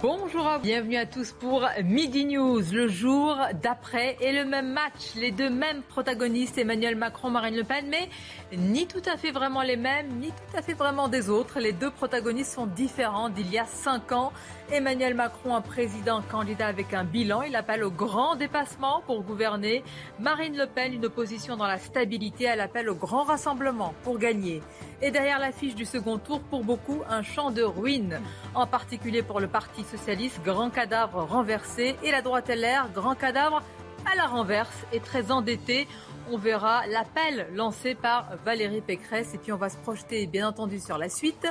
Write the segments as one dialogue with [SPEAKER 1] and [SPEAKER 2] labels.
[SPEAKER 1] Bonjour à vous, bienvenue à tous pour Midi News, le jour d'après et le même match, les deux mêmes protagonistes, Emmanuel Macron, Marine Le Pen, mais ni tout à fait vraiment les mêmes, ni tout à fait vraiment des autres. Les deux protagonistes sont différents d'il y a cinq ans. Emmanuel Macron, un président candidat avec un bilan, il appelle au grand dépassement pour gouverner. Marine Le Pen, une opposition dans la stabilité, elle appelle au grand rassemblement pour gagner. Et derrière l'affiche du second tour, pour beaucoup, un champ de ruines, en particulier pour le Parti socialiste, grand cadavre renversé, et la droite LR, grand cadavre à la renverse et très endetté on verra l'appel lancé par Valérie Pécresse et puis on va se projeter bien entendu sur la suite.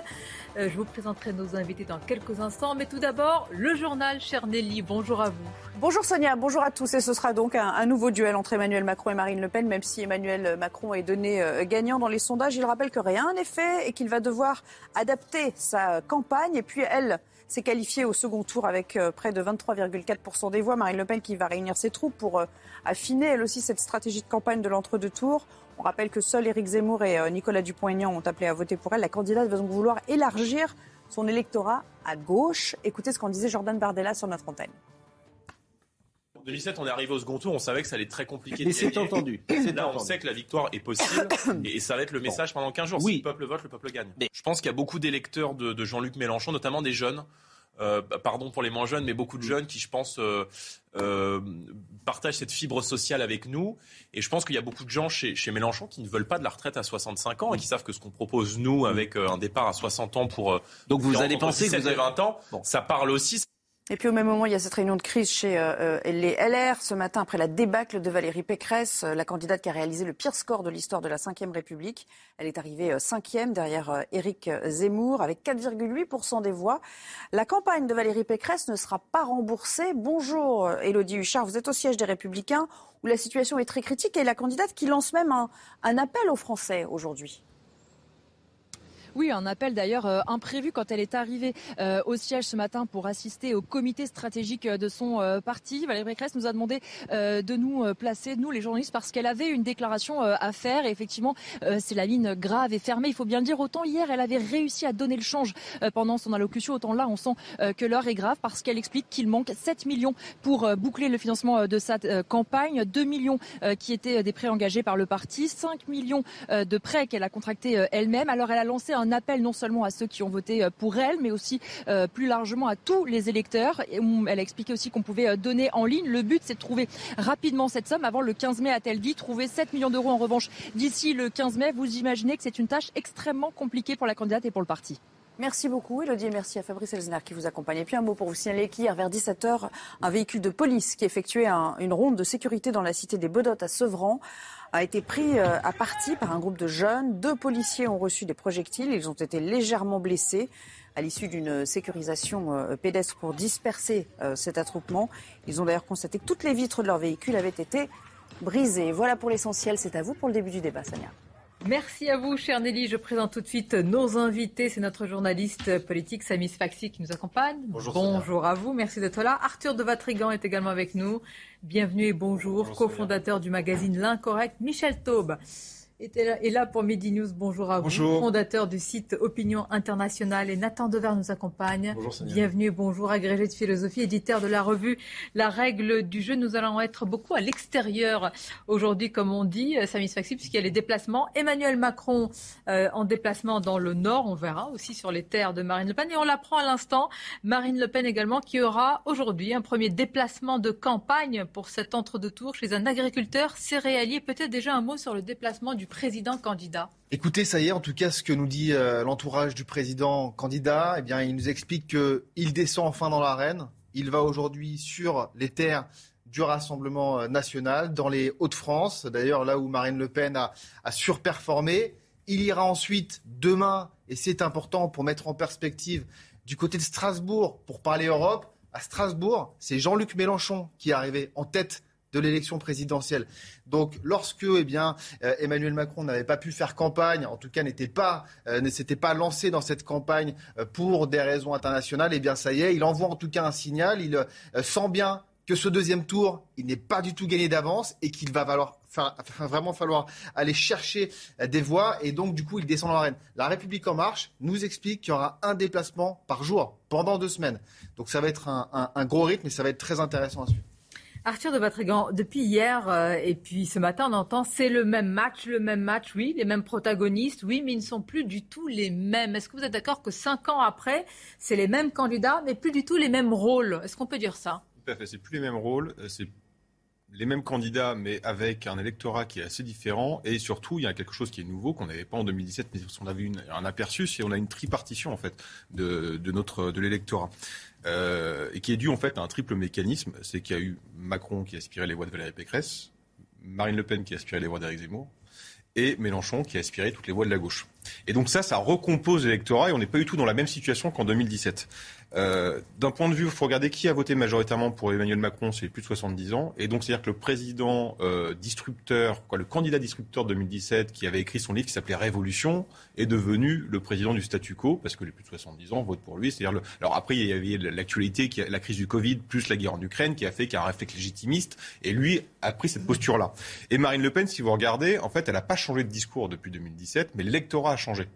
[SPEAKER 1] Euh, je vous présenterai nos invités dans quelques instants, mais tout d'abord le journal Cher Nelly. Bonjour à vous.
[SPEAKER 2] Bonjour Sonia, bonjour à tous et ce sera donc un, nouveau duel entre Emmanuel Macron et Marine Le Pen, même si Emmanuel Macron est donné euh, gagnant dans les sondages. Il rappelle que rien n'est fait et qu'il va devoir adapter sa campagne et puis elle s'est qualifiée au second tour avec euh, près de 23,4% des voix. Marine Le Pen qui va réunir ses troupes pour euh, affiner elle aussi cette stratégie de campagne de l'entre-deux tours. On rappelle que seuls Éric Zemmour et euh, Nicolas Dupont-Aignan ont appelé à voter pour elle. La candidate va donc vouloir élargir son électorat à gauche. Écoutez ce qu'en disait Jordan Bardella sur notre antenne.
[SPEAKER 3] 2007, on est arrivé au second tour, on savait que ça allait être très compliqué.
[SPEAKER 4] Mais c'est entendu.
[SPEAKER 3] Là, on sait que la victoire est possible et ça va être le message pendant 15 jours. Si le peuple vote, le peuple gagne. Je pense qu'il y a beaucoup d'électeurs de, Jean-Luc Mélenchon, notamment des jeunes. Euh, pardon pour les moins jeunes, mais beaucoup de jeunes qui, je pense, euh, euh, partagent cette fibre sociale avec nous. Et je pense qu'il y a beaucoup de gens chez, Mélenchon qui ne veulent pas de la retraite à 65 ans et qui savent que ce qu'on propose, nous, avec un départ à 60 ans pour...
[SPEAKER 4] Donc vous allez penser que vous avez
[SPEAKER 3] 20 ans, ça parle aussi.
[SPEAKER 2] Et puis au même moment, il y a cette réunion de crise chez euh, euh, les LR ce matin après la débâcle de Valérie Pécresse, euh, la candidate qui a réalisé le pire score de l'histoire de la Ve République. Elle est arrivée cinquième derrière Éric Zemmour avec 4,8% des voix. La campagne de Valérie Pécresse ne sera pas remboursée. Bonjour Élodie Huchard, vous êtes au siège des Républicains où la situation est très critique et la candidate qui lance même un appel aux Français aujourd'hui.
[SPEAKER 5] Oui, un appel d'ailleurs euh, imprévu quand elle est arrivée euh, au siège ce matin pour assister au comité stratégique de son euh, parti. Valérie Pécresse nous a demandé de nous placer, nous les journalistes, parce qu'elle avait une déclaration à faire. Et effectivement, c'est la ligne grave et fermée. Il faut bien le dire. Autant hier, elle avait réussi à donner le change pendant son allocution. Autant là, on sent que l'heure est grave parce qu'elle explique qu'il manque 7 millions pour boucler le financement de sa campagne. 2 millions qui étaient des prêts engagés par le parti. 5 millions de prêts qu'elle a contractés elle-même. Alors, elle a lancé un appel non seulement à ceux qui ont voté euh, pour elle, mais aussi euh, plus largement à tous les électeurs. Elle a expliqué aussi qu'on pouvait euh, donner en ligne. Le but, c'est de trouver rapidement cette somme. Avant le 15 mai, a-t-elle dit, trouver 7 millions d'euros en revanche d'ici le 15 mai. Vous imaginez que c'est une tâche extrêmement compliquée pour la candidate et pour le parti.
[SPEAKER 2] Merci beaucoup, Elodie, et merci à Fabrice Elzner qui vous accompagne. Et puis un mot pour vous signaler qu'hier, vers 17h, un véhicule de police qui effectuait une ronde de sécurité dans la cité des Bedottes à Sevran a été pris euh, à partie par un groupe de jeunes. Deux policiers ont reçu des projectiles. Ils ont été légèrement blessés à l'issue d'une sécurisation euh, pédestre pour disperser euh, cet attroupement. Ils ont d'ailleurs constaté que toutes les vitres de leur véhicule avaient été brisées. Voilà pour l'essentiel. C'est à vous pour le début du débat, Sania.
[SPEAKER 1] Merci à vous, cher Nelly. Je présente tout de suite nos invités. C'est notre journaliste politique, Samis Faxi, qui nous accompagne.
[SPEAKER 3] Bonjour.
[SPEAKER 1] Bonjour à vous. Merci d'être là. Arthur de Vatrigan est également avec nous. Bienvenue et bonjour. cofondateur du magazine L'Incorrect, Michel Taube est là pour Midi News. Bonjour à vous, fondateur du site Opinion Internationale. Et Nathan Dever nous accompagne.
[SPEAKER 6] Bonjour,
[SPEAKER 1] Bienvenue et bonjour, agrégé de philosophie, éditeur de la revue La règle du jeu. Nous allons être beaucoup à l'extérieur aujourd'hui, comme on dit, euh, Samis Faxi, puisqu'il y a les déplacements. Emmanuel Macron euh, en déplacement dans le Nord, on verra aussi sur les terres de Marine Le Pen. Et on l'apprend à l'instant, Marine Le Pen également, qui aura aujourd'hui un premier déplacement de campagne pour cet entre-deux tours chez un agriculteur céréalier. Peut-être déjà un mot sur le déplacement du président candidat
[SPEAKER 6] Écoutez, ça y est, en tout cas, ce que nous dit euh, l'entourage du président candidat, eh bien, il nous explique qu'il descend enfin dans l'arène. Il va aujourd'hui sur les terres du Rassemblement euh, national, dans les Hauts-de-France, d'ailleurs là où Marine Le Pen a, a surperformé. Il ira ensuite demain et c'est important pour mettre en perspective du côté de Strasbourg, pour parler Europe, à Strasbourg, c'est Jean-Luc Mélenchon qui est arrivé en tête de l'élection présidentielle. Donc, lorsque eh bien, euh, Emmanuel Macron n'avait pas pu faire campagne, en tout cas n'était pas, euh, ne s'était pas lancé dans cette campagne euh, pour des raisons internationales, eh bien, ça y est, il envoie en tout cas un signal. Il sent bien que ce deuxième tour, il n'est pas du tout gagné d'avance et qu'il va vraiment falloir aller chercher des voix et donc du coup il descend dans l'arène. La République en marche nous explique qu'il y aura un déplacement par jour pendant deux semaines. Donc ça va être un, un gros rythme et ça va être très intéressant à suivre.
[SPEAKER 1] Arthur de Vatrigan, depuis hier euh, et puis ce matin, on entend c'est le même match, le même match, oui, les mêmes protagonistes, oui, mais ils ne sont plus du tout les mêmes. Est-ce que vous êtes d'accord que cinq ans après, c'est les mêmes candidats, mais plus du tout les mêmes rôles? Est-ce qu'on peut dire ça?
[SPEAKER 7] Tout à fait, c'est plus les mêmes rôles, euh, c'est les mêmes candidats, mais avec un électorat qui est assez différent. Et surtout, il y a quelque chose qui est nouveau qu'on n'avait pas en 2017, mais on avait un aperçu, c'est on a une tripartition en fait de, notre de l'électorat. Euh, et qui est dû en fait à un triple mécanisme. C'est qu'il y a eu Macron qui a aspiré les voix de Valérie Pécresse, Marine Le Pen qui a aspiré les voix d'Éric Zemmour, et Mélenchon qui a aspiré toutes les voix de la gauche. Et donc ça, ça recompose l'électorat et on n'est pas du tout dans la même situation qu'en 2017. Euh, d'un point de vue, il faut regarder qui a voté majoritairement pour Emmanuel Macron, c'est plus de 70 ans. Et donc, c'est-à-dire que le président euh, disrupteur, quoi, le candidat disrupteur de 2017, qui avait écrit son livre qui s'appelait Révolution, est devenu le président du statu quo, parce que les plus de 70 ans votent pour lui. C'est-à-dire le... Alors après, il y avait l'actualité, la crise du Covid, plus la guerre en Ukraine, qui a fait qu'il y a un réflexe légitimiste. Et lui a pris cette posture-là. Et Marine Le Pen, si vous regardez, en fait, elle n'a pas changé de discours depuis 2017, mais l'électorat a changé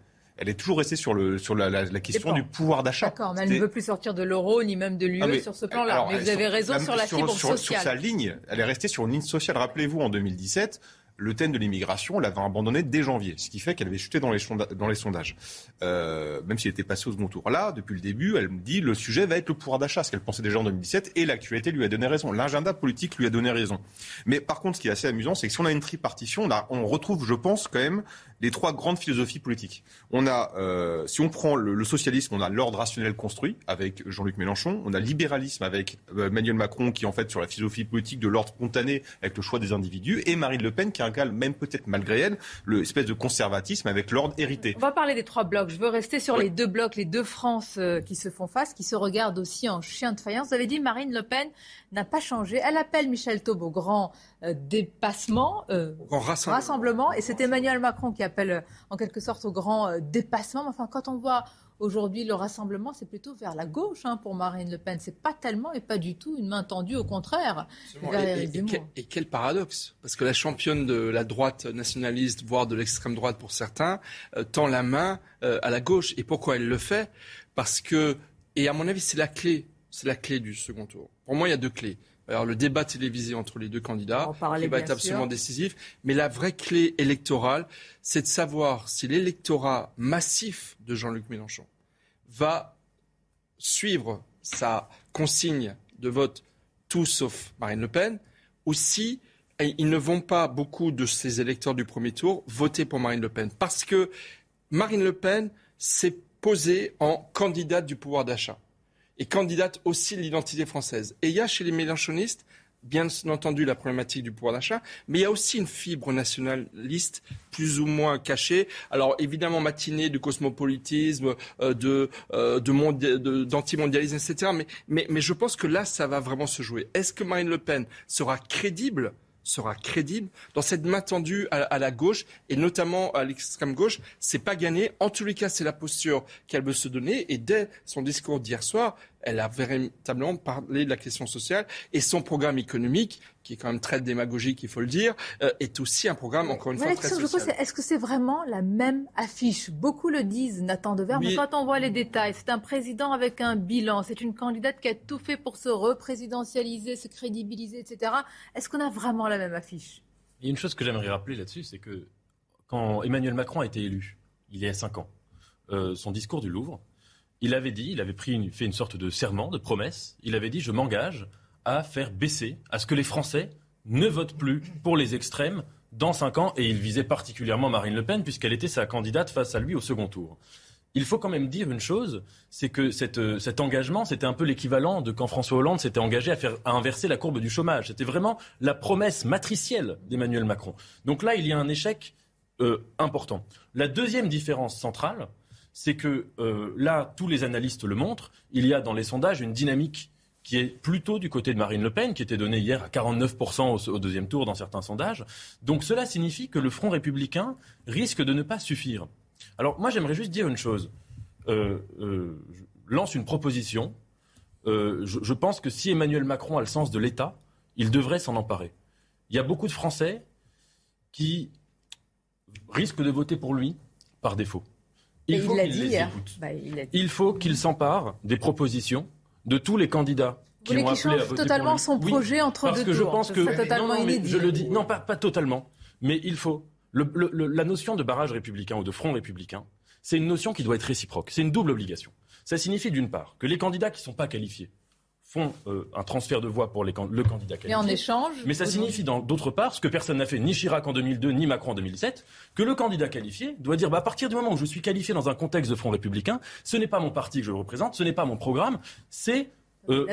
[SPEAKER 7] elle est toujours restée sur, le, sur la, la, question du pouvoir d'achat.
[SPEAKER 1] D'accord, mais elle ne veut plus sortir de l'euro ni même de l'UE ah, sur ce plan-là. Mais vous avez raison sur la fibre sociale.
[SPEAKER 7] Sur sa ligne, elle est restée sur une ligne sociale. Rappelez-vous, en 2017, le thème de l'immigration, l'avait abandonné dès janvier, ce qui fait qu'elle avait chuté dans les, sondages, euh, même s'il était passé au second tour. Là, depuis le début, elle me dit le sujet va être le pouvoir d'achat, ce qu'elle pensait déjà en 2017, et l'actualité lui a donné raison. L'agenda politique lui a donné raison. Mais par contre, ce qui est assez amusant, c'est que si on a une tripartition, on, on retrouve, je pense, quand même, les trois grandes philosophies politiques. On a, euh, si on prend le, socialisme, on a l'ordre rationnel construit avec Jean-Luc Mélenchon. On a le libéralisme avec euh, Emmanuel Macron qui est en fait sur la philosophie politique de l'ordre spontané avec le choix des individus. Et Marine Le Pen qui même peut-être malgré elle, l'espèce de conservatisme avec l'ordre hérité.
[SPEAKER 1] On va parler des trois blocs. Je veux rester sur les deux blocs, les deux France euh, qui se font face, qui se regardent aussi en chien de faïence. Vous avez dit Marine Le Pen n'a pas changé. Elle appelle Michel Taube au grand euh, dépassement, euh, grand rassemblement. Et c'est Emmanuel Macron qui appelle euh, en quelque sorte au grand dépassement. Enfin, quand on voit aujourd'hui le rassemblement, c'est plutôt vers la gauche hein, pour Marine Le Pen. C'est pas tellement et pas du tout une main tendue, au contraire.
[SPEAKER 8] et, et, quel, paradoxe Parce que la championne de la droite nationaliste, voire de l'extrême droite pour certains, tend la main à la gauche. Et pourquoi elle le fait? Parce que, et à mon avis, c'est la clé c'est la clé du second tour. Pour moi, il y a deux clés. Alors, le débat télévisé entre les deux candidats, qui va être absolument décisif. Mais la vraie clé électorale, c'est de savoir si l'électorat massif de Jean-Luc Mélenchon va suivre sa consigne de vote tout sauf Marine Le Pen, ou si ils ne vont pas, beaucoup de ces électeurs du premier tour, voter pour Marine Le Pen. Parce que Marine Le Pen s'est posée en candidate du pouvoir d'achat et candidate aussi l'identité française. Et il y a chez les mélanchonistes, bien entendu, la problématique du pouvoir d'achat, mais il y a aussi une fibre nationaliste plus ou moins cachée. Alors évidemment, matinée de cosmopolitisme, euh, de, euh, d'antimondialisme, etc. Mais, mais, mais je pense que là, ça va vraiment se jouer. Est-ce que Marine Le Pen sera crédible sera crédible dans cette main tendue à, la gauche et notamment à l'extrême gauche, c'est pas gagné. En tous les cas, c'est la posture qu'elle veut se donner et dès son discours d'hier soir, elle a véritablement parlé de la question sociale et son programme économique, qui est quand même très démagogique, il faut le dire, euh, est aussi un programme, encore une fois, très social.
[SPEAKER 1] Est-ce que c'est vraiment la même affiche? Beaucoup le disent, Nathan Dever, mais quand on voit les détails, c'est un président avec un bilan, c'est une candidate qui a tout fait pour se représidentialiser, se crédibiliser, etc. Est-ce qu'on a vraiment la même affiche?
[SPEAKER 9] Il y a une chose que j'aimerais rappeler là-dessus, c'est que quand Emmanuel Macron a été élu, il y a cinq ans, euh, son discours du Louvre, il avait dit, il avait fait une sorte de serment, de promesse. Il avait dit je m'engage à faire baisser, à ce que les Français ne votent plus pour les extrêmes dans cinq ans. Et il visait particulièrement Marine Le Pen puisqu'elle était sa candidate face à lui au second tour. Il faut quand même dire une chose, c'est que cet engagement, c'était un peu l'équivalent de quand François Hollande s'était engagé à inverser la courbe du chômage. C'était vraiment la promesse matricielle d'Emmanuel Macron. Donc là, il y a un échec euh, important. La deuxième différence centrale, c'est que euh, là, tous les analystes le montrent, il y a dans les sondages une dynamique qui est plutôt du côté de Marine Le Pen, qui était donnée hier à 49% au, deuxième tour dans certains sondages. Donc cela signifie que le Front républicain risque de ne pas suffire. Alors moi j'aimerais juste dire une chose. Euh, euh, je lance une proposition. je, je pense que si Emmanuel Macron a le sens de l'État, il devrait s'en emparer. Il y a beaucoup de Français qui risquent de voter pour lui par défaut. Il faut qu'il les écoute. Bah, il, faut qu'il s'empare des propositions de tous les candidats qui ont appelé à voter
[SPEAKER 1] totalement son projet entre
[SPEAKER 9] parce
[SPEAKER 1] deux
[SPEAKER 9] que
[SPEAKER 1] je
[SPEAKER 9] pense que totalement je le dis. Non pas, pas totalement. Mais il faut. La notion de barrage républicain ou de front républicain c'est une notion qui doit être réciproque. C'est une double obligation. Ça signifie d'une part que les candidats qui ne sont pas qualifiés font euh, un transfert de voix pour les, le candidat qualifié.
[SPEAKER 1] Et en échange
[SPEAKER 9] Mais ça signifie d'autre part, ce que personne n'a fait, ni Chirac en 2002, ni Macron en 2007, que le candidat qualifié doit dire, bah, à partir du moment où je suis qualifié dans un contexte de Front républicain, ce n'est pas mon parti que je représente, ce n'est pas mon programme, c'est
[SPEAKER 1] euh,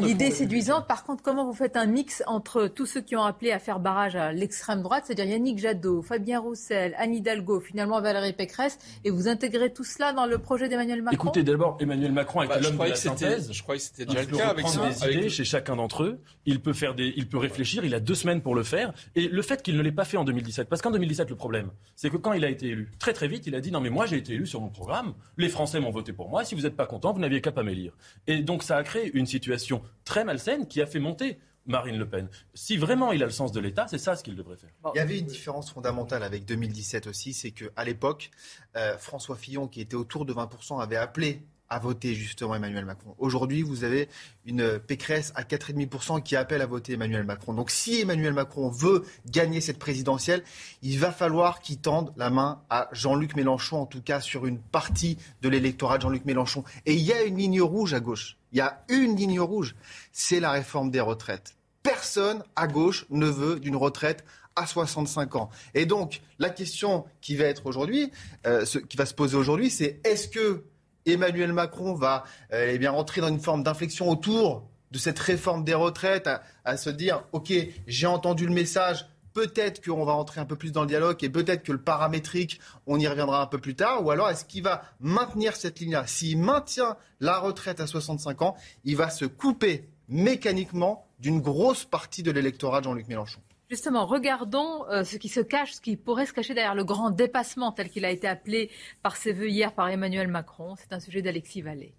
[SPEAKER 1] L'idée séduisante, par contre, comment vous faites un mix entre tous ceux qui ont appelé à faire barrage à l'extrême droite, c'est-à-dire Yannick Jadot, Fabien Roussel, Anne Hidalgo, finalement Valérie Pécresse, et vous intégrez tout cela dans le projet d'Emmanuel Macron?
[SPEAKER 9] Écoutez, d'abord, Emmanuel Macron est bah, l'homme de la synthèse.
[SPEAKER 8] Je crois que c'était déjà le cas avec ça.
[SPEAKER 9] des idées chez chacun d'entre eux. Il peut, faire des, il peut réfléchir, il a deux semaines pour le faire. Et le fait qu'il ne l'ait pas fait en 2017, parce qu'en 2017, le problème, c'est que quand il a été élu, très très vite, il a dit non mais moi j'ai été élu sur mon programme, les Français m'ont voté pour moi, si vous n'êtes pas content, vous n'aviez qu'à pas m'élire. Et donc ça a créé une situation très malsaine qui a fait monter Marine Le Pen. Si vraiment il a le sens de l'État, c'est ça ce qu'il devrait faire.
[SPEAKER 6] Il y avait une différence fondamentale avec 2017 aussi, c'est qu'à l'époque, euh, François Fillon, qui était autour de 20%, avait appelé à voter justement Emmanuel Macron. Aujourd'hui, vous avez une Pécresse à 4,5% qui appelle à voter Emmanuel Macron. Donc si Emmanuel Macron veut gagner cette présidentielle, il va falloir qu'il tende la main à Jean-Luc Mélenchon, en tout cas sur une partie de l'électorat de Jean-Luc Mélenchon. Et il y a une ligne rouge à gauche. Il y a une ligne rouge, c'est la réforme des retraites. Personne à gauche ne veut d'une retraite à 65 ans. Et donc, la question qui va être aujourd'hui, euh, qui va se poser aujourd'hui, c'est est-ce que Emmanuel Macron va euh, eh bien, entrer dans une forme d'inflexion autour de cette réforme des retraites, à, se dire, OK, j'ai entendu le message, peut-être qu'on va entrer un peu plus dans le dialogue et peut-être que le paramétrique, on y reviendra un peu plus tard, ou alors est-ce qu'il va maintenir cette ligne-là? S'il maintient la retraite à 65 ans, il va se couper mécaniquement d'une grosse partie de l'électorat de Jean-Luc Mélenchon.
[SPEAKER 1] Justement, regardons euh, ce qui se cache, ce qui pourrait se cacher derrière le grand dépassement tel qu'il a été appelé par ses voeux hier par Emmanuel Macron. C'est un sujet d'Alexis Vallée.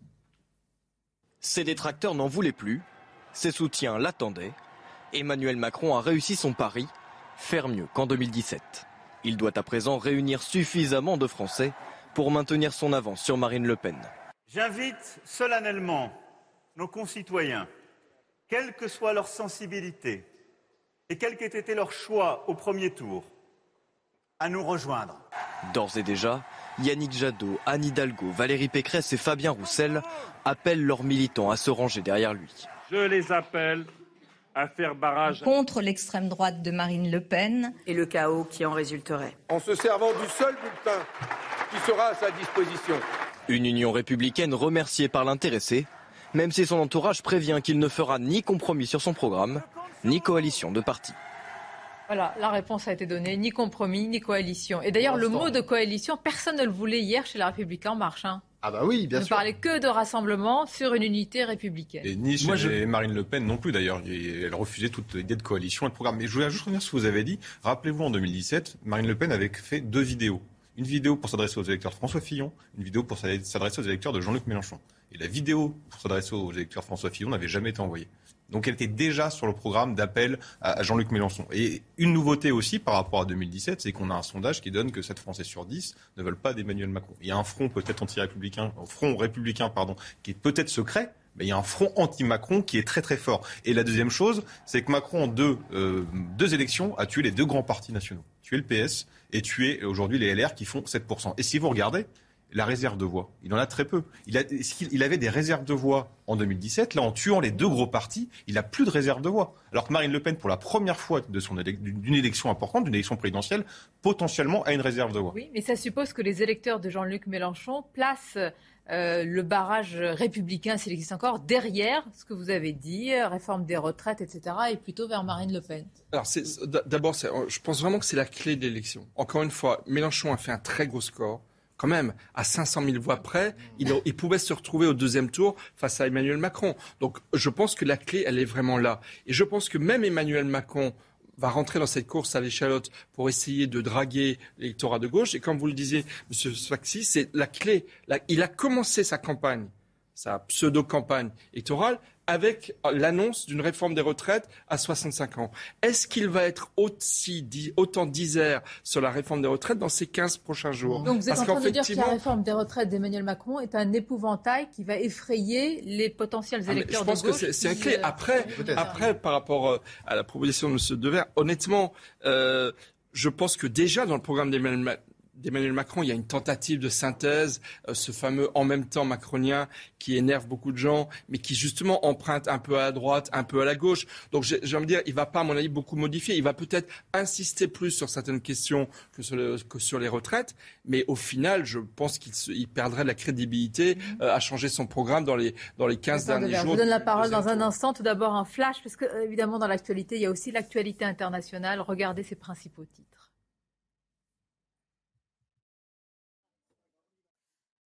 [SPEAKER 10] Ses détracteurs n'en voulaient plus, ses soutiens l'attendaient. Emmanuel Macron a réussi son pari, faire mieux qu'en 2017. Il doit à présent réunir suffisamment de Français pour maintenir son avance sur Marine Le Pen.
[SPEAKER 11] J'invite solennellement nos concitoyens, quelle que soit leur sensibilité, et quel qu'ait été leur choix au premier tour, à nous rejoindre.
[SPEAKER 10] D'ores et déjà, Yannick Jadot, Anne Hidalgo, Valérie Pécresse et Fabien Roussel appellent leurs militants à se ranger derrière lui.
[SPEAKER 11] Je les appelle à faire barrage
[SPEAKER 12] contre l'extrême droite de Marine Le Pen
[SPEAKER 13] et le chaos qui en résulterait.
[SPEAKER 14] En se servant du seul bulletin qui sera à sa disposition.
[SPEAKER 10] Une union républicaine remerciée par l'intéressé, même si son entourage prévient qu'il ne fera ni compromis sur son programme, ni coalition de partis.
[SPEAKER 1] Voilà, la réponse a été donnée, ni compromis, ni coalition. Et d'ailleurs, le mot de coalition, personne ne le voulait hier chez la République en marche. Hein.
[SPEAKER 6] Ah bah oui, bien
[SPEAKER 1] sûr.
[SPEAKER 6] Ne
[SPEAKER 1] parlait que de rassemblement sur une unité républicaine.
[SPEAKER 7] Et ni chez Marine Le Pen non plus d'ailleurs. Elle refusait toute idée de coalition et de programme. Mais je voulais juste revenir sur ce que vous avez dit. Rappelez-vous, en 2017, Marine Le Pen avait fait deux vidéos. Une vidéo pour s'adresser aux électeurs de François Fillon, une vidéo pour s'adresser aux électeurs de Jean-Luc Mélenchon. Et la vidéo pour s'adresser aux électeurs de François Fillon n'avait jamais été envoyée. Donc elle était déjà sur le programme d'appel à Jean-Luc Mélenchon. Et une nouveauté aussi par rapport à 2017, c'est qu'on a un sondage qui donne que 7 Français sur 10 ne veulent pas d'Emmanuel Macron. Il y a un front peut-être anti-républicain, front républicain, pardon, qui est peut-être secret, mais il y a un front anti-Macron qui est très très fort. Et la deuxième chose, c'est que Macron, en deux, euh, deux élections, a tué les deux grands partis nationaux. Tué le PS et tué aujourd'hui les LR qui font 7%. Et si vous regardez, la réserve de voix. Il en a très peu. Il, a, il avait des réserves de voix en 2017. Là, en tuant les deux gros partis, il n'a plus de réserve de voix. Alors que Marine Le Pen, pour la première fois d'une élection importante, d'une élection présidentielle, potentiellement a une réserve de voix.
[SPEAKER 1] Oui, mais ça suppose que les électeurs de Jean-Luc Mélenchon placent euh, le barrage républicain, s'il existe encore, derrière ce que vous avez dit, réforme des retraites, etc., et plutôt vers Marine Le Pen
[SPEAKER 8] Alors, d'abord, je pense vraiment que c'est la clé de l'élection. Encore une fois, Mélenchon a fait un très gros score quand même, à 500 000 voix près, il, il, pouvait se retrouver au deuxième tour face à Emmanuel Macron. Donc je pense que la clé, elle est vraiment là. Et je pense que même Emmanuel Macron va rentrer dans cette course à l'échalote pour essayer de draguer l'électorat de gauche. Et comme vous le disiez, M. Sfaxi, c'est la clé. il a commencé sa campagne, sa pseudo-campagne électorale, avec l'annonce d'une réforme des retraites à 65 ans. Est-ce qu'il va être aussi autant disert sur la réforme des retraites dans ces 15 prochains jours?
[SPEAKER 1] Donc vous êtes en train de dire que la réforme des retraites d'Emmanuel Macron est un épouvantail qui va effrayer les potentiels ah, électeurs
[SPEAKER 8] de gauche
[SPEAKER 1] Je pense
[SPEAKER 8] que c'est un clé. Après, après, par rapport euh, à la proposition de M. Dever, honnêtement, euh, je pense que déjà dans le programme d'Emmanuel d'Emmanuel Macron, il y a une tentative de synthèse, euh, ce fameux en même temps macronien qui énerve beaucoup de gens, mais qui justement emprunte un peu à la droite, un peu à la gauche. Donc j'ai envie de dire, il ne va pas, à mon avis, beaucoup modifier. Il va peut-être insister plus sur certaines questions que sur, les retraites, mais au final, je pense qu'il perdrait la crédibilité mm-hmm. euh, à changer son programme dans les, dans les 15 derniers jours. Je
[SPEAKER 1] vous donne la parole dans un instant. Tout d'abord un flash, parce que évidemment dans l'actualité, il y a aussi l'actualité internationale. Regardez ses principaux titres.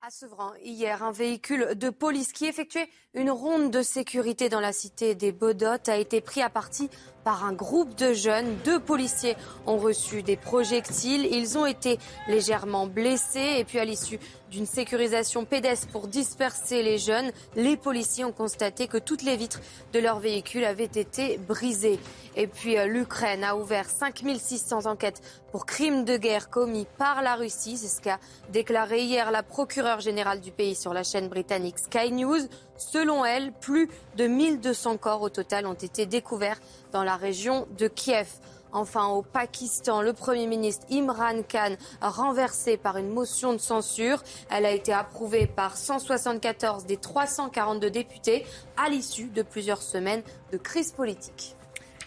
[SPEAKER 15] À Sevran, hier, un véhicule de police qui effectuait une ronde de sécurité dans la cité des Bodottes a été pris à partie par un groupe de jeunes. Deux policiers ont reçu des projectiles. Ils ont été légèrement blessés. Et puis à l'issue d'une sécurisation pédestre pour disperser les jeunes, les policiers ont constaté que toutes les vitres de leur véhicule avaient été brisées. Et puis euh, l'Ukraine a ouvert 5600 enquêtes pour crimes de guerre commis par la Russie. C'est ce qu'a déclaré hier la procureure générale du pays sur la chaîne britannique Sky News. Selon elle, plus de 1200 corps au total ont été découverts dans la région de Kiev. Enfin, au Pakistan, le Premier ministre Imran Khan renversé par une motion de censure. Elle a été approuvée par 174 des 342 députés à l'issue de plusieurs semaines de crise politique.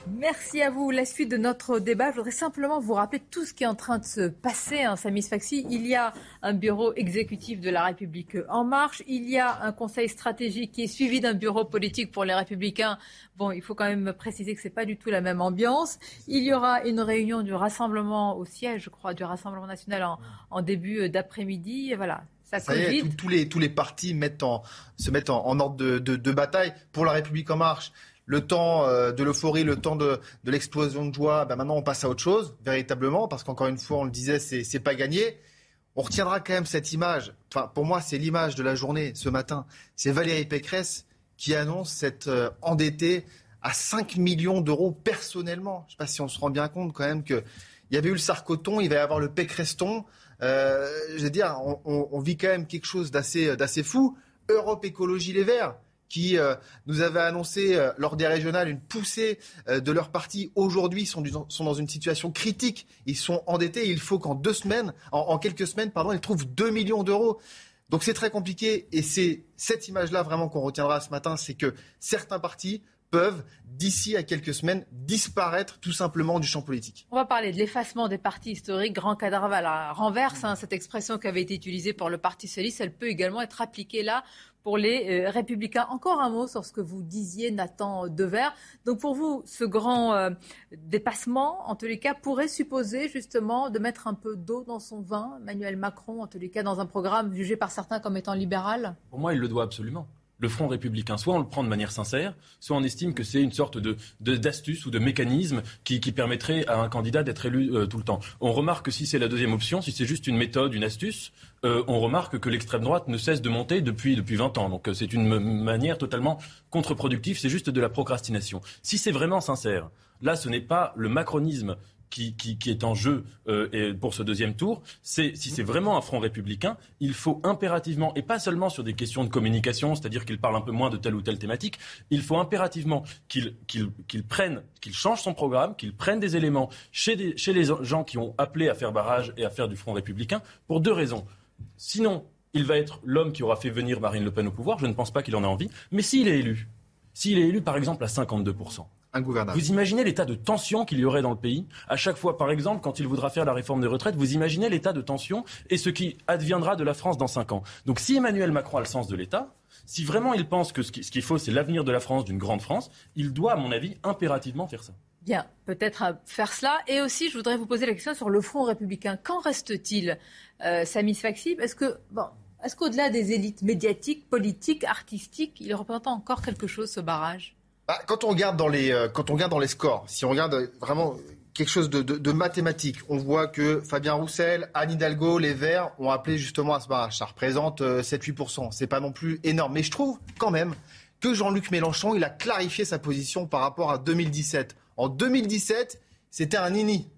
[SPEAKER 1] Merci à vous. La suite de notre débat, je voudrais simplement vous rappeler tout ce qui est en train de se passer. Hein, Samy Sfaxi, il y a un bureau exécutif de la République en marche. Il y a un conseil stratégique qui est suivi d'un bureau politique pour les Républicains. Bon, il faut quand même préciser que c'est pas du tout la même ambiance. Il y aura une réunion du rassemblement au siège, je crois, du Rassemblement national en, début d'après-midi. Voilà,
[SPEAKER 6] ça, ça y est, tous, les, tous les partis mettent en, se mettent en, ordre de, de, bataille pour la République en marche le temps euh, de l'euphorie, le temps de, l'explosion de joie, ben maintenant on passe à autre chose, véritablement, parce qu'encore une fois, on le disait, c'est pas gagné. On retiendra quand même cette image. Enfin, pour moi, c'est l'image de la journée ce matin. C'est Valérie Pécresse qui annonce cette euh, endettée à 5 millions d'euros personnellement. Je ne sais pas si on se rend bien compte quand même qu'il y avait eu le sarcoton, il va y avoir le pécreston. Euh, je veux dire, on, on, vit quand même quelque chose d'assez fou. Europe Écologie Les Verts, qui euh, nous avait annoncé euh, lors des régionales une poussée euh, de leur parti. Aujourd'hui, sont, sont dans une situation critique. Ils sont endettés. Il faut qu'en deux semaines, en, quelques semaines, pardon, ils trouvent 2 millions d'euros. Donc c'est très compliqué et c'est cette image-là vraiment qu'on retiendra ce matin, c'est que certains partis peuvent, d'ici à quelques semaines, disparaître tout simplement du champ politique.
[SPEAKER 1] On va parler de l'effacement des partis historiques. Grand cadavre à la renverse, hein, cette expression qui avait été utilisée pour le Parti socialiste, elle peut également être appliquée là pour les euh, Républicains. Encore un mot sur ce que vous disiez, Nathan Dever. Donc pour vous, ce grand euh, dépassement, en tous les cas, pourrait supposer justement de mettre un peu d'eau dans son vin, Emmanuel Macron, en tous les cas, dans un programme jugé par certains comme étant libéral?
[SPEAKER 9] Pour moi, il le doit absolument le Front républicain. Soit on le prend de manière sincère, soit on estime que c'est une sorte de, d'astuce ou de mécanisme qui, permettrait à un candidat d'être élu euh, tout le temps. On remarque que si c'est la deuxième option, si c'est juste une méthode, une astuce, euh, on remarque que l'extrême droite ne cesse de monter depuis, depuis 20 ans. Donc euh, c'est une manière totalement contre-productive, c'est juste de la procrastination. Si c'est vraiment sincère, là ce n'est pas le macronisme qui, est en jeu euh, pour ce deuxième tour, c'est si c'est vraiment un front républicain, il faut impérativement, et pas seulement sur des questions de communication, c'est-à-dire qu'il parle un peu moins de telle ou telle thématique, il faut impérativement qu'il prenne, qu'il change son programme, qu'il prenne des éléments chez, les gens qui ont appelé à faire barrage et à faire du front républicain, pour deux raisons. Sinon, il va être l'homme qui aura fait venir Marine Le Pen au pouvoir, je ne pense pas qu'il en a envie, mais s'il est élu, s'il est élu par exemple à 52%, vous imaginez l'état de tension qu'il y aurait dans le pays À chaque fois, par exemple, quand il voudra faire la réforme des retraites, vous imaginez l'état de tension et ce qui adviendra de la France dans cinq ans. Donc si Emmanuel Macron a le sens de l'État, si vraiment il pense que ce qu'il faut, c'est l'avenir de la France, d'une grande France, il doit, à mon avis, impérativement faire ça.
[SPEAKER 1] Bien, peut-être faire cela. Et aussi, je voudrais vous poser la question sur le Front républicain. Qu'en reste-t-il, euh, Samy Sfaxi Est-ce que, bon, est-ce qu'au-delà des élites médiatiques, politiques, artistiques, il représente encore quelque chose, ce barrage?
[SPEAKER 6] Bah, quand, on regarde dans les, euh, quand on regarde dans les scores, si on regarde vraiment quelque chose de, de, mathématique, on voit que Fabien Roussel, Anne Hidalgo, les Verts ont appelé justement à ce barrage. Ça représente 7-8%. Euh, C'est pas non plus énorme. Mais je trouve quand même que Jean-Luc Mélenchon, il a clarifié sa position par rapport à 2017. En 2017, c'était un nini.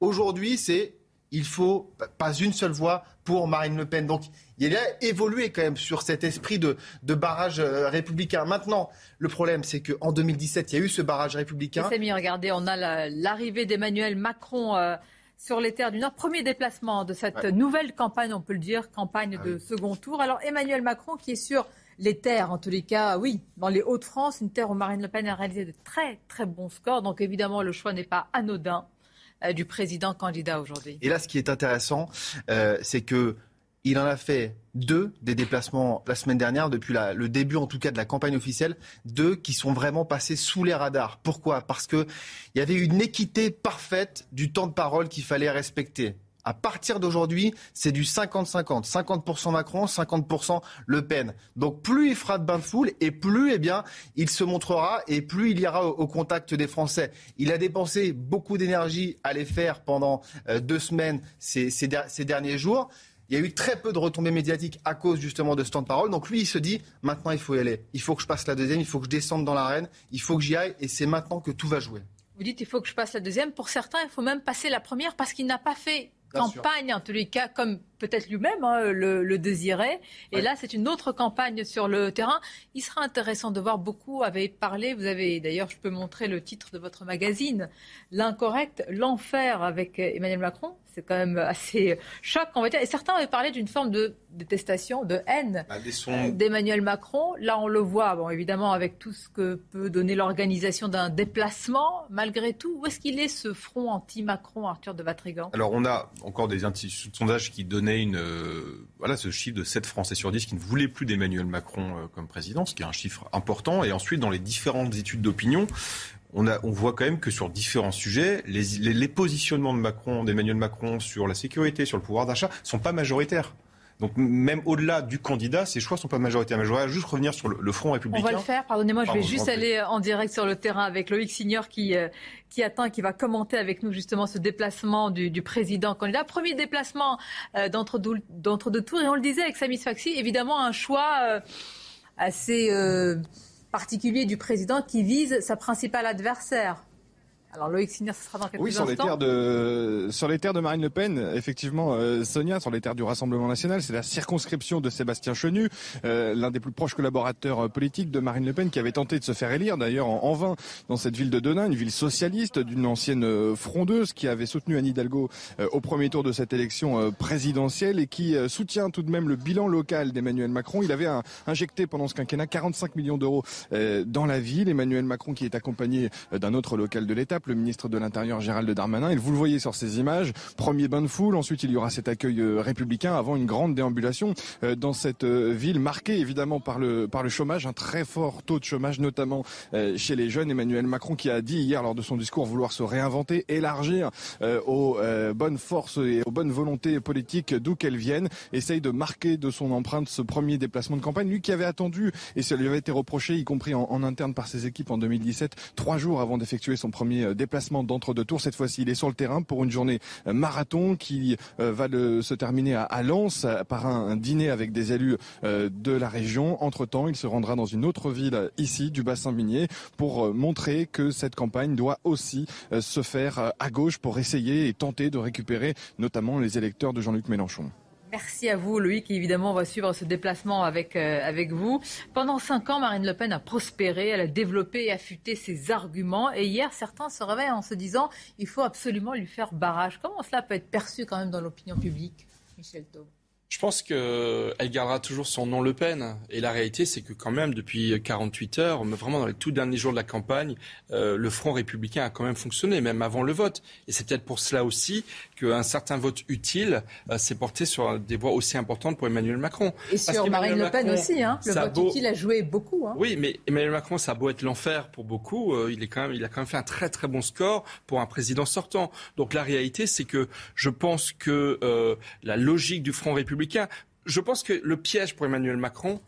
[SPEAKER 6] Aujourd'hui, c'est il faut pas une seule voix pour Marine Le Pen. Donc il a évolué quand même sur cet esprit de, barrage euh, républicain. Maintenant, le problème, c'est qu'en 2017, il y a eu ce barrage républicain.
[SPEAKER 1] mis, regardez, on a l'arrivée d'Emmanuel Macron. Euh, sur les terres du Nord. Premier déplacement de cette nouvelle campagne, on peut le dire, campagne ah de second tour. Alors Emmanuel Macron qui est sur les terres, en tous les cas, oui, dans les Hauts-de-France, une terre où Marine Le Pen a réalisé de très très bons scores. Donc évidemment, le choix n'est pas anodin du président candidat aujourd'hui.
[SPEAKER 6] Et là, ce qui est intéressant, euh, c'est que il en a fait deux des déplacements la semaine dernière, depuis le début en tout cas de la campagne officielle, deux qui sont vraiment passés sous les radars. Pourquoi? Parce qu'il y avait une équité parfaite du temps de parole qu'il fallait respecter. À partir d'aujourd'hui, c'est du 50-50. 50%, Macron, 50% Le Pen. Donc plus il fera de bain de foule et plus eh bien, il se montrera et plus il ira au, contact des Français. Il a dépensé beaucoup d'énergie à les faire pendant euh, deux semaines ces, ces, derniers jours. Il y a eu très peu de retombées médiatiques à cause justement de ce temps de parole. Donc lui, il se dit, maintenant il faut y aller. Il faut que je passe la deuxième, il faut que je descende dans l'arène, il faut que j'y aille et c'est maintenant que tout va jouer.
[SPEAKER 1] Vous dites, il faut que je passe la deuxième. Pour certains, il faut même passer la première parce qu'il n'a pas fait campagne, en tous les cas, comme peut-être lui-même hein, le, désirait. Et là, c'est une autre campagne sur le terrain. Il sera intéressant de voir, beaucoup avaient parlé, vous avez d'ailleurs, je peux montrer le titre de votre magazine, L'incorrect, l'enfer avec Emmanuel Macron. C'est quand même assez choc, on va dire. Et certains avaient parlé d'une forme de détestation, de haine bah, euh, d'Emmanuel Macron. Là, on le voit, bon, évidemment, avec tout ce que peut donner l'organisation d'un déplacement. Malgré tout, où est-ce qu'il est ce front anti-Macron, Arthur de Vatrigan?
[SPEAKER 7] Alors, on a encore des sondages qui donnaient une, euh, voilà, ce chiffre de 7 Français sur 10 qui ne voulaient plus d'Emmanuel Macron euh, comme président, ce qui est un chiffre important. Et ensuite, dans les différentes études d'opinion, on, voit quand même que sur différents sujets, les, les, positionnements de Macron, d'Emmanuel Macron sur la sécurité, sur le pouvoir d'achat, sont pas majoritaires. Donc même au-delà du candidat, ces choix sont pas majoritaires. Mais je voudrais juste revenir sur le, front républicain.
[SPEAKER 1] On va le faire. Pardonnez-moi, je vais juste aller en direct sur le terrain avec Loïc Signor qui, euh, qui attend et qui va commenter avec nous justement ce déplacement du, du président candidat. Premier déplacement euh, d'entre-deux tours. Et on le disait avec Samy Faxi, évidemment un choix euh, assez particulier du président qui vise sa principale adversaire. Alors Loïc Signer, ce sera dans quelques
[SPEAKER 16] oui, sur les terres de sur les terres de Marine Le Pen, effectivement, euh, Sonia, sur les terres du Rassemblement national, c'est la circonscription de Sébastien Chenu, euh, l'un des plus proches collaborateurs euh, politiques de Marine Le Pen, qui avait tenté de se faire élire, d'ailleurs en, vain, dans cette ville de Denain, une ville socialiste d'une ancienne frondeuse qui avait soutenu Anne Hidalgo au premier tour de cette élection présidentielle et qui soutient tout de même le bilan local d'Emmanuel Macron. Il avait injecté pendant ce quinquennat 45 millions d'euros dans la ville. Emmanuel Macron, qui est accompagné d'un autre local de l'État le ministre de l'Intérieur Gérald Darmanin. Et vous le voyez sur ces images, premier bain de foule, ensuite il y aura cet accueil euh, républicain avant une grande déambulation euh, dans cette euh, ville marquée évidemment par le, par le chômage, un très fort taux de chômage notamment chez les jeunes. Emmanuel Macron qui a dit hier lors de son discours vouloir se réinventer, élargir aux bonnes forces et aux bonnes volontés politiques d'où qu'elles viennent, essaye de marquer de son empreinte ce premier déplacement de campagne. Lui qui avait attendu, et ça lui avait été reproché, y compris en, en interne par ses équipes en 2017, trois jours avant d'effectuer son premier déplacement d'entre-deux tours. Cette fois-ci, il est sur le terrain pour une journée euh, marathon qui euh, va se terminer à, Lens par un, dîner avec des élus euh, de la région. Entre-temps, il se rendra dans une autre ville ici, du bassin minier, pour montrer que cette campagne doit aussi se faire à gauche pour essayer et tenter de récupérer notamment les électeurs de Jean-Luc Mélenchon.
[SPEAKER 1] Merci à vous, Loïc. Évidemment, on va suivre ce déplacement avec, euh, avec vous. Pendant cinq ans, Marine Le Pen a prospéré, elle a développé et affûté ses arguments. Et hier, certains se réveillent en se disant il faut absolument lui faire barrage. Comment cela peut être perçu quand même dans l'opinion publique, Michel Taub?
[SPEAKER 8] Je pense qu'elle gardera toujours son nom Le Pen. Et la réalité, c'est que quand même, depuis 48 heures, vraiment dans les tout derniers jours de la campagne, euh, le Front républicain a quand même fonctionné, même avant le vote. Et c'est peut-être pour cela aussi qu'un certain vote utile euh, s'est porté sur des voix aussi importantes pour Emmanuel Macron.
[SPEAKER 1] Et sur Marine Le Pen aussi, hein. le vote utile a joué beaucoup. Hein.
[SPEAKER 8] Oui, mais Emmanuel Macron, ça a beau être l'enfer pour beaucoup, euh, il, est quand même, il a quand même fait un très très bon score pour un président sortant. Donc la réalité, c'est que je pense que la logique du Front républicain je pense que le piège pour Emmanuel Macron,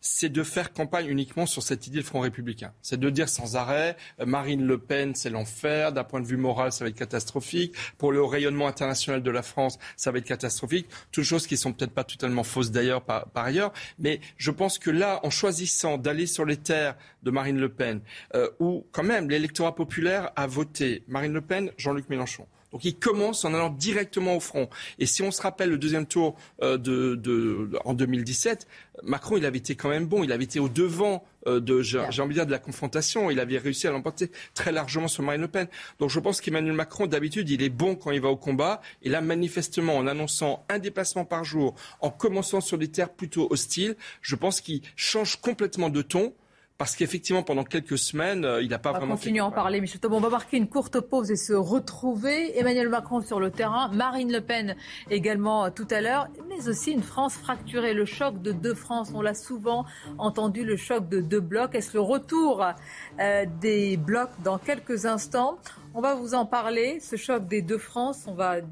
[SPEAKER 8] c'est de faire campagne uniquement sur cette idée de Front républicain. C'est de dire sans arrêt, euh, Marine Le Pen, c'est l'enfer, d'un point de vue moral, ça va être catastrophique, pour le rayonnement international de la France, ça va être catastrophique, toutes choses qui sont peut-être pas totalement fausses d'ailleurs par, ailleurs, mais je pense que là, en choisissant d'aller sur les terres de Marine Le Pen, euh, où quand même l'électorat populaire a voté Marine Le Pen, Jean-Luc Mélenchon, donc il commence en allant directement au front. Et si on se rappelle le deuxième tour euh, de, de, en 2017, Macron, il avait été quand même bon. Il avait été au devant euh, de, j'ai envie de dire, de la confrontation. Il avait réussi à l'emporter très largement sur Marine Le Pen. Donc je pense qu'Emmanuel Macron, d'habitude, il est bon quand il va au combat. Et là, manifestement, en annonçant un déplacement par jour, en commençant sur des terres plutôt hostiles, je pense qu'il change complètement de ton parce qu'effectivement, pendant quelques semaines, euh, il n'a pas
[SPEAKER 1] on va
[SPEAKER 8] vraiment.
[SPEAKER 1] continuer à en parler, Michel On va marquer une courte pause et se retrouver. Emmanuel Macron sur le terrain, Marine Le Pen également euh, tout à l'heure, mais aussi une France fracturée. Le choc de deux France, on l'a souvent entendu, le choc de deux blocs. Est-ce le retour euh, des blocs dans quelques instants? On va vous en parler, ce choc des deux France. On va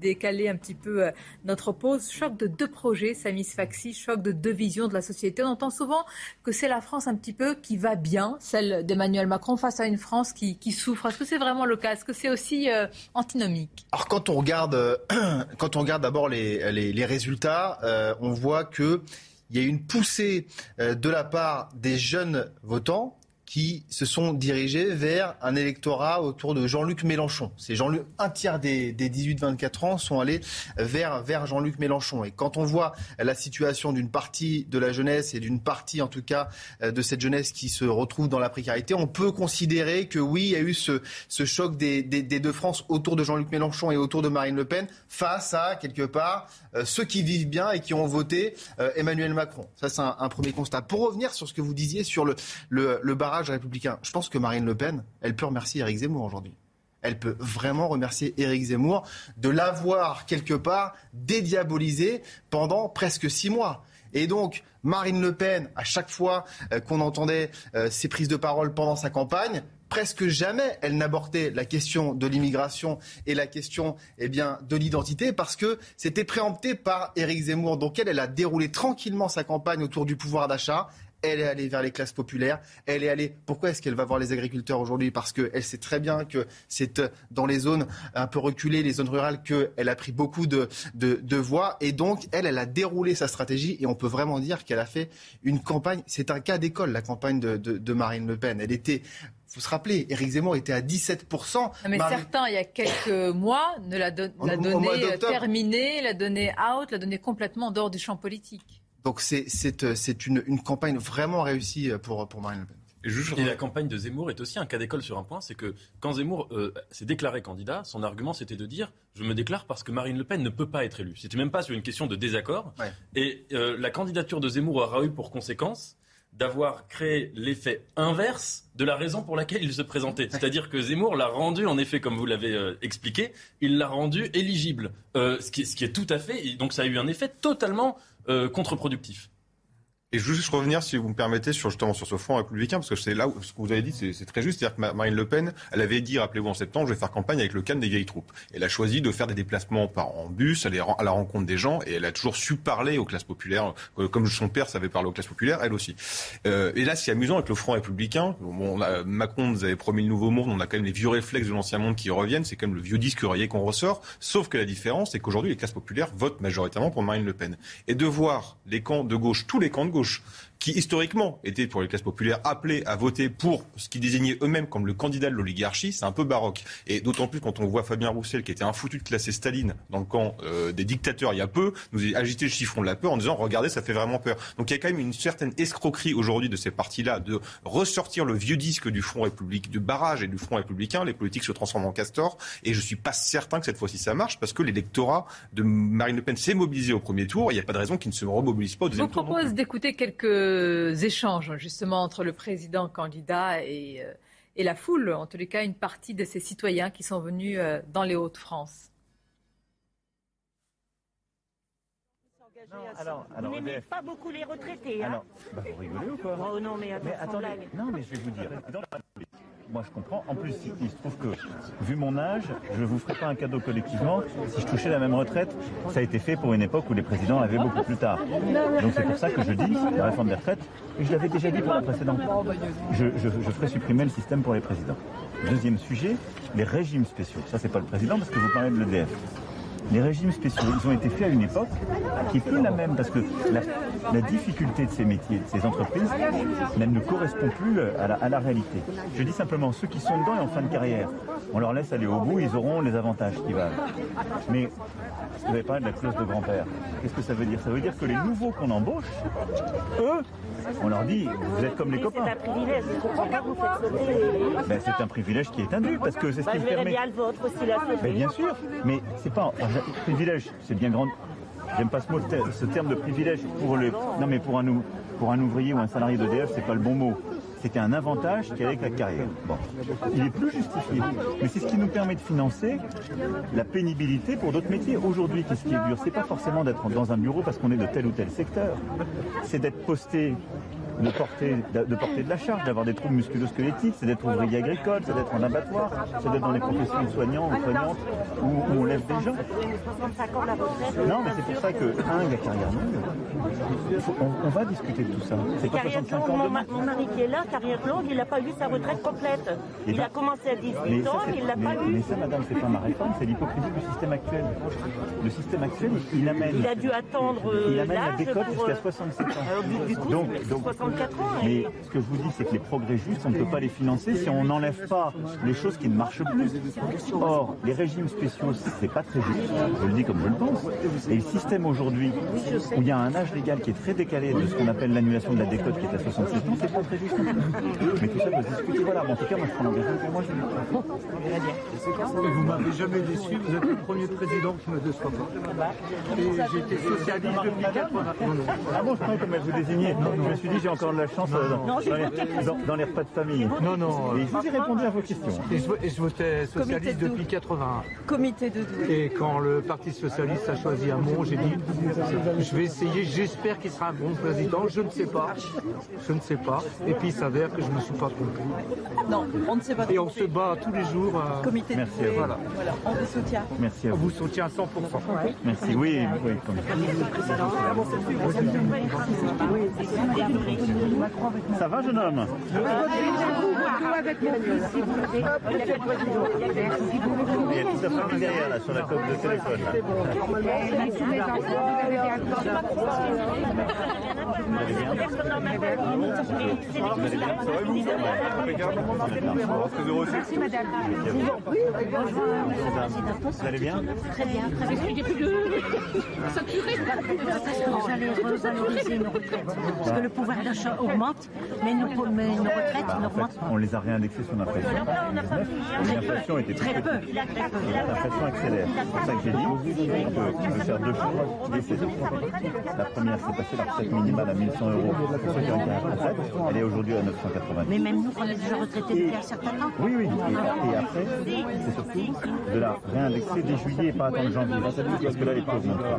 [SPEAKER 1] décaler un petit peu euh, notre pause. Choc de deux projets, Samis Faxi, choc de deux visions de la société. On entend souvent que c'est la France un petit peu qui va bien, celle d'Emmanuel Macron, face à une France qui, souffre. Est-ce que c'est vraiment le cas? Est-ce que c'est aussi euh, antinomique?
[SPEAKER 6] Alors quand on regarde, euh, quand on regarde d'abord les, résultats, on voit que il y a une poussée de la part des jeunes votants qui se sont dirigés vers un électorat autour de Jean-Luc Mélenchon. C'est Jean-Luc, un tiers des, des 18-24 ans sont allés vers, vers Jean-Luc Mélenchon. Et quand on voit la situation d'une partie de la jeunesse et d'une partie, en tout cas, euh, de cette jeunesse qui se retrouve dans la précarité, on peut considérer que oui, il y a eu ce, ce choc des, des, deux France autour de Jean-Luc Mélenchon et autour de Marine Le Pen face à, quelque part, euh, ceux qui vivent bien et qui ont voté euh, Emmanuel Macron. Ça, c'est un, un, premier constat. Pour revenir sur ce que vous disiez sur le, le, le barrage républicain. Je pense que Marine Le Pen, elle peut remercier Éric Zemmour aujourd'hui. Elle peut vraiment remercier Éric Zemmour de l'avoir quelque part dédiabolisé pendant presque six mois. Et donc, Marine Le Pen, à chaque fois euh, qu'on entendait euh, ses prises de parole pendant sa campagne, presque jamais elle n'abordait la question de l'immigration et la question eh bien, de l'identité parce que c'était préempté par Éric Zemmour. Donc elle, elle a déroulé tranquillement sa campagne autour du pouvoir d'achat elle est allée vers les classes populaires, elle est allée. Pourquoi est-ce qu'elle va voir les agriculteurs aujourd'hui? Parce qu'elle sait très bien que c'est euh, dans les zones un peu reculées, les zones rurales, qu'elle a pris beaucoup de, de, voix. Et donc, elle, elle a déroulé sa stratégie et on peut vraiment dire qu'elle a fait une campagne. C'est un cas d'école, la campagne de, Marine Le Pen. Elle était vous vous rappelez, Éric Zemmour était à 17%.
[SPEAKER 1] mais certains, il y a quelques mois, ne l'a, donné terminée, l'a donné out, l'a donné complètement en dehors du champ politique.
[SPEAKER 6] Donc c'est euh, une, une, campagne vraiment réussie euh, pour, pour Marine Le Pen.
[SPEAKER 9] Et, la campagne de Zemmour est aussi un cas d'école sur un point, c'est que quand Zemmour euh, s'est déclaré candidat, son argument c'était de dire je me déclare parce que Marine Le Pen ne peut pas être élue. C'était même pas sur une question de désaccord. Et la candidature de Zemmour aura eu pour conséquence d'avoir créé l'effet inverse de la raison pour laquelle il se présentait. C'est-à-dire que Zemmour l'a rendu, en effet, comme vous l'avez expliqué, il l'a rendu éligible. ce, qui, ce, qui, est tout à fait. Donc ça a eu un effet totalement contre-productif.
[SPEAKER 7] Et je veux juste revenir, si vous me permettez, sur, justement sur ce front républicain, parce que c'est là où ce que vous avez dit, c'est très juste. C'est-à-dire que Marine Le Pen, elle avait dit, rappelez-vous, en septembre, je vais faire campagne avec le canne des vieilles troupes. Elle a choisi de faire des déplacements par en bus, aller à la rencontre des gens, et elle a toujours su parler aux classes populaires, euh, comme son père savait parler aux classes populaires, elle aussi. Euh, et là, c'est amusant avec le front républicain. Bon, Macron nous avait promis le nouveau monde, on a quand même les vieux réflexes de l'ancien monde qui reviennent, c'est même le vieux disque rayé qu'on ressort. Sauf que la différence, c'est qu'aujourd'hui, les classes populaires votent majoritairement pour Marine Le Pen. Et de voir les camps de gauche, tous les camps de gauche, temos qui historiquement étaient pour les classes populaires appelés à voter pour ce qu'ils désignaient eux-mêmes comme le candidat de l'oligarchie, c'est un peu baroque. Et d'autant plus quand on voit Fabien Roussel, qui était un foutu de classer Staline dans le camp euh, des dictateurs il y a peu, nous agiter le chiffon de la peur en disant regardez, ça fait vraiment peur. Donc il y a quand même une certaine escroquerie aujourd'hui de ces partis-là de ressortir le vieux disque du Front républicain, du barrage et du Front républicain. Les politiques se transforment en castor. Et je suis pas certain que cette fois-ci ça marche parce que l'électorat de Marine Le Pen s'est mobilisé au premier tour. Il n'y a pas de raison qu'il ne se remobilise pas au deuxième tour.
[SPEAKER 1] Je vous propose d'écouter quelques échanges justement entre le président candidat et, euh, et, la foule, en tous les cas une partie de ces citoyens qui sont venus euh, dans les Hauts-de-France.
[SPEAKER 17] Alors, alors, vous n'aimez pas beaucoup les retraités, hein
[SPEAKER 18] alors, bah, vous rigolez ou quoi?
[SPEAKER 17] Oh, non, mais, mais attendez,
[SPEAKER 18] non, mais je vais vous dire. Moi, je comprends. En plus, il se trouve que, vu mon âge, je ne vous ferai pas un cadeau collectivement si je touchais la même retraite. Ça a été fait pour une époque où les présidents avaient beaucoup plus tard. Donc c'est pour ça que je dis la réforme des retraites, et je l'avais déjà dit pour la précédente. Je, je, je ferai supprimer le système pour les présidents. Deuxième sujet, les régimes spéciaux. Ça, c'est pas le président parce que vous parlez de l'EDF les régimes spéciaux, ils ont été faits à une époque qui est plus la même, parce que la, difficulté de ces métiers, de ces entreprises, elle ne correspond plus à la, à réalité. Je dis simplement, ceux qui sont dedans et en fin de carrière, on leur laisse aller au bout, ils auront les avantages qui valent. Mais vous avez parlé de la clause de grand-père. Qu'est-ce que ça veut dire? Ça veut dire que les nouveaux qu'on embauche, eux, on leur dit, vous êtes comme les copains.
[SPEAKER 17] C'est un privilège, je comprends pas vous faites sauter.
[SPEAKER 18] Ben, c'est un privilège qui est indu, parce que c'est ce qui
[SPEAKER 17] bah,
[SPEAKER 18] permet.
[SPEAKER 17] bien le vôtre aussi, là.
[SPEAKER 18] Ben, bien sûr, mais c'est pas privilège, c'est bien grand. J'aime pas ce, mot, ce terme de privilège pour le. Non, mais pour un, pour un ouvrier ou un salarié d'EDF, c'est pas le bon mot c'était un avantage qui avec la carrière. Bon. Il est plus justifié. Mais c'est ce qui nous permet de financer la pénibilité pour d'autres métiers. Aujourd'hui, qu'est-ce qui est dur? C'est pas forcément d'être dans un bureau parce qu'on est de tel ou tel secteur. C'est d'être posté de porter, de porter de la charge, d'avoir des troubles musculo-squelettiques, c'est d'être ouvrier agricole, c'est d'être en abattoir, c'est d'être dans les professions de soignants ou soignantes où, où, on lève des gens. Non, mais c'est pour ça que, un, gars carrière longue, on, on, va discuter de tout ça.
[SPEAKER 17] C'est pas 65 ans mon, mon mari qui est là, carrière longue, il n'a pas eu sa retraite complète. Eh il ben, a commencé à 18 ans, il l'a pas eu.
[SPEAKER 18] Mais ça, madame, c'est pas ma réforme, c'est l'hypocrisie du système actuel. Le système actuel, il amène...
[SPEAKER 17] Il a dû attendre
[SPEAKER 18] Il amène la décote jusqu'à 67 ans.
[SPEAKER 17] Euh, du coup, donc, donc,
[SPEAKER 18] mais ce que je vous dis, c'est que les progrès justes, on ne peut pas les financer si on n'enlève pas les choses qui ne marchent plus. Or, les régimes spéciaux, c'est pas très juste. Je le dis comme je le pense. Et le système aujourd'hui, où il y a un âge légal qui est très décalé de ce qu'on appelle l'annulation de la décote qui est à 67 ans, c'est pas très juste. Mais tout ça doit se discuter. Voilà, en tout cas, moi je prends l'engagement pour moi.
[SPEAKER 19] Je... Vous m'avez jamais déçu, vous êtes le premier président qui me déçoit pas. Et j'étais socialiste depuis 80
[SPEAKER 18] Ah bon, je croyais comme vous désignez. Je me suis dit, j'ai encore de la chance euh, dans, les, dans, les, repas de famille.
[SPEAKER 19] Non, non.
[SPEAKER 18] Et je vous ai répondu à vos questions.
[SPEAKER 19] Et je, votais socialiste depuis 80.
[SPEAKER 5] Comité de
[SPEAKER 19] Et quand le Parti socialiste a choisi Hamon, j'ai dit, je vais essayer, j'espère qu'il sera un bon président. Je ne sais pas. Je ne sais pas. Et puis il s'avère que je ne me suis pas trompé.
[SPEAKER 5] Non, on ne sait pas.
[SPEAKER 19] Et on se bat tous les jours.
[SPEAKER 5] Euh... Comité
[SPEAKER 18] Merci
[SPEAKER 5] de
[SPEAKER 18] voilà.
[SPEAKER 5] voilà. On vous soutient.
[SPEAKER 18] Merci à vous.
[SPEAKER 19] On vous soutient à 100%.
[SPEAKER 5] Ouais.
[SPEAKER 18] Merci, oui. oui ça va, jeune homme Il y a toute la famille derrière, là, sur la coque de téléphone. Là.
[SPEAKER 17] Merci madame.
[SPEAKER 18] Vous allez bien
[SPEAKER 17] Très bien, très bien. Plus de saturé. Vous allez revaloriser nos retraites. Parce que le pouvoir d'achat augmente, mais nos, mais nos retraites n'augmentent pas.
[SPEAKER 18] On les a réindexées sur l'inflation. L'inflation était
[SPEAKER 17] très peu.
[SPEAKER 18] L'inflation accélère. C'est pour ça que j'ai dit que je vais faire deux choses dès La première, c'est passer la retraite minimale à 1100 euros pour ceux qui ont été retraite. Elle est aujourd'hui à 980.
[SPEAKER 17] Mais même nous, on est déjà retraités depuis un certain temps.
[SPEAKER 18] Oui, oui. Et, et après, c'est surtout de la réindexer dès juillet et pas attendre janvier. Parce que là, les taux n'augmentent pas.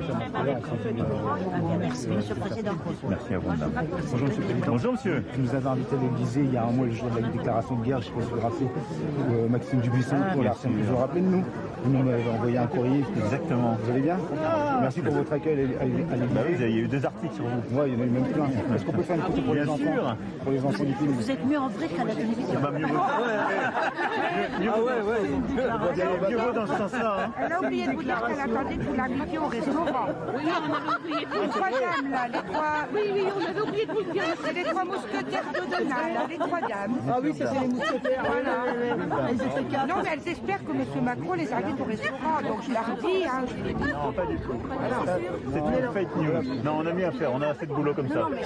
[SPEAKER 17] Merci, Monsieur le Président.
[SPEAKER 18] Merci à vous, madame. Bonjour, monsieur le Président. Bonjour, monsieur.
[SPEAKER 19] Vous nous avez invité à l'Élysée il y a un mois, le jour de la déclaration de guerre, je pas si vous rappelez, euh, Maxime Dubuisson,
[SPEAKER 18] ah,
[SPEAKER 19] pour la Vous vous rappelez de nous
[SPEAKER 18] Vous m'avez envoyé un courrier. Exactement. Vous allez bien Merci pour votre accueil. Bah oui, il y a eu deux articles sur vous. Oui, il y en a eu même plein. Est-ce qu'on peut faire une photo pour les enfants Pour les enfants du film
[SPEAKER 17] Vous êtes mieux en vrai qu'à la télévision.
[SPEAKER 18] Bah, mieux vaut. Ah ouais, ouais. Mieux vaut dans ce sens-là. hein.
[SPEAKER 20] Elle a oublié de vous dire qu'elle attendait tout l'inviter au restaurant.
[SPEAKER 17] Oui, on avait oublié de vous
[SPEAKER 20] Les
[SPEAKER 17] le
[SPEAKER 20] trois dames, là, les trois.
[SPEAKER 17] Oui, oui, on avait oublié de vous le dire.
[SPEAKER 20] C'est les trois mousquetaires d'Odona, là, les trois dames.
[SPEAKER 17] Ah oui, ça, c'est les mousquetaires.
[SPEAKER 20] Voilà.
[SPEAKER 17] Elles étaient quatre.
[SPEAKER 20] Non, mais elles espèrent que M. Macron les invite au restaurant. Donc je leur dis, hein, je leur dis.
[SPEAKER 18] Non, pas du tout. C'est une fake news. Non, on a mieux à faire. On a assez de boulot comme ça.
[SPEAKER 20] Non, mais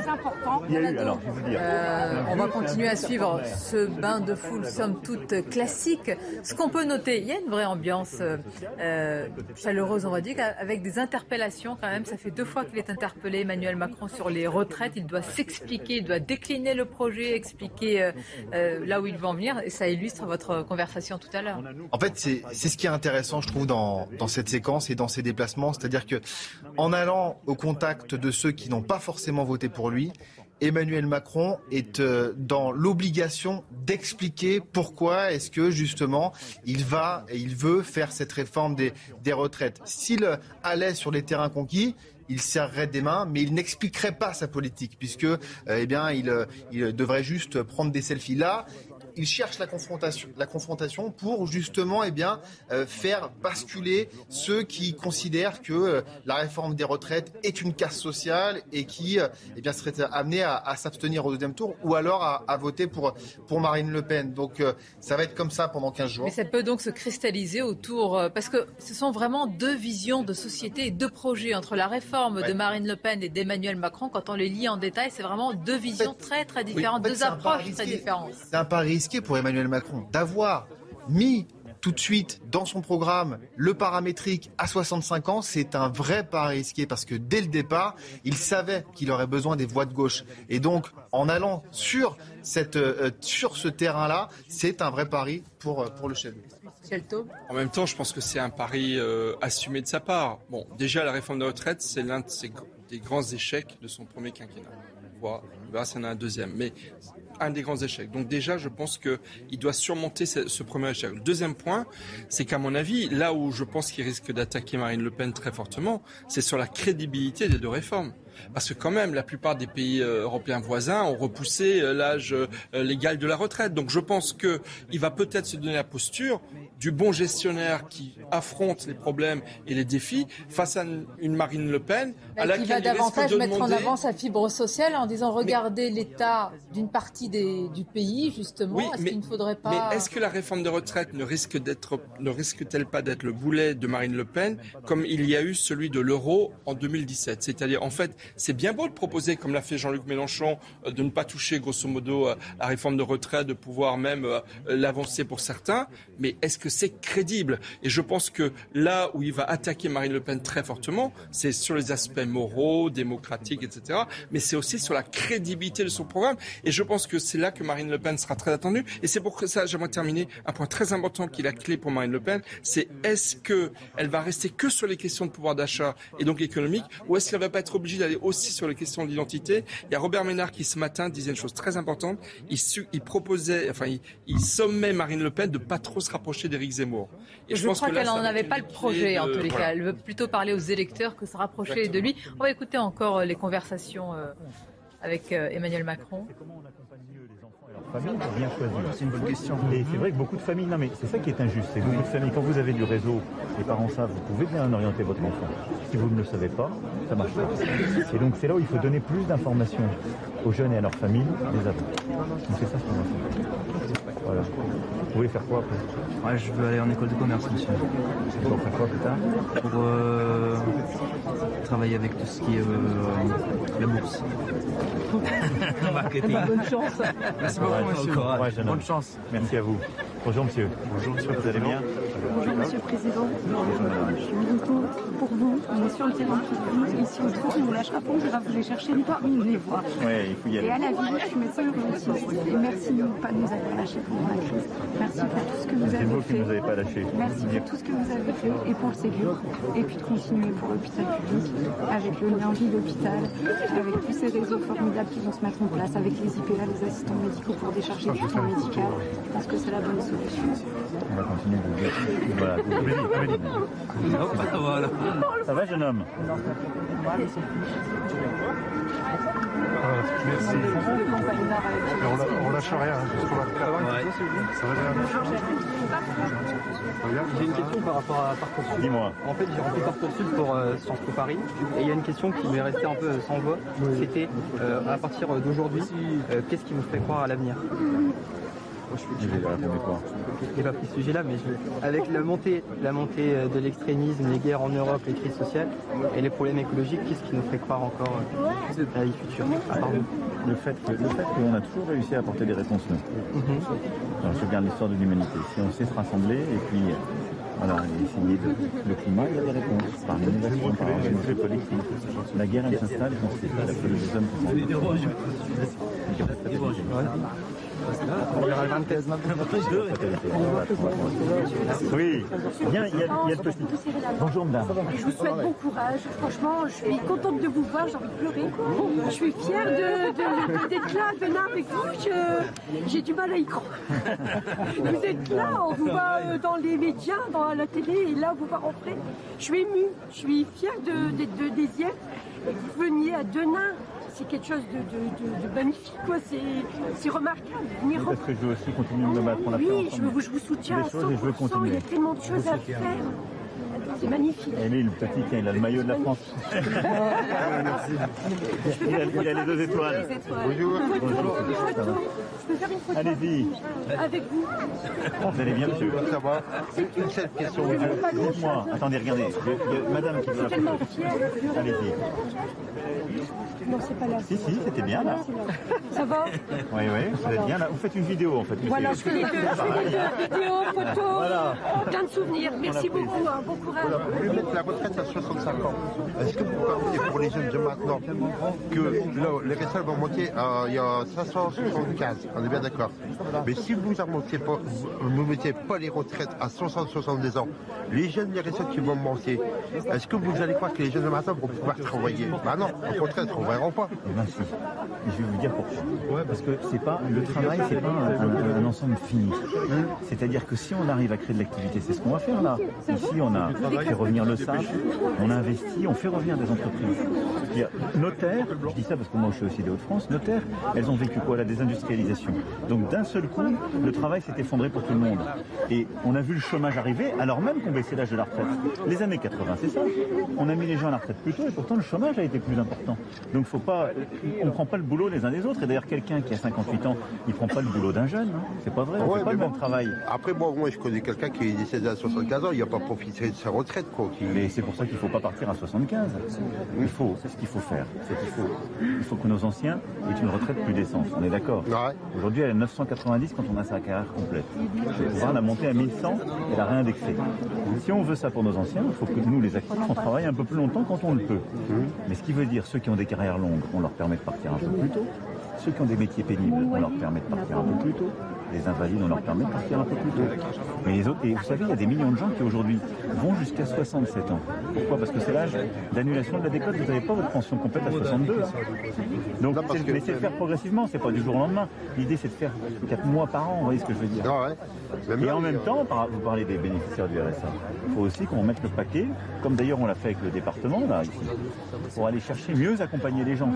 [SPEAKER 20] très important.
[SPEAKER 18] Il y a eu, alors, je vais vous dire.
[SPEAKER 1] Euh, on va continuer à suivre ce bain de foule, somme toute classique. Ce qu'on peut noter, il y a une vraie ambiance euh, euh, chaleureuse, on va dire, avec des interpellations quand même. Ça fait deux fois qu'il est interpellé, Emmanuel Macron, sur les retraites. Il doit s'expliquer, il doit décliner le projet, expliquer euh, là où il veut en venir. Et ça illustre votre conversation tout à l'heure.
[SPEAKER 6] En fait, c'est ce qui est intéressant, je trouve, dans, cette séquence et dans ces déplacements. C'est-à-dire que en allant au contact de ceux qui n'ont pas forcément voté pour lui, Emmanuel Macron est euh, dans l'obligation d'expliquer pourquoi est-ce que justement il va et il veut faire cette réforme des, retraites. S'il allait sur les terrains conquis, il serrerait des mains, mais il n'expliquerait pas sa politique, puisque euh, eh euh, il devrait juste prendre des selfies là. Il cherche la confrontation, la confrontation pour justement eh bien, euh, faire basculer ceux qui considèrent que euh, la réforme des retraites est une casse sociale et qui euh, eh bien, seraient amenés à, à s'abstenir au deuxième tour ou alors à, à voter pour, pour Marine Le Pen. Donc ça va être comme ça pendant 15 jours.
[SPEAKER 1] Mais ça peut donc se cristalliser autour, parce que ce sont vraiment deux visions de société et deux projets entre la réforme de Marine Le Pen et d'Emmanuel Macron. Quand on les lit en détail, c'est vraiment deux visions très très différentes,
[SPEAKER 6] en fait,
[SPEAKER 1] deux approches très différentes.
[SPEAKER 6] C'est un pari risqué pour Emmanuel Macron d'avoir mis tout de suite dans son programme le paramétrique à 65 ans. C'est un vrai pari risqué parce que dès le départ, il savait qu'il aurait besoin des voix de gauche. Et donc, en allant sur, cette, euh, sur ce terrain-là, c'est un vrai pari pour, euh, pour le chef d'État.
[SPEAKER 8] En même temps, je pense que c'est un pari euh, assumé de sa part. Bon, déjà, la réforme des retraites, c'est l'un de ses- des grands échecs de son premier quinquennat. On voit, on verra s'il y en a un deuxième. Mais un des grands échecs. Donc déjà, je pense qu'il doit surmonter ce, ce premier échec. Le deuxième point, c'est qu'à mon avis, là où je pense qu'il risque d'attaquer Marine Le Pen très fortement, c'est sur la crédibilité des deux réformes. Parce que quand même, la plupart des pays euh, européens voisins ont repoussé euh, l'âge euh, légal de la retraite. Donc je pense qu'il va peut-être se donner la posture du bon gestionnaire qui affronte les problèmes et les défis face à une, Marine Le Pen à
[SPEAKER 1] Bah, qui va
[SPEAKER 8] laquelle il risque
[SPEAKER 1] davantage
[SPEAKER 8] de
[SPEAKER 1] mettre en avant sa fibre sociale en disant regardez l'état d'une partie des- du pays justement.
[SPEAKER 8] Oui,
[SPEAKER 1] Est-ce
[SPEAKER 8] mais-
[SPEAKER 1] qu'il ne faudrait pas
[SPEAKER 8] Mais est-ce que la réforme de retraite ne risque d'être, ne risque-t-elle pas d'être le boulet de Marine Le Pen, comme il y a eu celui de l'euro en 2017 C'est-à-dire, en fait, c'est bien beau de proposer, comme l'a fait Jean-Luc Mélenchon, euh, de ne pas toucher, grosso modo, à la réforme de retraite, de pouvoir même euh, l'avancer pour certains, mais est-ce que c'est crédible? Et je pense que là où il va attaquer Marine Le Pen très fortement, c'est sur les aspects moraux, démocratiques, etc., mais c'est aussi sur la crédibilité de son programme. Et je pense que c'est là que Marine Le Pen sera très attendue. Et c'est pour ça, j'aimerais terminer, un point très important qui est la clé pour Marine Le Pen, c'est est-ce que elle va rester que sur les questions de pouvoir d'achat et donc économique, ou est-ce qu'elle va pas être obligée d'aller aussi sur les questions d'identité Il y a Robert Ménard qui ce matin disait une chose très importante. Il, su- il proposait, enfin, il, il sommait Marine Le Pen de pas trop se rapprocher d'Éric Zemmour. Et
[SPEAKER 1] je,
[SPEAKER 8] pense
[SPEAKER 1] crois qu'elle n'en
[SPEAKER 8] va
[SPEAKER 1] avait pas le projet, en
[SPEAKER 8] de-
[SPEAKER 1] tous les
[SPEAKER 8] voilà.
[SPEAKER 1] cas. Elle veut plutôt parler aux électeurs que se rapprocher de lui. On va écouter encore euh, les conversations euh, avec euh, Emmanuel Macron.
[SPEAKER 18] C'est une bonne question. Et c'est vrai que beaucoup de familles, non mais c'est ça qui est injuste, c'est que beaucoup de familles, quand vous avez du réseau, les parents savent, vous pouvez bien orienter votre enfant. Si vous ne le savez pas, ça marche pas. Et donc c'est là où il faut donner plus d'informations aux jeunes et à leur famille, les avant. Donc c'est ça ce qu'on va faire. Voilà. Vous voulez faire quoi après
[SPEAKER 21] Ouais, je veux aller en école de commerce, monsieur.
[SPEAKER 18] Pour faire quoi plus tard
[SPEAKER 21] Pour euh, travailler avec tout ce qui est euh, la bourse. Marketing.
[SPEAKER 18] Bonne chance.
[SPEAKER 21] Merci beaucoup, monsieur.
[SPEAKER 18] courage, jeune homme.
[SPEAKER 21] Bonne chance.
[SPEAKER 18] Merci à vous. Bonjour monsieur. Bonjour monsieur, vous allez bien
[SPEAKER 22] Bonjour Monsieur le Président, je suis militant pour vous, on est sur le terrain pour vous, ici on trouve, on vous lâchera pas, on ira vous les chercher, pas on les voit.
[SPEAKER 18] Ouais, il faut y aller.
[SPEAKER 22] Et à la ville, je suis médecin urgentiste, et merci de ne pas nous avoir lâchés. Merci pour tout ce que vous
[SPEAKER 18] C'est
[SPEAKER 22] avez
[SPEAKER 18] vous qui
[SPEAKER 22] fait.
[SPEAKER 18] ne nous avez pas lâchés.
[SPEAKER 22] Merci pour tout ce que vous avez fait et pour le Ségur, et puis de continuer pour l'hôpital public, avec le lien vie-l'hôpital, avec tous ces réseaux formidables qui vont se mettre en place, avec les IPA, les assistants médicaux pour décharger du temps médical. Je pense que c'est la bonne solution.
[SPEAKER 18] On va continuer de Voilà, voilà. Ça va, jeune homme?
[SPEAKER 20] Merci.
[SPEAKER 19] On, lâche rien, jusqu'au 24. Ça va
[SPEAKER 23] bien J'ai une question par rapport à Parcoursup.
[SPEAKER 18] Dis-moi.
[SPEAKER 23] En fait, j'ai rempli Parcoursup pour euh, Sciences Po Paris. Et il y a une question qui m'est restée un peu sans voix. C'était, euh, à partir d'aujourd'hui, euh, qu'est-ce qui vous fait croire à l'avenir?
[SPEAKER 18] Répondre quoi.
[SPEAKER 23] Je n'ai pas pris ce sujet-là, mais je... avec la montée, la montée de l'extrémisme, les guerres en Europe, les crises sociales et les problèmes écologiques, qu'est-ce qui nous ferait croire encore à la vie future? Nous
[SPEAKER 18] le fait le fait qu'on a toujours réussi à apporter des réponses nous. Mm je regarde l'histoire de l'humanité. Si on sait se rassembler et puis voilà, essayer de, le climat, il y a des réponses. Par l'innovation, par l'ingénierie collective. La guerre, elle s'installe quand c'est la folie des hommes oui, bien, il y, a, il y a le petit. Bonjour madame.
[SPEAKER 20] Je vous souhaite bon courage. Franchement, je suis contente de vous voir, j'ai envie de pleurer. Je suis fière d'être là, de avec vous. J'ai du mal à y croire. Vous êtes là, on vous voit euh, dans les médias, dans la télé, et là, vous voir rentrer. Je suis émue, je suis fière d'être de, Et que vous veniez à Denain c'est quelque chose de, magnifique, quoi. C'est remarquable.
[SPEAKER 18] Parce que je veux aussi continuer de me battre.
[SPEAKER 20] On oui, je, vous, je vous soutiens à 100%. Il y a tellement de choses à faire. C'est magnifique.
[SPEAKER 18] Et lui, le petit, tiens, il a le maillot de la France.
[SPEAKER 20] Merci.
[SPEAKER 18] Il a, il a, les deux étoiles.
[SPEAKER 20] Bonjour. Bonjour. Je peux faire une photo
[SPEAKER 18] Allez-y.
[SPEAKER 20] Avec vous.
[SPEAKER 18] Vous allez bien, monsieur
[SPEAKER 20] Ça va
[SPEAKER 18] C'est une seule question. Dites-moi. Attendez, regardez. A madame qui veut la photo. Allez-y.
[SPEAKER 20] Non, c'est pas là.
[SPEAKER 18] Si, si, c'était bien là.
[SPEAKER 20] Ça va
[SPEAKER 18] Oui, oui, vous êtes bien là. Vous faites une vidéo en fait.
[SPEAKER 20] Voilà, je fais les deux. Je fais les deux. Vidéo, photo. Voilà. Plein de souvenirs. Merci beaucoup. Courage.
[SPEAKER 24] Vous voulez mettre la retraite à 65 ans. Est-ce que vous pensez pour les jeunes de maintenant que les retraites vont monter à il y a 575 On est bien d'accord. Mais si vous ne pas, vous mettez pas les retraites à 60-70 ans, les jeunes, les retraites qui vont monter, est-ce que vous allez croire que les jeunes de maintenant vont pouvoir travailler? Bah non, au contraire, ils ne travailleront pas.
[SPEAKER 18] Eh ben si. Je vais vous dire pourquoi. Parce que c'est pas le travail, c'est pas un, ensemble fini. C'est-à-dire que si on arrive à créer de l'activité, c'est ce qu'on va faire là. Ici, on a fait revenir le SAP, on a investi, on fait revenir des entreprises. Notaire, je dis ça parce que moi je suis aussi des Hauts-de-France, notaires, elles ont vécu quoi La désindustrialisation. Donc d'un seul coup, le travail s'est effondré pour tout le monde. Et on a vu le chômage arriver alors même qu'on baissait l'âge de la retraite. Les années 80, c'est ça. On a mis les gens à la retraite plus tôt et pourtant le chômage a été plus important. Donc faut pas, on ne prend pas le boulot les uns des autres. Et d'ailleurs, quelqu'un qui a 58 ans, il prend pas le boulot d'un jeune. Hein. C'est pas vrai, on fait pas le même travail.
[SPEAKER 24] Après, moi, moi, je connais quelqu'un qui est décédé à 75 ans, il n'a pas profité de sa retraite. Quoi,
[SPEAKER 18] Mais c'est pour ça qu'il ne faut pas partir à 75. Il faut, ce qu'il faut faire, c'est qu'il faut, il faut que nos anciens aient une retraite plus décente. On est d'accord? Aujourd'hui, elle est 990 quand on a sa carrière complète. On pouvoir la monter à 1100 et la réindexer. Si on veut ça pour nos anciens, il faut que nous, les actifs, on travaille un peu plus longtemps quand on le peut. Mais ce qui veut dire, ceux qui ont des carrières longues, on leur permet de partir un peu plus tôt. Ceux qui ont des métiers pénibles, on leur permet de partir un peu plus tôt les invalides, on leur permet de partir un peu plus tôt. Mais les autres, et vous savez, il y a des millions de gens qui aujourd'hui vont jusqu'à 67 ans. Pourquoi? Parce que c'est l'âge d'annulation de la décote. Vous n'avez pas votre pension complète à 62. Donc, c'est de faire progressivement, c'est pas du jour au lendemain. L'idée, c'est de faire 4 mois par an, vous voyez ce que je veux dire.
[SPEAKER 24] Ah
[SPEAKER 18] et en même temps, vous parlez des bénéficiaires du RSA, il faut aussi qu'on mette le paquet, comme d'ailleurs on l'a fait avec le département, là, ici, pour aller chercher mieux accompagner les gens.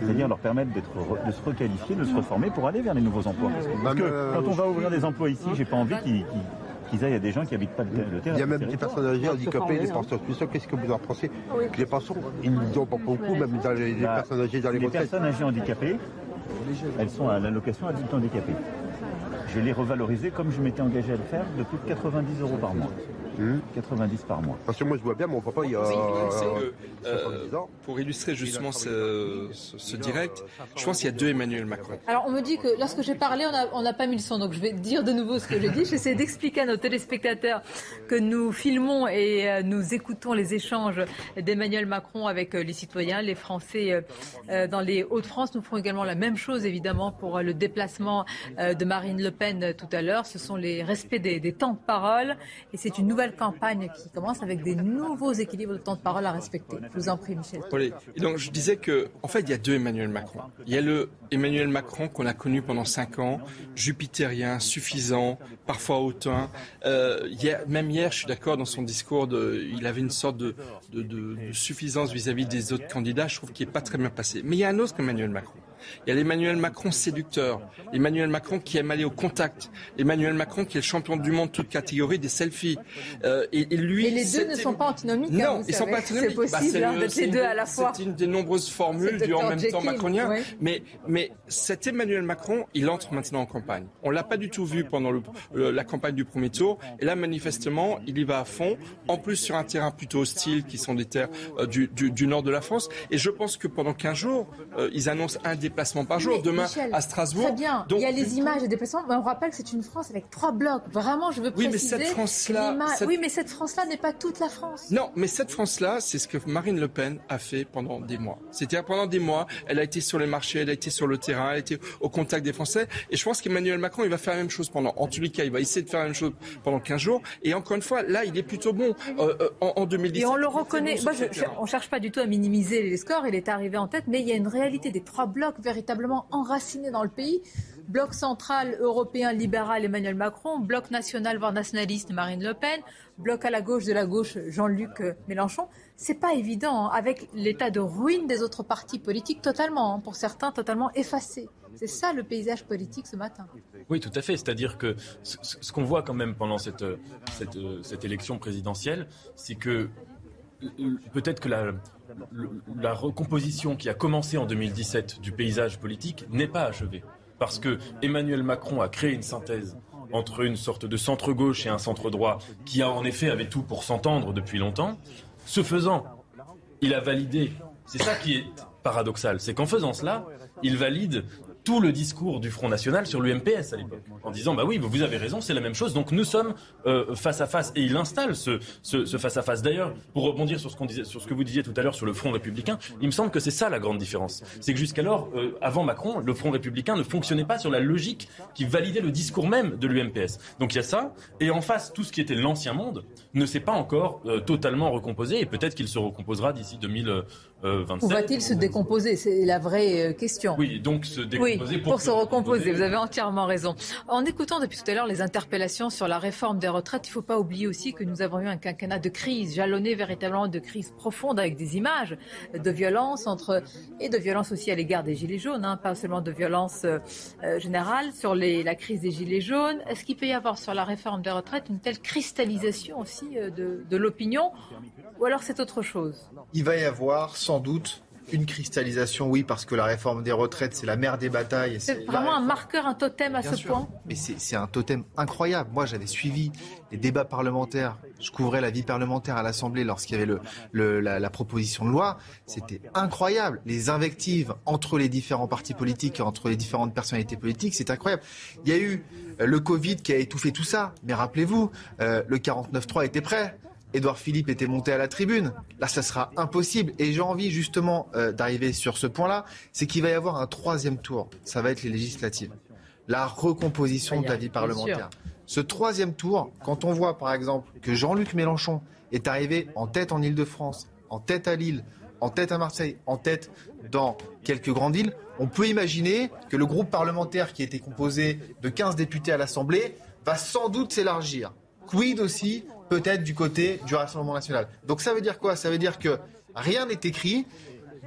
[SPEAKER 18] C'est-à-dire leur permettre de se requalifier, de se reformer pour aller vers les nouveaux emplois. Parce que quand on va ouvrir des emplois ici, j'ai pas envie qu'ils aillent à des gens qui habitent pas le terrain.
[SPEAKER 24] Il y a même des personnes âgées handicapées, les pensions Qu'est-ce que vous en pensez Que les pensions, ils n'ont pas beaucoup, même dans les, bah, personnes âgées dans les,
[SPEAKER 18] les personnes âgées handicapées, elles sont à l'allocation adulte handicapé. Je l'ai revalorisé comme je m'étais engagé à le faire de plus de 90 euros par mois. 90 par mois.
[SPEAKER 24] Parce que moi, je vois bien mon papa, il y a.
[SPEAKER 8] Euh, pour illustrer justement ce, direct, je pense qu'il y a deux Emmanuel Macron.
[SPEAKER 1] Alors, on me dit que lorsque j'ai parlé, on n'a pas mis le son, donc je vais dire de nouveau ce que j'ai dit. J'essaie d'expliquer à nos téléspectateurs que nous filmons et euh, nous écoutons les échanges d'Emmanuel Macron avec euh, les citoyens, les Français dans les Hauts-de-France. Nous ferons également la même chose, évidemment, pour le déplacement de Marine Le Pen tout à l'heure. Ce sont les respects des, des temps de parole et c'est une nouvelle campagne qui commence avec des nouveaux équilibres de temps de parole à respecter. Je vous en prie, Michel.
[SPEAKER 8] Donc, je disais que, en fait, il y a deux Emmanuel Macron. Il y a le Emmanuel Macron qu'on a connu pendant cinq ans, jupitérien, suffisant, parfois hautain. Euh, hier, même hier, je suis d'accord dans son discours, il avait une sorte de, suffisance vis-à-vis des autres candidats. Je trouve qu'il n'est pas très bien passé. Mais il y a un autre Emmanuel Macron. Il y a l'Emmanuel Macron séducteur, Emmanuel Macron qui aime aller au contact, Emmanuel Macron qui est le champion du monde toute catégorie des selfies. Euh, et, et, lui,
[SPEAKER 1] et les deux ne sont pas antinomiques.
[SPEAKER 8] Non,
[SPEAKER 1] hein,
[SPEAKER 8] ils ne sont pas antinomiques.
[SPEAKER 1] C'est possible bah, d'être les deux à la fois.
[SPEAKER 8] C'est une des nombreuses formules du en même Jekyll, temps macronien. Oui. Mais, mais cet Emmanuel Macron, il entre maintenant en campagne. On l'a pas du tout vu pendant le, le, la campagne du premier tour. Et là, manifestement, il y va à fond. En plus, sur un terrain plutôt hostile, qui sont des terres euh, du, du, du, nord de la France. Et je pense que pendant 15 jours, euh, ils annoncent un déplacement par jour.
[SPEAKER 1] Mais
[SPEAKER 8] Demain
[SPEAKER 1] Michel,
[SPEAKER 8] à Strasbourg.
[SPEAKER 1] Très bien.
[SPEAKER 8] Donc,
[SPEAKER 1] il y a les images des déplacements, mais on rappelle que c'est une France avec trois blocs. Vraiment, je veux
[SPEAKER 8] oui,
[SPEAKER 1] préciser.
[SPEAKER 8] Mais cette France-là, cette...
[SPEAKER 1] Oui, mais cette France-là n'est pas toute la France.
[SPEAKER 8] Non, mais cette France-là, c'est ce que Marine Le Pen a fait pendant des mois. C'est-à-dire pendant des mois, elle a été sur les marchés, elle a été sur le terrain, elle a été au contact des Français. Et je pense qu'Emmanuel Macron, il va faire la même chose pendant. En tous les cas, il va essayer de faire la même chose pendant 15 jours. Et encore une fois, là, il est plutôt bon euh, euh, en, en, 2017.
[SPEAKER 1] Et on le reconnaît. Bon Moi, je, je, on cherche pas du tout à minimiser les scores. Il est arrivé en tête, mais il y a une réalité des trois blocs véritablement enracinés dans le pays. Bloc central européen libéral Emmanuel Macron, bloc national voire nationaliste Marine Le Pen, bloc à la gauche de la gauche Jean-Luc Mélenchon. C'est pas évident hein, avec l'état de ruine des autres partis politiques totalement, hein, pour certains totalement effacés. C'est ça le paysage politique ce matin.
[SPEAKER 9] Oui, tout à fait. C'est-à-dire que ce, qu'on voit quand même pendant cette, cette, cette élection présidentielle, c'est que peut-être que la, la recomposition qui a commencé en 2017 du paysage politique n'est pas achevée. Parce que Emmanuel Macron a créé une synthèse entre une sorte de centre-gauche et un centre-droit qui a en effet avait tout pour s'entendre depuis longtemps. Ce faisant, il a validé. C'est ça qui est paradoxal. C'est qu'en faisant cela, il valide tout le discours du Front National sur l'UMPS à l'époque, en disant bah oui, vous avez raison, c'est la même chose. Donc nous sommes euh, face à face et il installe ce, ce, ce face à face. D'ailleurs, pour rebondir sur ce, qu'on disait, sur ce que vous disiez tout à l'heure sur le Front républicain, il me semble que c'est ça la grande différence. C'est que jusqu'alors, euh, avant Macron, le Front républicain ne fonctionnait pas sur la logique qui validait le discours même de l'UMPS. Donc il y a ça, et en face, tout ce qui était l'ancien monde ne s'est pas encore euh, totalement recomposé, et peut-être qu'il se recomposera d'ici 2027.
[SPEAKER 1] Où va-t-il se décomposer? C'est la vraie question.
[SPEAKER 9] Oui, donc se décomposer.
[SPEAKER 1] Oui, pour, pour se recomposer. Vous avez entièrement raison. En écoutant depuis tout à l'heure les interpellations sur la réforme des retraites, il ne faut pas oublier aussi que nous avons eu un quinquennat de crise, jalonné véritablement de crise profonde avec des images de violence entre et de violence aussi à l'égard des gilets jaunes, hein, pas seulement de violence euh, générale sur les, la crise des gilets jaunes. Est-ce qu'il peut y avoir sur la réforme des retraites une telle cristallisation aussi euh, de, de l'opinion, ou alors c'est autre chose
[SPEAKER 6] Il va y avoir sans doute une cristallisation, oui, parce que la réforme des retraites, c'est la mère des batailles.
[SPEAKER 1] C'est vraiment un marqueur, un totem à
[SPEAKER 6] Bien
[SPEAKER 1] ce
[SPEAKER 6] sûr.
[SPEAKER 1] point.
[SPEAKER 6] Mais c'est un totem incroyable. Moi, j'avais suivi les débats parlementaires. Je couvrais la vie parlementaire à l'Assemblée lorsqu'il y avait le, le, la, la, proposition de loi. C'était incroyable. Les invectives entre les différents partis politiques, entre les différentes personnalités politiques, c'est incroyable. Il y a eu le Covid qui a étouffé tout ça. Mais rappelez-vous, euh, le 49-3 était prêt. Édouard Philippe était monté à la tribune. Là, ça sera impossible. Et j'ai envie justement euh, d'arriver sur ce point-là. C'est qu'il va y avoir un troisième tour. Ça va être les législatives. La recomposition de la vie parlementaire. Ce troisième tour, quand on voit par exemple que Jean-Luc Mélenchon est arrivé en tête en Ile-de-France, en tête à Lille, en tête à Marseille, en tête dans quelques grandes villes, on peut imaginer que le groupe parlementaire qui était composé de 15 députés à l'Assemblée va sans doute s'élargir. Quid aussi peut-être du côté du Rassemblement national. Donc ça veut dire quoi? Ça veut dire que rien n'est écrit.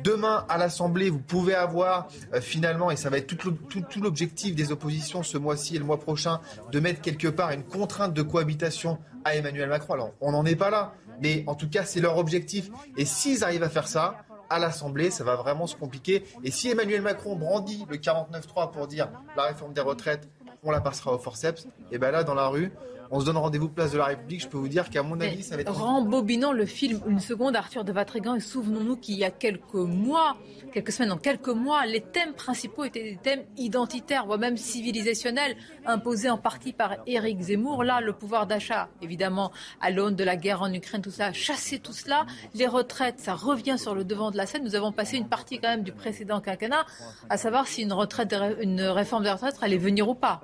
[SPEAKER 6] Demain, à l'Assemblée, vous pouvez avoir euh, finalement, et ça va être tout, tout, tout l'objectif des oppositions ce mois-ci et le mois prochain, de mettre quelque part une contrainte de cohabitation à Emmanuel Macron. Alors, on n'en est pas là, mais en tout cas, c'est leur objectif. Et s'ils arrivent à faire ça, à l'Assemblée, ça va vraiment se compliquer. Et si Emmanuel Macron brandit le 49-3 pour dire la réforme des retraites, on la passera au forceps, et bien là, dans la rue, on se donne rendez-vous place de la République. Je peux vous dire qu'à mon avis,
[SPEAKER 1] Mais
[SPEAKER 6] ça va être.
[SPEAKER 1] Rembobinant le film une seconde, Arthur de Vatrigan, et souvenons-nous qu'il y a quelques mois, quelques semaines, dans quelques mois, les thèmes principaux étaient des thèmes identitaires, voire même civilisationnels, imposés en partie par Éric Zemmour. Là, le pouvoir d'achat, évidemment, à l'aune de la guerre en Ukraine, tout ça, chasser tout cela. Les retraites, ça revient sur le devant de la scène. Nous avons passé une partie quand même du précédent quinquennat, à savoir si une retraite, une réforme des retraites allait venir ou pas.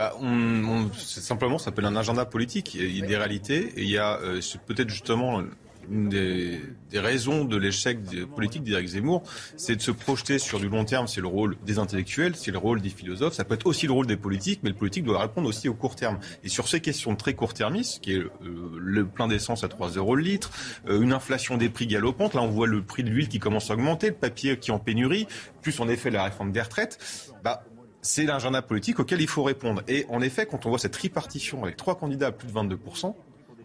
[SPEAKER 7] Bah, on, on- c'est simplement, ça s'appelle un agenda politique. Il y a des réalités et il y a euh, c'est peut-être justement une des, des raisons de l'échec politique d'Éric Zemmour, c'est de se projeter sur du long terme. C'est le rôle des intellectuels, c'est le rôle des philosophes. Ça peut être aussi le rôle des politiques, mais le politique doit répondre aussi au court terme. Et sur ces questions très court-termistes, qui est euh, le plein d'essence à 3 euros le litre, euh, une inflation des prix galopante. Là, on voit le prix de l'huile qui commence à augmenter, le papier qui est en pénurie, plus en effet la réforme des retraites. Bah, c'est l'agenda politique auquel il faut répondre. Et en effet, quand on voit cette tripartition avec trois candidats à plus de 22%,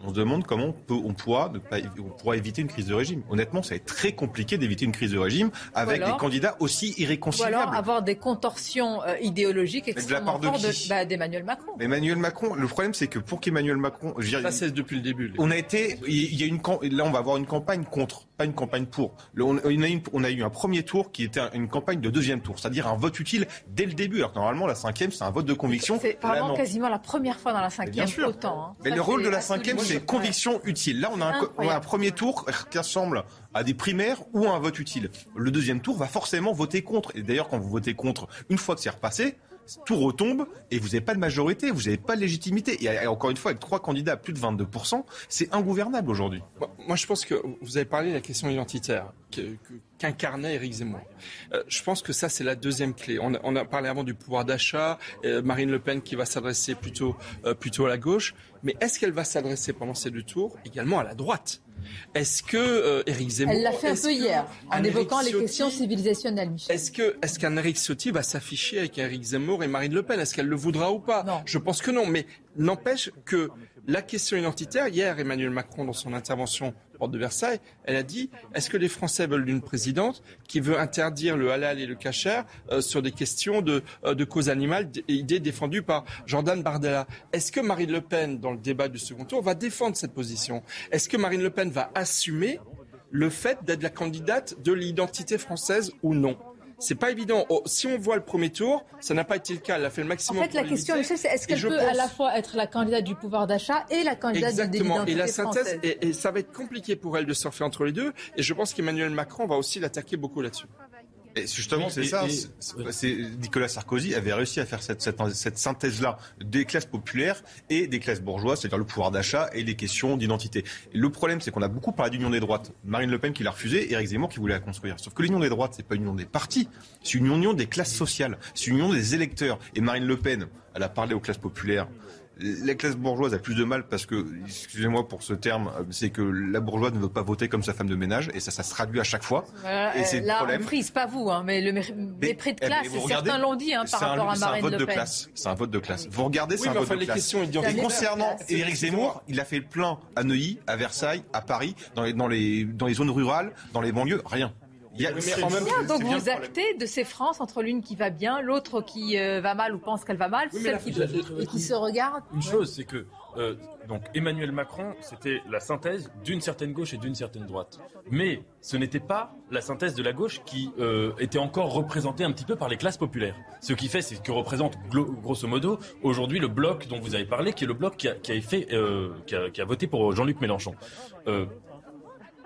[SPEAKER 7] on se demande comment on, peut, on, pourra, ne pas, on pourra éviter une crise de régime. Honnêtement, ça va être très compliqué d'éviter une crise de régime avec
[SPEAKER 1] alors-
[SPEAKER 7] des candidats aussi
[SPEAKER 1] Ou
[SPEAKER 7] irréconciliables.
[SPEAKER 1] alors avoir des contorsions euh, idéologiques
[SPEAKER 7] de la
[SPEAKER 1] extrêmement
[SPEAKER 7] part de
[SPEAKER 1] bah, d'Emmanuel Macron.
[SPEAKER 7] Emmanuel Macron, le problème c'est que pour qu'Emmanuel Macron, je dire,
[SPEAKER 8] Ça, c'est depuis le début.
[SPEAKER 7] on a été, il y a une, là on va avoir une campagne contre, pas une campagne pour. Le- On, on a, une- on a eu un premier tour qui était un- une campagne de deuxième tour, c'est-à-dire un vote utile dès le début. Alors que normalement la cinquième c'est un vote de conviction.
[SPEAKER 1] C'est vraiment quasiment la première fois dans la
[SPEAKER 7] bien
[SPEAKER 1] cinquième autant. hein.
[SPEAKER 7] Mais
[SPEAKER 1] Ça,
[SPEAKER 7] le rôle de la cinquième, c'est
[SPEAKER 1] Ouais.
[SPEAKER 7] conviction utile. Là, on a, un, on a un premier tour qui ressemble à des primaires ou à un vote utile. Le deuxième tour va forcément voter contre. Et d'ailleurs, quand vous votez contre, une fois que c'est repassé, tout retombe et vous n'avez pas de majorité, vous n'avez pas de légitimité. Et encore une fois, avec trois candidats à plus de 22%, c'est ingouvernable aujourd'hui.
[SPEAKER 8] Moi, je pense que vous avez parlé de la question identitaire qu'incarnait Éric Zemmour. Euh, je pense que ça, c'est la deuxième clé. On a, on a parlé avant du pouvoir d'achat, euh, Marine Le Pen qui va s'adresser plutôt, euh, plutôt à la gauche. Mais est-ce qu'elle va s'adresser pendant ces deux tours également à la droite? Est-ce que euh, Éric Zemmour...
[SPEAKER 1] Elle l'a fait un peu hier, en évoquant
[SPEAKER 8] Éric
[SPEAKER 1] les questions civilisationnelles, Michel.
[SPEAKER 8] est-ce que est-ce qu'un Eric Ciotti va s'afficher avec Eric Zemmour et Marine Le Pen? Est-ce qu'elle le voudra ou pas? Je pense que non, mais n'empêche que la question identitaire, hier Emmanuel Macron dans son intervention porte de Versailles, elle a dit est-ce que les Français veulent une présidente qui veut interdire le halal et le kasher euh, sur des questions de, euh, de cause animale, idée défendue par Jordan Bardella? Est-ce que Marine Le Pen, dans le débat du second tour, va défendre cette position? Est-ce que Marine Le Pen va assumer le fait d'être la candidate de l'identité française ou non? C'est pas évident. Oh, si on voit le premier tour, ça n'a pas été le cas. Elle a fait le
[SPEAKER 1] En
[SPEAKER 8] maximum.
[SPEAKER 1] fait, la question. Michel, c'est est-ce qu'elle peut à la fois être la candidate du pouvoir d'achat et la candidate de
[SPEAKER 8] Exactement. Et la synthèse, et, et ça va être compliqué pour elle de surfer entre les deux. Et je pense qu'Emmanuel Macron va aussi l'attaquer beaucoup là-dessus.
[SPEAKER 7] Et justement,
[SPEAKER 8] Oui,
[SPEAKER 7] c'est ça.
[SPEAKER 8] et-
[SPEAKER 7] c'est- Nicolas Sarkozy avait réussi à faire cette, cette, cette synthèse-là des classes populaires et des classes bourgeoises, c'est-à-dire le pouvoir d'achat et les questions d'identité. Le problème, c'est qu'on a beaucoup parlé d'union des droites. Marine Le Pen qui l'a refusé, Éric Zemmour qui voulait la construire. Sauf que l'union des droites, c'est pas une union des partis, c'est une union des classes sociales, c'est une union des électeurs. Et Marine Le Pen, elle a parlé aux classes populaires. La classe bourgeoise a plus de mal parce que, excusez-moi pour ce terme, euh, c'est que la bourgeoise ne veut pas voter comme sa femme de ménage et ça, ça se traduit à chaque fois.
[SPEAKER 1] Voilà,
[SPEAKER 7] et
[SPEAKER 1] euh,
[SPEAKER 7] c'est le
[SPEAKER 1] là,
[SPEAKER 7] problème.
[SPEAKER 1] on frise, pas vous, hein, mais le mé- mépris de
[SPEAKER 7] Eh
[SPEAKER 1] classe, et
[SPEAKER 7] regardez,
[SPEAKER 1] certains l'ont dit hein, par
[SPEAKER 7] c'est un-
[SPEAKER 1] rapport à
[SPEAKER 7] C'est un
[SPEAKER 1] Marine
[SPEAKER 7] vote
[SPEAKER 1] Le
[SPEAKER 7] de classe. C'est un vote de classe. Vous regardez,
[SPEAKER 8] Oui,
[SPEAKER 7] c'est un
[SPEAKER 8] mais
[SPEAKER 7] vote
[SPEAKER 8] enfin,
[SPEAKER 7] de
[SPEAKER 8] les
[SPEAKER 7] classe.
[SPEAKER 8] questions.
[SPEAKER 7] Et concernant Éric Zemmour, il a fait le plein à Neuilly, à Versailles, à Paris, dans les, dans les, dans les zones rurales, dans les banlieues, rien. Il y a,
[SPEAKER 8] Oui, mais en même
[SPEAKER 1] Bien, donc vous actez de ces France entre l'une qui va bien, l'autre qui euh, va mal ou pense qu'elle va mal,
[SPEAKER 9] Oui,
[SPEAKER 1] celle qui,
[SPEAKER 9] la-
[SPEAKER 1] et qui se regarde.
[SPEAKER 9] Une chose, c'est que euh, donc Emmanuel Macron, c'était la synthèse d'une certaine gauche et d'une certaine droite. Mais ce n'était pas la synthèse de la gauche qui euh, était encore représentée un petit peu par les classes populaires. Ce qui fait, c'est ce que représente grosso modo aujourd'hui le bloc dont vous avez parlé, qui est le bloc qui a, qui a fait, euh, qui, a, qui a voté pour Jean-Luc Mélenchon.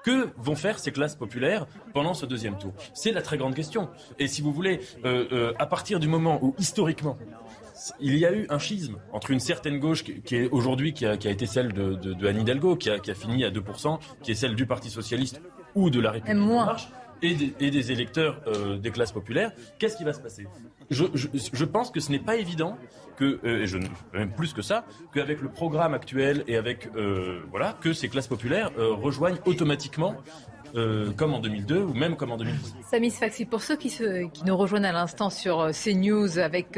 [SPEAKER 9] Que vont faire ces classes populaires pendant ce deuxième tour? C'est la très grande question. Et si vous voulez, euh, euh, à partir du moment où historiquement il y a eu un schisme entre une certaine gauche qui, est aujourd'hui qui a, qui a été celle de, de, de Anne Hidalgo, qui a, qui a fini à 2%, qui est celle du Parti socialiste ou de la République
[SPEAKER 1] moins.
[SPEAKER 9] en marche, et des, électeurs euh, des classes populaires. Qu'est-ce qui va se passer? Je, pense que ce n'est pas évident que, euh, et je, même plus que ça, qu'avec le programme actuel et avec euh, voilà, que ces classes populaires rejoignent automatiquement. comme en 2002 ou même comme en 2010.
[SPEAKER 1] Samy Sfaxi, pour ceux qui, nous rejoignent à l'instant sur CNews avec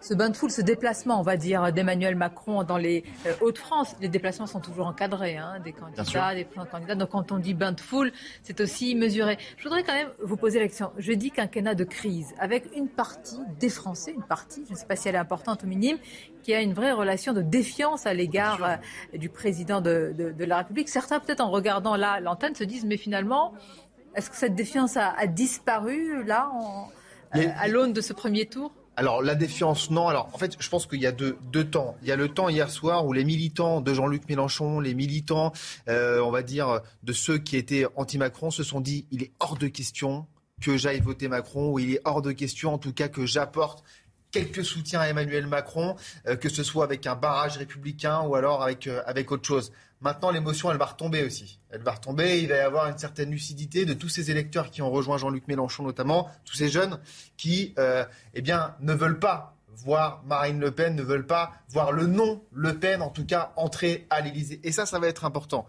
[SPEAKER 1] ce bain de foule, ce déplacement, on va dire, d'Emmanuel Macron dans les euh, Hauts-de-France, les déplacements sont toujours encadrés, hein, des candidats, des candidats. Donc quand on dit bain de foule, c'est aussi mesuré. Je voudrais quand même vous poser la question. Je dis quinquennat de crise, avec une partie des Français, une partie, je ne sais pas si elle est importante ou minime, qui a une vraie relation de défiance à l'égard euh, du président de, de- de la République. Certains, peut-être en regardant là l'antenne, se disent, mais finalement, est-ce que cette défiance a, a disparu là en- euh, à l'aune de ce premier tour?
[SPEAKER 6] Alors la défiance, non. Alors en fait, je pense qu'il y a deux, temps. Il y a le temps hier soir où les militants de Jean-Luc Mélenchon, les militants, euh, on va dire, de ceux qui étaient anti-Macron se sont dit il est hors de question que j'aille voter Macron ou il est hors de question en tout cas que j'apporte quelques soutiens à Emmanuel Macron, euh, que ce soit avec un barrage républicain ou alors avec, euh, avec autre chose. Maintenant, l'émotion, elle va retomber aussi. Elle va retomber. Il va y avoir une certaine lucidité de tous ces électeurs qui ont rejoint Jean-Luc Mélenchon notamment, tous ces jeunes qui, euh, eh bien, ne veulent pas voir Marine Le Pen, ne veulent pas voir le nom Le Pen, en tout cas, entrer à l'Élysée. Et ça, ça va être important.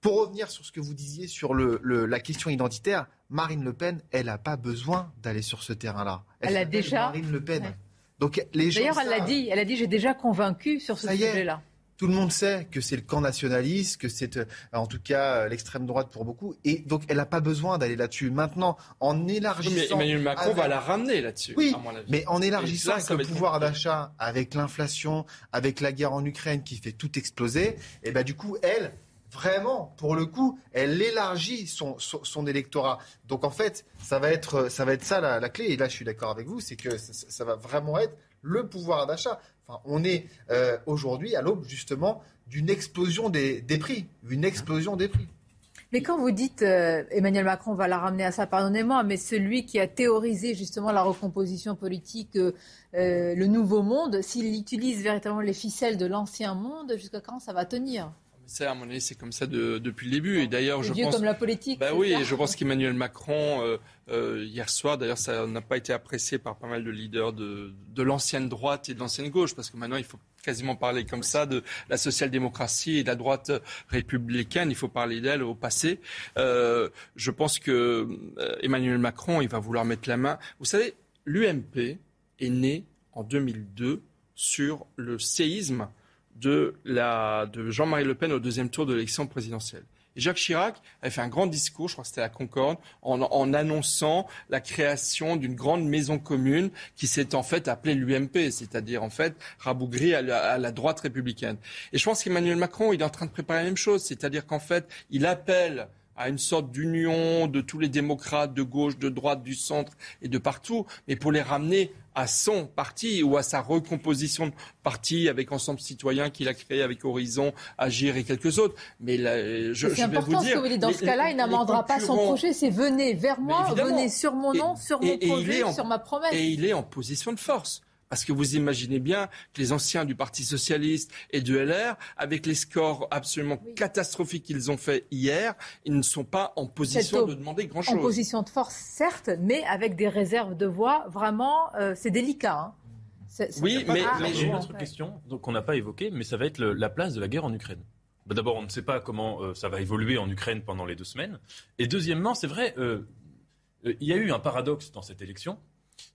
[SPEAKER 6] Pour revenir sur ce que vous disiez sur le, le- la question identitaire, Marine Le Pen, elle n'a pas besoin d'aller sur ce terrain-là.
[SPEAKER 1] Elle a déjà-
[SPEAKER 6] Marine Le Pen. Donc les gens
[SPEAKER 1] D'ailleurs, elle l'a dit. Elle a dit j'ai déjà convaincu sur ce sujet-là.
[SPEAKER 6] Tout le monde sait que c'est le camp nationaliste, que c'est euh, en tout cas euh, l'extrême droite pour beaucoup. Et donc elle n'a pas besoin d'aller là-dessus. Maintenant, en
[SPEAKER 8] Oui,
[SPEAKER 6] élargissant.
[SPEAKER 8] mais Emmanuel Macron
[SPEAKER 6] avec-
[SPEAKER 8] va la ramener là-dessus.
[SPEAKER 6] Oui,
[SPEAKER 8] à mon avis.
[SPEAKER 6] mais en élargissant
[SPEAKER 8] là,
[SPEAKER 6] le pouvoir d'achat, avec l'inflation, avec la guerre en Ukraine qui fait tout exploser, et ben du coup, elle, vraiment, pour le coup, elle élargit son, son, son électorat. Donc en fait, ça va être ça, va être ça la, la clé. Et là, je suis d'accord avec vous, c'est que ça, ça va vraiment être le pouvoir d'achat. On est euh, aujourd'hui à l'aube justement d'une explosion des, prix, une explosion des prix.
[SPEAKER 1] Mais quand vous dites euh, Emmanuel Macron va la ramener à ça, pardonnez-moi, mais celui qui a théorisé justement la recomposition politique, euh, le nouveau monde, s'il utilise véritablement les ficelles de l'ancien monde, jusqu'à quand ça va tenir?
[SPEAKER 8] Ça, à mon avis, c'est comme ça de- depuis le début. Et d'ailleurs, je pense.
[SPEAKER 1] comme la politique.
[SPEAKER 8] Bah oui, et je pense qu'Emmanuel Macron, euh, euh, hier soir, d'ailleurs, ça n'a pas été apprécié par pas mal de leaders de, de l'ancienne droite et de l'ancienne gauche, parce que maintenant, il faut quasiment parler comme ça de la social-démocratie et de la droite républicaine. Il faut parler d'elle au passé. Euh, je pense que Emmanuel Macron, il va vouloir mettre la main. Vous savez, l'UMP est né en 2002 sur le séisme de, de Jean-Marie Le Pen au deuxième tour de l'élection présidentielle. Jacques Chirac avait fait un grand discours, je crois que c'était à la Concorde, en, en annonçant la création d'une grande maison commune qui s'est en fait appelée l'UMP, c'est-à-dire en fait rabougrie à la, à la droite républicaine. Et je pense qu'Emmanuel Macron, il est en train de préparer la même chose, c'est-à-dire qu'en fait, il appelle à une sorte d'union de tous les démocrates de gauche, de droite, du centre et de partout, mais pour les ramener à son parti ou à sa recomposition de parti avec Ensemble Citoyen qu'il a créé avec Horizon, Agir et quelques autres. Mais là, je,
[SPEAKER 1] C'est
[SPEAKER 8] je vais
[SPEAKER 1] important
[SPEAKER 8] vous
[SPEAKER 1] ce
[SPEAKER 8] dire,
[SPEAKER 1] que vous dites. Dans
[SPEAKER 8] les-
[SPEAKER 1] ce cas-là, il n'amendera pas son projet. C'est venez vers moi, venez sur mon nom,
[SPEAKER 8] Et-
[SPEAKER 1] sur mon
[SPEAKER 8] et- et il
[SPEAKER 1] projet,
[SPEAKER 8] en-
[SPEAKER 1] sur ma promesse.
[SPEAKER 8] Et il est en position de force. Parce que vous imaginez bien que les anciens du Parti Socialiste et de LR, avec les scores absolument catastrophiques qu'ils ont fait hier, ils ne sont pas en position de demander
[SPEAKER 1] En
[SPEAKER 8] grand-chose.
[SPEAKER 1] position de force, certes, mais avec des réserves de voix. Vraiment, euh, c'est délicat. hein.
[SPEAKER 8] Oui, mais- mais
[SPEAKER 9] J'ai une autre question donc, qu'on n'a pas évoquée, mais ça va être le- la place de la guerre en Ukraine. Bah, D'abord, on ne sait pas comment euh, ça va évoluer en Ukraine pendant les deux semaines. Et deuxièmement, c'est vrai, euh, euh, il y a eu un paradoxe dans cette élection.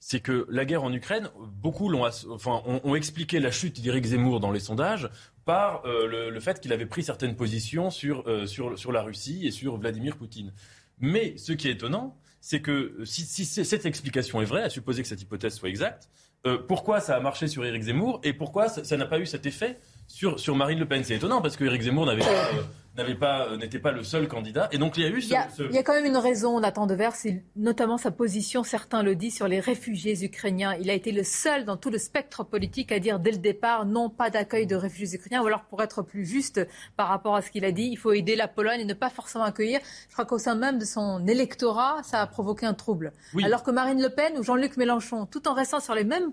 [SPEAKER 9] C'est que la guerre en Ukraine, beaucoup l'ont, ont, expliqué la chute d'Éric Zemmour dans les sondages par euh, le, fait qu'il avait pris certaines positions sur, euh, sur, la Russie et sur Vladimir Poutine. Mais ce qui est étonnant, c'est que euh, si, cette explication est vraie, à supposer que cette hypothèse soit exacte, pourquoi ça a marché sur Éric Zemmour et pourquoi ça n'a pas eu cet effet sur, Marine Le Pen? C'est étonnant parce que Éric Zemmour n'avait pas, n'avait pas, euh, n'était pas le seul candidat. Et donc il y a eu ce.
[SPEAKER 1] Il y a,
[SPEAKER 9] ce-
[SPEAKER 1] il y a quand même une raison, Nathan Devers, c'est notamment sa position, certains le disent, sur les réfugiés ukrainiens. Il a été le seul dans tout le spectre politique à dire dès le départ non, pas d'accueil de réfugiés ukrainiens. Ou alors, pour être plus juste par rapport à ce qu'il a dit, il faut aider la Pologne et ne pas forcément accueillir. Je crois qu'au sein même de son électorat, ça a provoqué un trouble.
[SPEAKER 9] Oui.
[SPEAKER 1] Alors que Marine Le Pen ou Jean-Luc Mélenchon, tout en restant sur les mêmes,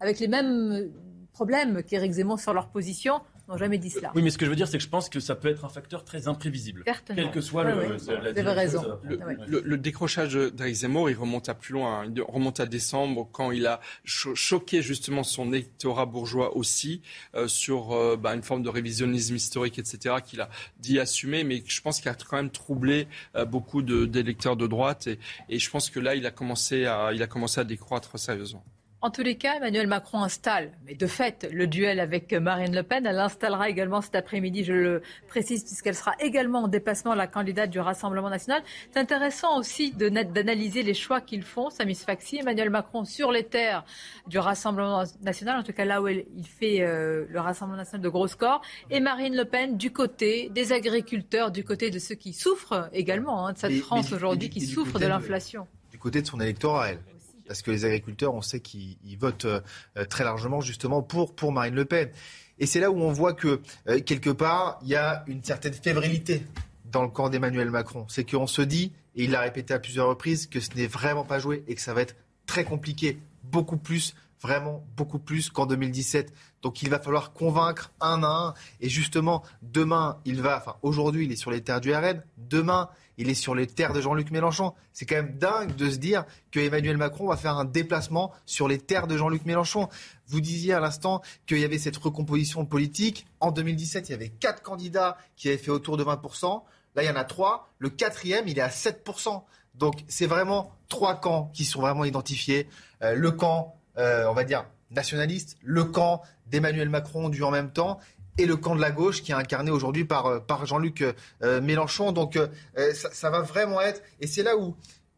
[SPEAKER 1] avec les mêmes euh, problèmes qu'Éric Zemmour sur leur position, n'ont jamais dit cela.
[SPEAKER 9] Oui, mais ce que je veux dire, c'est que je pense que ça peut être un facteur très imprévisible.
[SPEAKER 1] Certainement.
[SPEAKER 9] Quel que soit le,
[SPEAKER 1] oui.
[SPEAKER 9] le- la
[SPEAKER 1] Vous avez
[SPEAKER 9] direction
[SPEAKER 1] raison.
[SPEAKER 9] va prendre.
[SPEAKER 8] Le,
[SPEAKER 1] Ouais.
[SPEAKER 8] le- le décrochage d'Éric Zemmour, il remonte à plus loin. Il remonte à décembre quand il a cho- choqué justement son électorat bourgeois aussi euh, sur euh, bah, une forme de révisionnisme historique, etc. qu'il a dit assumer, mais je pense qu'il a quand même troublé euh, beaucoup de- d'électeurs de droite. Et, et je pense que là, il a commencé à, il a commencé à décroître sérieusement.
[SPEAKER 1] En tous les cas, Emmanuel Macron installe, mais de fait, le duel avec Marine Le Pen. Elle l'installera également cet après-midi, je le précise, puisqu'elle sera également en déplacement, la candidate du Rassemblement national. C'est intéressant aussi d'analyser les choix qu'ils font, Samis Faxi, Emmanuel Macron sur les terres du Rassemblement national, en tout cas là où elle- il fait euh, le Rassemblement national de gros scores, et Marine Le Pen du côté des agriculteurs, du côté de ceux qui souffrent également hein, de cette
[SPEAKER 6] Mais-
[SPEAKER 1] France aujourd'hui, qui de
[SPEAKER 6] de-
[SPEAKER 1] l'inflation.
[SPEAKER 6] du côté de son électorat, elle. Parce que les agriculteurs, on sait qu'ils ils votent euh, euh, très largement justement pour, pour Marine Le Pen. Et c'est là où on voit que, euh, quelque part, il y a une certaine fébrilité dans le camp d'Emmanuel Macron. C'est qu'on se dit, et il l'a répété à plusieurs reprises, que ce n'est vraiment pas joué et que ça va être très compliqué, beaucoup plus vraiment beaucoup plus qu'en 2017. Donc il va falloir convaincre un à un. Et justement, demain, il va, enfin aujourd'hui, il est sur les terres du RN. Demain, il est sur les terres de Jean-Luc Mélenchon. C'est quand même dingue de se dire que Emmanuel Macron va faire un déplacement sur les terres de Jean-Luc Mélenchon. Vous disiez à l'instant qu'il y avait cette recomposition politique. En 2017, il y avait quatre candidats qui avaient fait autour de 20%. Là, il y en a trois. Le quatrième, il est à 7%. Donc, c'est vraiment trois camps qui sont vraiment identifiés. Euh, le camp euh, on va dire, nationaliste, le camp d'Emmanuel Macron du en même temps et le camp de la gauche qui est incarné aujourd'hui par, euh, par Jean-Luc euh, Mélenchon. Donc ça, ça, va vraiment être, et c'est là où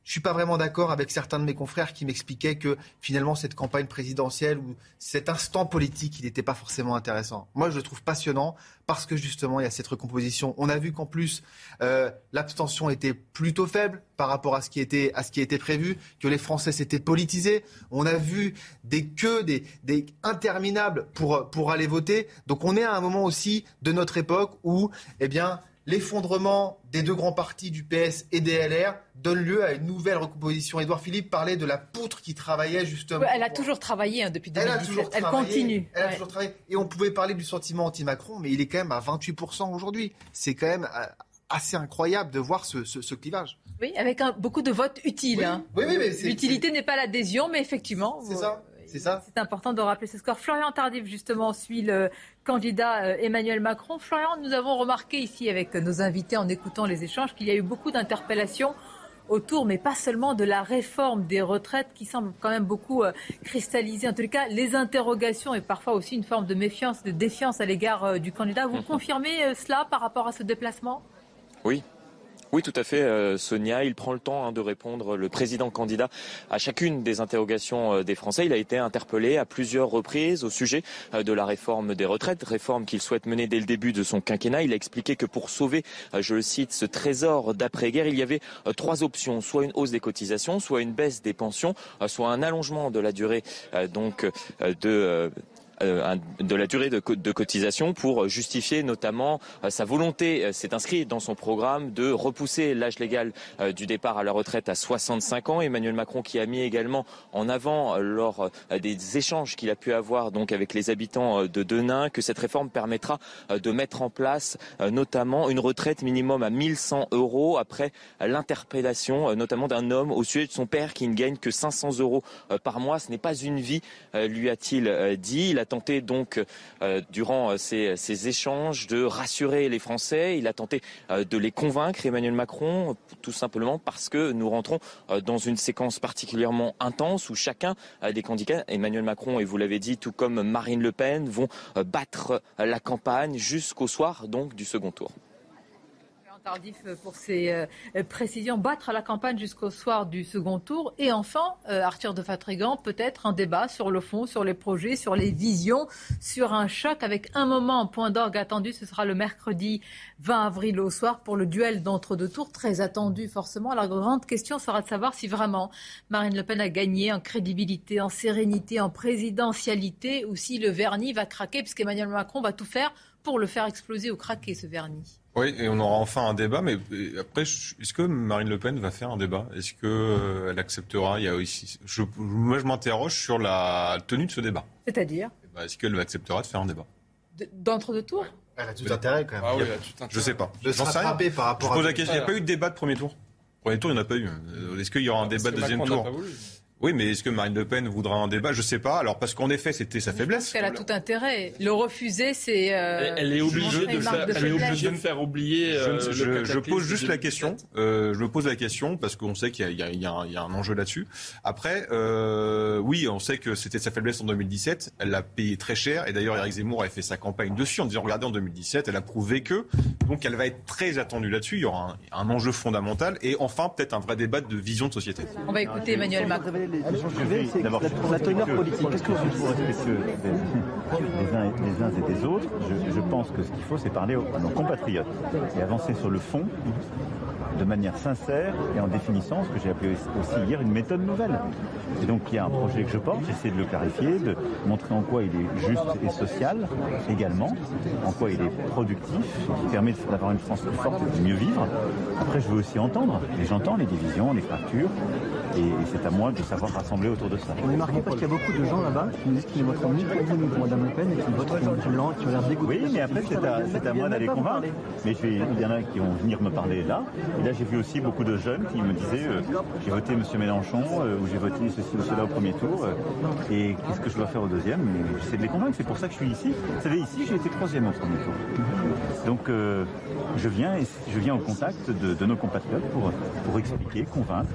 [SPEAKER 6] je suis pas vraiment d'accord avec certains de mes confrères qui m'expliquaient que finalement cette campagne présidentielle ou cet instant politique, il n'était pas forcément intéressant. Moi, je le trouve passionnant parce que justement, il y a cette recomposition. On a vu qu'en plus, euh, l'abstention était plutôt faible par rapport à ce qui était à ce qui était prévu, que les Français s'étaient politisés. On a vu des queues, des, des interminables pour pour aller voter. Donc, on est à un moment aussi de notre époque où, eh bien, l'effondrement des deux grands partis du PS et des LR donne lieu à une nouvelle recomposition. Édouard Philippe parlait de la poutre qui travaillait justement.
[SPEAKER 1] elle a toujours travaillé hein, depuis 2017. Elle, elle continue.
[SPEAKER 6] Elle a toujours travaillé. Et on pouvait parler du sentiment anti-Macron, mais il est quand même à 28% aujourd'hui. C'est quand même euh, assez incroyable de voir ce, clivage.
[SPEAKER 1] Oui, avec beaucoup de votes utiles.
[SPEAKER 6] Hein. Oui, oui, mais
[SPEAKER 1] L'utilité n'est pas l'adhésion, mais effectivement.
[SPEAKER 6] C'est ça. C'est ça.
[SPEAKER 1] C'est important de rappeler ce score. Florian Tardif, justement, suit le candidat euh, Emmanuel Macron. Florian, nous avons remarqué ici avec nos invités en écoutant les échanges qu'il y a eu beaucoup d'interpellations autour, mais pas seulement de la réforme des retraites qui semble quand même beaucoup euh, cristalliser, en tout cas, les interrogations et parfois aussi une forme de méfiance, de défiance à l'égard euh, du candidat. Vous confirmez cela par rapport à ce déplacement?
[SPEAKER 25] Oui, oui, tout à fait, euh, Sonia. Il prend le temps hein, de répondre, le président candidat, à chacune des interrogations euh, des Français. Il a été interpellé à plusieurs reprises au sujet euh, de la réforme des retraites, réforme qu'il souhaite mener dès le début de son quinquennat. Il a expliqué que pour sauver, je le cite, ce trésor d'après-guerre, il y avait trois options, soit une hausse des cotisations, soit une baisse des pensions, soit un allongement de la durée donc de de la durée de, cotisation pour justifier notamment euh, sa volonté, euh, c'est inscrit dans son programme, de repousser l'âge légal du départ à la retraite à 65 ans. Emmanuel Macron qui a mis également en avant lors des échanges qu'il a pu avoir donc avec les habitants de Denain que cette réforme permettra de mettre en place notamment une retraite minimum à 1100 euros après l'interpellation notamment d'un homme au sujet de son père qui ne gagne que 500 euros par mois. Ce n'est pas une vie, lui a-t-il dit. Tenté donc, euh, durant euh, ces, échanges, de rassurer les Français. Il a tenté euh, de les convaincre, Emmanuel Macron, tout simplement parce que nous rentrons dans une séquence particulièrement intense où chacun des candidats, Emmanuel Macron et vous l'avez dit, tout comme Marine Le Pen, vont battre la campagne jusqu'au soir donc du second tour
[SPEAKER 1] tardif pour ces euh, précisions. Battre la campagne jusqu'au soir du second tour. Et enfin, euh, Arthur de Fatrigan, peut-être un débat sur le fond, sur les projets, sur les visions, sur un choc avec un moment, en point d'orgue attendu. Ce sera le mercredi 20 avril au soir pour le duel d'entre-deux tours, très attendu forcément. La grande question sera de savoir si vraiment Marine Le Pen a gagné en crédibilité, en sérénité, en présidentialité, ou si le vernis va craquer, puisqu'Emmanuel Macron va tout faire pour le faire exploser ou craquer, ce vernis.
[SPEAKER 7] Oui, et on aura enfin un débat, mais après, est-ce que Marine Le Pen va faire un débat? Est-ce qu'elle euh, acceptera? Il y a aussi, je, Moi, je m'interroge sur la tenue de ce débat.
[SPEAKER 1] C'est-à-dire?
[SPEAKER 7] Eh ben, Est-ce qu'elle acceptera de faire un débat?
[SPEAKER 1] D'entre-deux tours
[SPEAKER 6] Elle a tout intérêt quand même.
[SPEAKER 7] Ah oui, Je sais pas.
[SPEAKER 6] De se rattraper par rapport
[SPEAKER 7] je pose la question. Il n'y a pas eu de débat de premier tour? Premier tour, il n'y en a pas eu. Est-ce qu'il y aura un débat de deuxième tour? Oui, mais est-ce que Marine Le Pen voudra un débat? Je ne sais pas. Alors parce qu'en effet, c'était sa faiblesse.
[SPEAKER 1] Elle a tout intérêt. Le refuser, c'est. Euh,
[SPEAKER 8] elle est obligée de, faire, elle est obligée de faire oublier. Euh,
[SPEAKER 7] je, je, pose juste la question. Euh, je me pose la question parce qu'on sait qu'il y, y, y, a un enjeu là-dessus. Après, euh, oui, on sait que c'était sa faiblesse en 2017. Elle l'a payé très cher. Et d'ailleurs, Eric Zemmour a fait sa campagne dessus en disant regardez, en 2017, elle a prouvé que. Donc, elle va être très attendue là-dessus. Il y aura un, un enjeu fondamental et enfin peut-être un vrai débat de vision de société.
[SPEAKER 1] On va écouter Emmanuel Macron
[SPEAKER 18] c'est la, la teneur politique. Qu'est-ce que vous respectueux des, uns, des uns et des autres je, je pense que ce qu'il faut, c'est parler aux, à nos compatriotes et avancer sur le fond de manière sincère et en définissant ce que j'ai appelé aussi hier une méthode nouvelle. Et donc il y a un projet que je porte, j'essaie de le clarifier, de montrer en quoi il est juste et social également, en quoi il est productif, qui permet d'avoir une France plus forte et de mieux vivre. Après, je veux aussi entendre, et j'entends les divisions, les fractures, et c'est à moi de savoir rassembler autour de ça.
[SPEAKER 21] On est marqué parce qu'il y a beaucoup de gens là-bas qui disent qu'ils voteront ni pour vous ni pour Mme Le Pen et qui voteront blanc, qui ont l'air dégoûtés.
[SPEAKER 18] Oui, mais après, c'est à, moi d'aller convaincre. Mais je vais- il y en a qui vont venir me parler là. Là, j'ai vu aussi beaucoup de jeunes qui me disaient euh, j'ai voté M. Mélenchon euh, ou j'ai voté ceci ou cela au premier tour. euh, et qu'est-ce que je dois faire au deuxième? Mais J'essaie de les convaincre. C'est pour ça que je suis ici. Vous savez, ici, j'ai été troisième au premier tour. Donc, je viens et je viens au contact de, de nos compatriotes pour, pour expliquer, convaincre.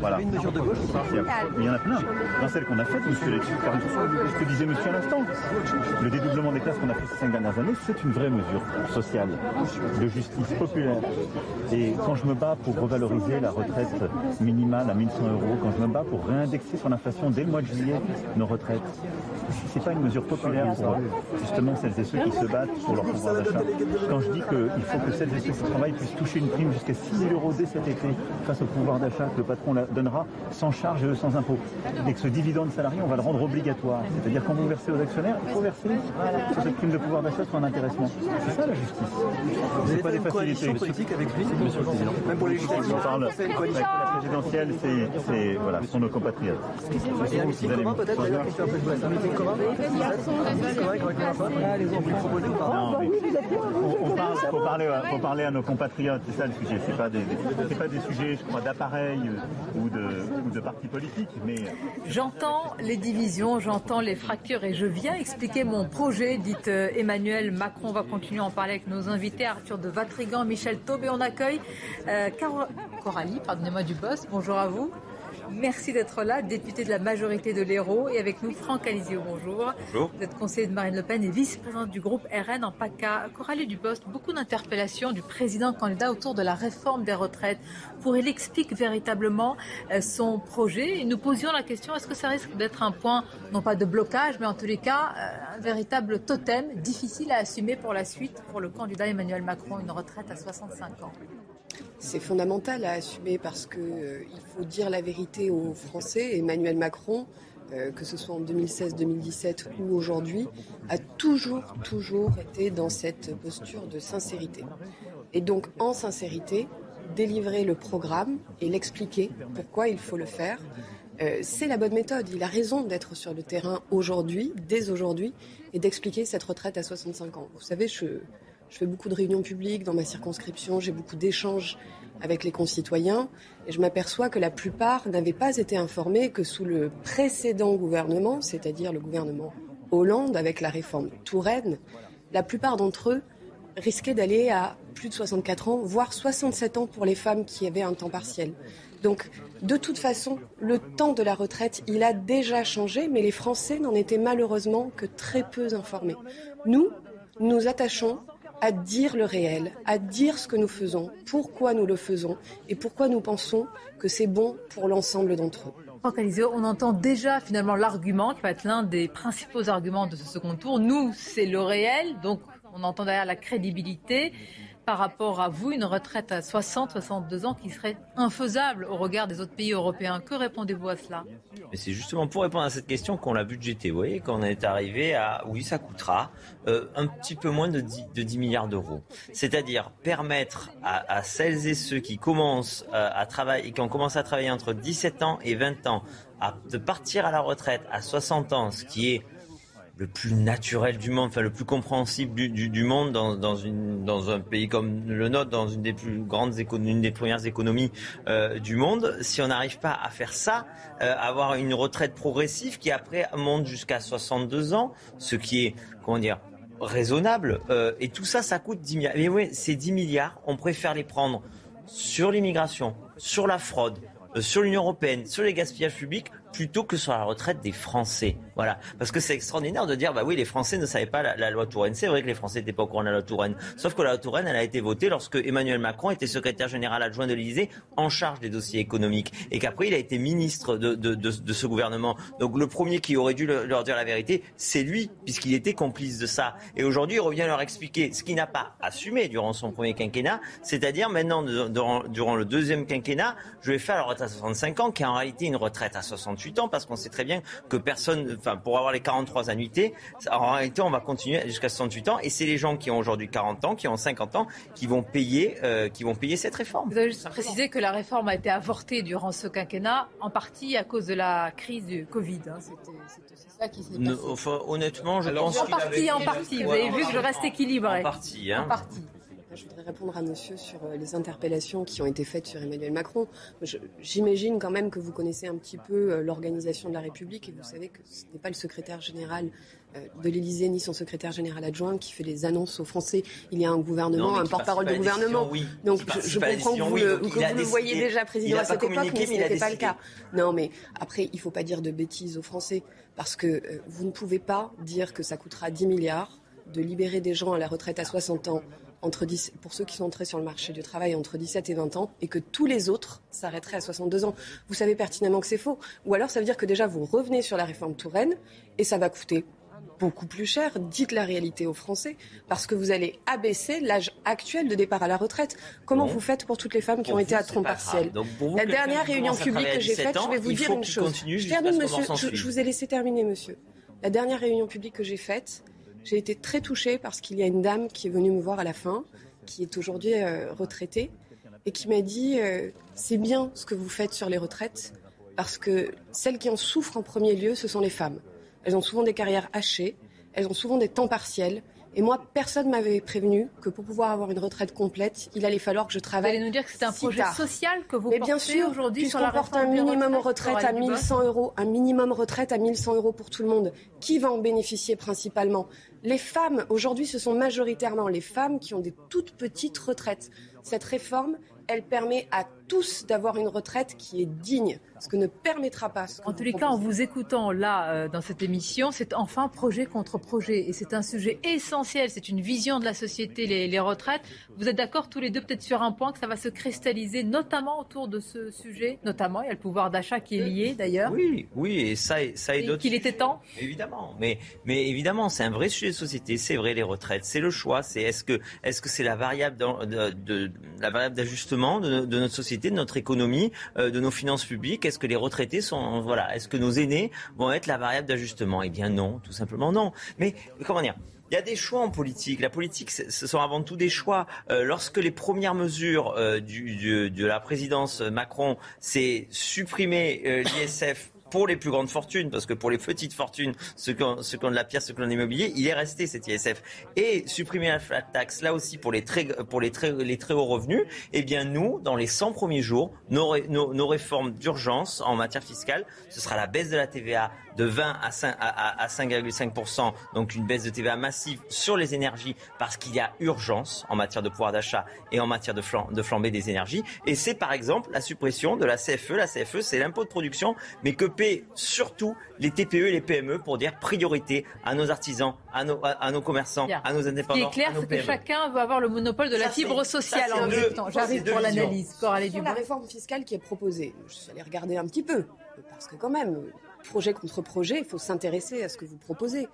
[SPEAKER 18] Voilà.
[SPEAKER 21] Une mesure de gauche ou pas
[SPEAKER 18] Il y en a plein. Dans celle qu'on a faite, monsieur ce que disait monsieur à l'instant, le dédoublement des classes qu'on a fait ces cinq dernières années, c'est une vraie mesure sociale, de justice populaire. Et quand je me bats pour revaloriser la retraite minimale à 1100 euros, quand je me bats pour réindexer sur l'inflation dès le mois de juillet nos retraites, c'est pas une mesure populaire pour justement celles et ceux qui se battent pour leur pouvoir d'achat. Quand je dis qu'il faut que celles et ceux qui travaillent puissent toucher une prime jusqu'à 6 000 euros dès cet été face au pouvoir d'achat que le patron donnera sans charge et sans impôt, et que ce dividende salarié, on va le rendre obligatoire. C'est-à-dire quand vous versez aux actionnaires, il faut verser sur cette prime de pouvoir d'achat sur un intéressement. C'est ça la justice. Pas des
[SPEAKER 21] une
[SPEAKER 18] facilités.
[SPEAKER 21] politique avec lui, monsieur le président Même pour les législatives
[SPEAKER 18] On parle la présidentielle, c'est, c'est- voilà, ce sont nos compatriotes. Allez-
[SPEAKER 21] commun peut-être un meeting commun Un meeting commun
[SPEAKER 18] on, parle, faut parler, à- faut parler à nos compatriotes, c'est ça le sujet. C'est pas des, c'est pas des sujets, je crois, d'appareil ou de, ou de partis politiques, mais
[SPEAKER 1] J'entends les divisions, j'entends les fractures et je viens expliquer mon projet, dit euh, Emmanuel Macron. On va continuer à en parler avec nos invités, Arthur de Vatrigan, Michel Taube et on accueille euh, Coralie, pardonnez-moi du boss. Bonjour à vous. Merci d'être là, député de la majorité de l'Hérault. Et avec nous, Franck Alizio, bonjour.
[SPEAKER 25] Bonjour.
[SPEAKER 1] Vous êtes conseiller de Marine Le Pen et vice-présidente du groupe RN en PACA. Coralie Dubost, beaucoup d'interpellations du président candidat autour de la réforme des retraites. Pour il explique véritablement euh, son projet. Et nous posions la question, est-ce que ça risque d'être un point, non pas de blocage, mais en tous les cas, euh, un véritable totem difficile à assumer pour la suite pour le candidat Emmanuel Macron, une retraite à 65 ans?
[SPEAKER 26] C'est fondamental à assumer parce que euh, il faut dire la vérité aux Français. Emmanuel Macron, euh, que ce soit en 2016, 2017 ou aujourd'hui, a toujours, toujours été dans cette posture de sincérité. Et donc, en sincérité, délivrer le programme et l'expliquer pourquoi il faut le faire, euh, c'est la bonne méthode. Il a raison d'être sur le terrain aujourd'hui, dès aujourd'hui, et d'expliquer cette retraite à 65 ans. Vous savez, je, je fais beaucoup de réunions publiques dans ma circonscription, j'ai beaucoup d'échanges avec les concitoyens, et je m'aperçois que la plupart n'avaient pas été informés que sous le précédent gouvernement, c'est-à-dire le gouvernement Hollande avec la réforme Touraine, la plupart d'entre eux risquaient d'aller à plus de 64 ans, voire 67 ans pour les femmes qui avaient un temps partiel. Donc, de toute façon, le temps de la retraite, il a déjà changé, mais les Français n'en étaient malheureusement que très peu informés. Nous, nous attachons à dire le réel, à dire ce que nous faisons, pourquoi nous le faisons et pourquoi nous pensons que c'est bon pour l'ensemble d'entre eux.
[SPEAKER 1] On entend déjà finalement l'argument qui va être l'un des principaux arguments de ce second tour. Nous, c'est le réel, donc on entend derrière la crédibilité. Par rapport à vous, une retraite à 60, 62 ans qui serait infaisable au regard des autres pays européens. Que répondez-vous à cela?
[SPEAKER 27] Mais c'est justement pour répondre à cette question qu'on l'a budgété. Vous voyez, qu'on est arrivé à, oui, ça coûtera euh, un petit peu moins de 10, de 10 milliards d'euros. C'est-à-dire permettre à, à celles et ceux qui commencent euh, à travailler, qui ont commencé à travailler entre 17 ans et 20 ans, à, de partir à la retraite à 60 ans, ce qui est le plus naturel du monde, enfin le plus compréhensible du, monde dans, dans, une, dans un pays comme le nôtre, dans une des plus grandes économies, une des premières économies euh, du monde. Si on n'arrive pas à faire ça, euh, avoir une retraite progressive qui après monte jusqu'à 62 ans, ce qui est, comment dire, raisonnable. Euh, et tout ça, ça coûte 10 milliards. Mais oui, ces 10 milliards, on préfère les prendre sur l'immigration, sur la fraude, sur l'Union européenne, sur les gaspillages publics, plutôt que sur la retraite des Français. Voilà. Parce que c'est extraordinaire de dire, bah oui, les Français ne savaient pas la, loi Touraine. C'est vrai que les Français n'étaient pas au courant de la loi Touraine. Sauf que la loi Touraine, elle a été votée lorsque Emmanuel Macron était secrétaire général adjoint de l'Élysée en charge des dossiers économiques. Et qu'après, il a été ministre de, ce gouvernement. Donc le premier qui aurait dû leur dire la vérité, c'est lui, puisqu'il était complice de ça. Et aujourd'hui, il revient leur expliquer ce qu'il n'a pas assumé durant son premier quinquennat, c'est-à-dire maintenant, durant, durant le deuxième quinquennat, je vais faire la retraite à 65 ans, qui est en réalité une retraite à 68 ans, parce qu'on sait très bien que personne, enfin, pour avoir les 43 annuités, en réalité, on va continuer jusqu'à 68 ans, et c'est les gens qui ont aujourd'hui 40 ans, qui ont 50 ans, qui vont payer, euh, qui vont payer cette réforme.
[SPEAKER 1] Vous avez juste précisé que la réforme a été avortée durant ce quinquennat, en partie à cause de la crise du Covid. Hein. C'était ça qui s'est passé.
[SPEAKER 27] Enfin, honnêtement, je pense
[SPEAKER 1] en partie, en partie. Vous avez vu que je reste équilibré.
[SPEAKER 27] En partie, hein.
[SPEAKER 1] En partie.
[SPEAKER 26] Je voudrais répondre à monsieur sur euh, les interpellations qui ont été faites sur Emmanuel Macron. J'imagine quand même que vous connaissez un petit peu euh, l'organisation de la République et vous savez que ce n'est pas le secrétaire général euh, de l'Élysée ni son secrétaire général adjoint qui fait les annonces aux Français. Il y a un gouvernement, un porte-parole de gouvernement. Donc je, comprends que vous, le, que vous voyez déjà président à cette époque, mais ce n'était pas le cas. Non, mais après, il ne faut pas dire de bêtises aux Français parce que vous ne pouvez pas dire que ça coûtera 10 milliards de libérer des gens à la retraite à 60 ans entre 10, pour ceux qui sont entrés sur le marché du travail entre 17 et 20 ans et que tous les autres s'arrêteraient à 62 ans. Vous savez pertinemment que c'est faux. Ou alors ça veut dire que déjà vous revenez sur la réforme Touraine et ça va coûter beaucoup plus cher. Dites la réalité aux Français parce que vous allez abaisser l'âge actuel de départ à la retraite. Comment vous faites pour toutes les femmes qui ont été à temps partiel La dernière réunion publique que j'ai faite, je vais vous dire une chose. Je termine, monsieur. je vous ai laissé terminer, monsieur. La dernière réunion publique que j'ai faite, j'ai été très touchée parce qu'il y a une dame qui est venue me voir à la fin, qui est aujourd'hui euh, retraitée, et qui m'a dit euh, c'est bien ce que vous faites sur les retraites, parce que celles qui en souffrent en premier lieu, ce sont les femmes. Elles ont souvent des carrières hachées, elles ont souvent des temps partiels, et moi, personne ne m'avait prévenu que pour pouvoir avoir une retraite complète, il allait falloir que je travaille.
[SPEAKER 1] Vous allez nous dire que c'est un projet social que vous
[SPEAKER 26] Mais bien sûr, aujourd'hui sur la porte un minimum retraite à 1100 euros, un minimum retraite à 1100 euros pour tout le monde. Qui va en bénéficier principalement? Les femmes. Aujourd'hui, ce sont majoritairement les femmes qui ont des toutes petites retraites. Cette réforme, elle permet à tous d'avoir une retraite qui est digne, ce que ne permettra pas.
[SPEAKER 1] en tous les cas, en vous écoutant là euh, dans cette émission, c'est enfin projet contre projet et c'est un sujet essentiel. C'est une vision de la société, les, retraites. Vous êtes d'accord tous les deux peut-être sur un point que ça va se cristalliser, notamment autour de ce sujet, notamment il y a le pouvoir d'achat qui est lié d'ailleurs.
[SPEAKER 27] Oui, oui, et ça, ça et, d'autres.
[SPEAKER 1] Qu'il était temps.
[SPEAKER 27] Évidemment, mais mais évidemment, c'est un vrai sujet de société. C'est vrai, les retraites, c'est le choix. C'est est-ce que est-ce que c'est la variable de, de, la variable d'ajustement de, de notre société? De notre économie, euh, de nos finances publiques Est-ce que les retraités sont voilà Est-ce que nos aînés vont être la variable d'ajustement? Eh bien non, tout simplement non. Mais comment dire? Il y a des choix en politique. La politique, ce sont avant tout des choix. Euh, lorsque les premières mesures euh, de la présidence Macron, c'est supprimer l'ISF pour les plus grandes fortunes, parce que pour les petites fortunes, ceux qui ont, de la pierre, ceux qui ont de l'immobilier, il est resté cet ISF. Et supprimer la flat tax, là aussi pour les très, pour les très, les très hauts revenus, eh bien nous, dans les 100 premiers jours, nos, nos, nos réformes d'urgence en matière fiscale, ce sera la baisse de la TVA de 20 à 5,5%, à, donc une baisse de TVA massive sur les énergies parce qu'il y a urgence en matière de pouvoir d'achat et en matière de, flam de flambée des énergies. Et c'est par exemple la suppression de la CFE. La CFE, c'est l'impôt de production, mais que paient surtout les TPE et les PME pour dire priorité à nos artisans, à nos, à, nos commerçants, à nos indépendants.
[SPEAKER 1] Ce qui est clair, c'est que chacun veut avoir le monopole de la fibre sociale en même temps. J'arrive pour l'analyse.
[SPEAKER 26] Sur la réforme fiscale qui est proposée, je suis allée regarder un petit peu, parce que quand même, projet contre projet, il faut s'intéresser à ce que vous proposez.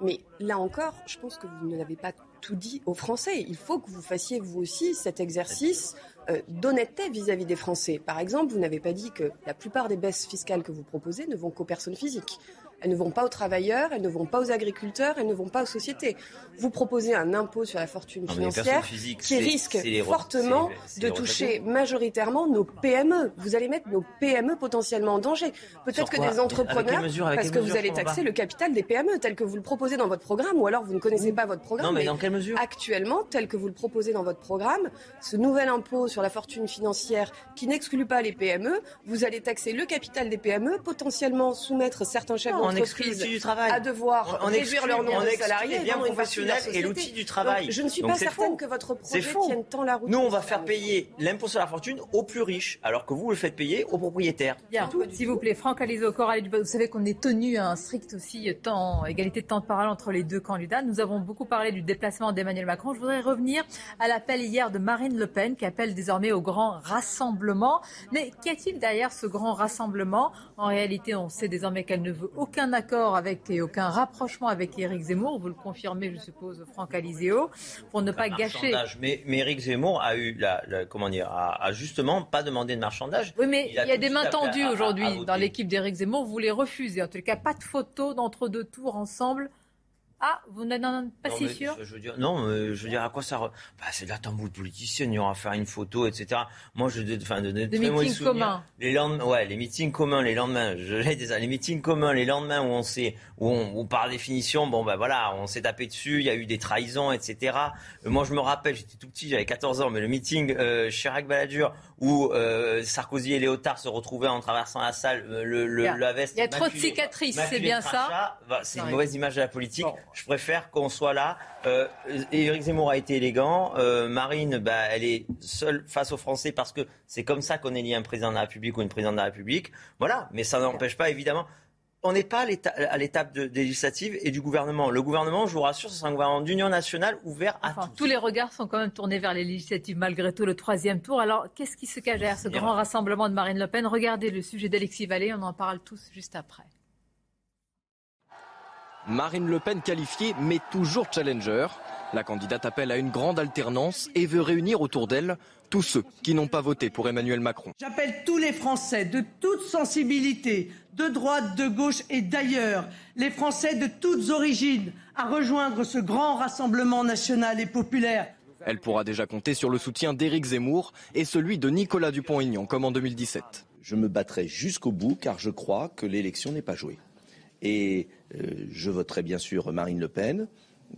[SPEAKER 26] Mais là encore, je pense que vous ne l'avez pas tout dit aux Français. Il faut que vous fassiez vous aussi cet exercice euh, d'honnêteté vis-à-vis des Français. Par exemple, vous n'avez pas dit que la plupart des baisses fiscales que vous proposez ne vont qu'aux personnes physiques. Elles ne vont pas aux travailleurs, elles ne vont pas aux agriculteurs, elles ne vont pas aux sociétés. Vous proposez un impôt sur la fortune financière qui risque fortement de toucher majoritairement nos PME. Vous allez mettre nos PME potentiellement en danger. Peut-être que des entrepreneurs, parce que vous allez taxer le capital des PME tel que vous le proposez dans votre programme, ou alors vous ne connaissez pas votre programme.
[SPEAKER 27] Non, mais, dans quelle mesure
[SPEAKER 26] Actuellement, tel que vous le proposez dans votre programme, ce nouvel impôt sur la fortune financière qui n'exclut pas les PME, vous allez taxer le capital des PME, potentiellement soumettre certains chefs d'entreprise entreprises
[SPEAKER 27] du travail.
[SPEAKER 26] à devoir
[SPEAKER 27] On
[SPEAKER 26] réduire
[SPEAKER 27] exclut-
[SPEAKER 26] leur nombre
[SPEAKER 27] on
[SPEAKER 26] de salariés
[SPEAKER 27] les biens professionnels et l'outil du
[SPEAKER 26] Donc,
[SPEAKER 27] travail.
[SPEAKER 26] je ne suis pas certaine
[SPEAKER 27] faux.
[SPEAKER 26] que votre projet tienne tant la route.
[SPEAKER 27] Nous, on va faire payer l'impôt sur la fortune aux plus riches, alors que vous, le faites payer aux propriétaires.
[SPEAKER 1] Bien, s'il vous plaît, Franck Aliso, Coralie Dubas, vous savez qu'on est tenu à un strict aussi temps, égalité de temps de parole entre les deux candidats. Nous avons beaucoup parlé du déplacement d'Emmanuel Macron. Je voudrais revenir à l'appel hier de Marine Le Pen qui appelle désormais au grand rassemblement. Mais qu'y a-t-il derrière ce grand rassemblement? En réalité, on sait désormais qu'elle ne veut aucun accord avec et aucun rapprochement avec Éric Zemmour. Vous le confirmez, je suppose, Franck Alizéo, pour ne pas gâcher.
[SPEAKER 27] Mais, mais Éric Zemmour a eu la, la- comment dire, a, a justement pas demandé de marchandage.
[SPEAKER 1] Oui, mais il,
[SPEAKER 27] a
[SPEAKER 1] y a des
[SPEAKER 27] de
[SPEAKER 1] mains tendues aujourd'hui dans l'équipe d'Éric Zemmour. Vous les refusez. En tout cas, pas de photos d'entre-deux tours ensemble. Ah, vous n'êtes pas
[SPEAKER 27] Non,
[SPEAKER 1] si
[SPEAKER 27] mais
[SPEAKER 1] sûr
[SPEAKER 27] je, veux dire, non, mais je veux dire, à quoi ça. re- Bah, c'est de la tambour politicienne, il y aura à faire une photo, etc. Moi, je. de- Enfin, de, de, très
[SPEAKER 1] meetings communs.
[SPEAKER 27] Les lendemains, ouais, les meetings communs, les lendemains. Je l'ai déjà. Les meetings communs, les lendemains où on s'est, où on, où par définition, bon, ben voilà, on s'est tapé dessus, il y a eu des trahisons, etc. Euh, moi, je me rappelle, j'étais tout petit, j'avais 14 ans, mais le meeting euh, Chirac-Balladur où euh, Sarkozy et Léotard se retrouvaient en traversant la salle, euh, le, la veste.
[SPEAKER 1] Il y a trop de cicatrices, c'est bien ça
[SPEAKER 27] c'est une mauvaise image de la politique. Je préfère qu'on soit là. Euh, Éric Zemmour a été élégant. Euh, Marine, bah, elle est seule face aux Français parce que c'est comme ça qu'on élit un président de la République ou une présidente de la République. Voilà. Mais ça n'empêche pas, évidemment. On n'est pas à l'éta- à l'étape de- des législatives et du gouvernement. Le gouvernement, je vous rassure, ce sera un gouvernement d'union nationale ouvert à
[SPEAKER 1] Enfin, tous les regards sont quand même tournés vers les législatives, malgré tout, le troisième tour. Alors, qu'est-ce qui se cache derrière ce grand rassemblement de Marine Le Pen? Regardez le sujet d'Alexis Vallée, on en parle tous juste après.
[SPEAKER 10] Marine Le Pen qualifiée, mais toujours challenger. La candidate appelle à une grande alternance et veut réunir autour d'elle tous ceux qui n'ont pas voté pour Emmanuel Macron.
[SPEAKER 28] J'appelle tous les Français de toute sensibilité, de droite, de gauche et d'ailleurs, les Français de toutes origines, à rejoindre ce grand rassemblement national et populaire.
[SPEAKER 10] Elle pourra déjà compter sur le soutien d'Éric Zemmour et celui de Nicolas Dupont-Aignan, comme en 2017.
[SPEAKER 29] Je me battrai jusqu'au bout car je crois que l'élection n'est pas jouée. Et euh, je voterai bien sûr Marine Le Pen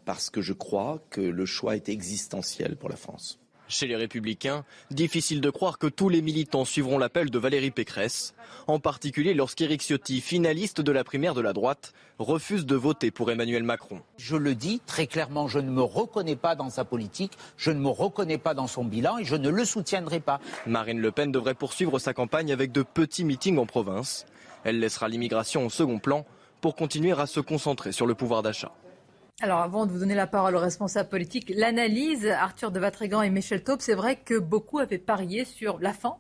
[SPEAKER 29] parce que je crois que le choix est existentiel pour la France.
[SPEAKER 10] Chez les Républicains, difficile de croire que tous les militants suivront l'appel de Valérie Pécresse, en particulier lorsqu'Éric Ciotti, finaliste de la primaire de la droite, refuse de voter pour Emmanuel Macron.
[SPEAKER 30] Je le dis très clairement, je ne me reconnais pas dans sa politique, je ne me reconnais pas dans son bilan et je ne le soutiendrai pas.
[SPEAKER 10] Marine Le Pen devrait poursuivre sa campagne avec de petits meetings en province. Elle laissera l'immigration au second plan pour continuer à se concentrer sur le pouvoir d'achat.
[SPEAKER 1] Alors, avant de vous donner la parole aux responsables politiques, l'analyse, Arthur de Vatrigan et Michel Taube, c'est vrai que beaucoup avaient parié sur la fin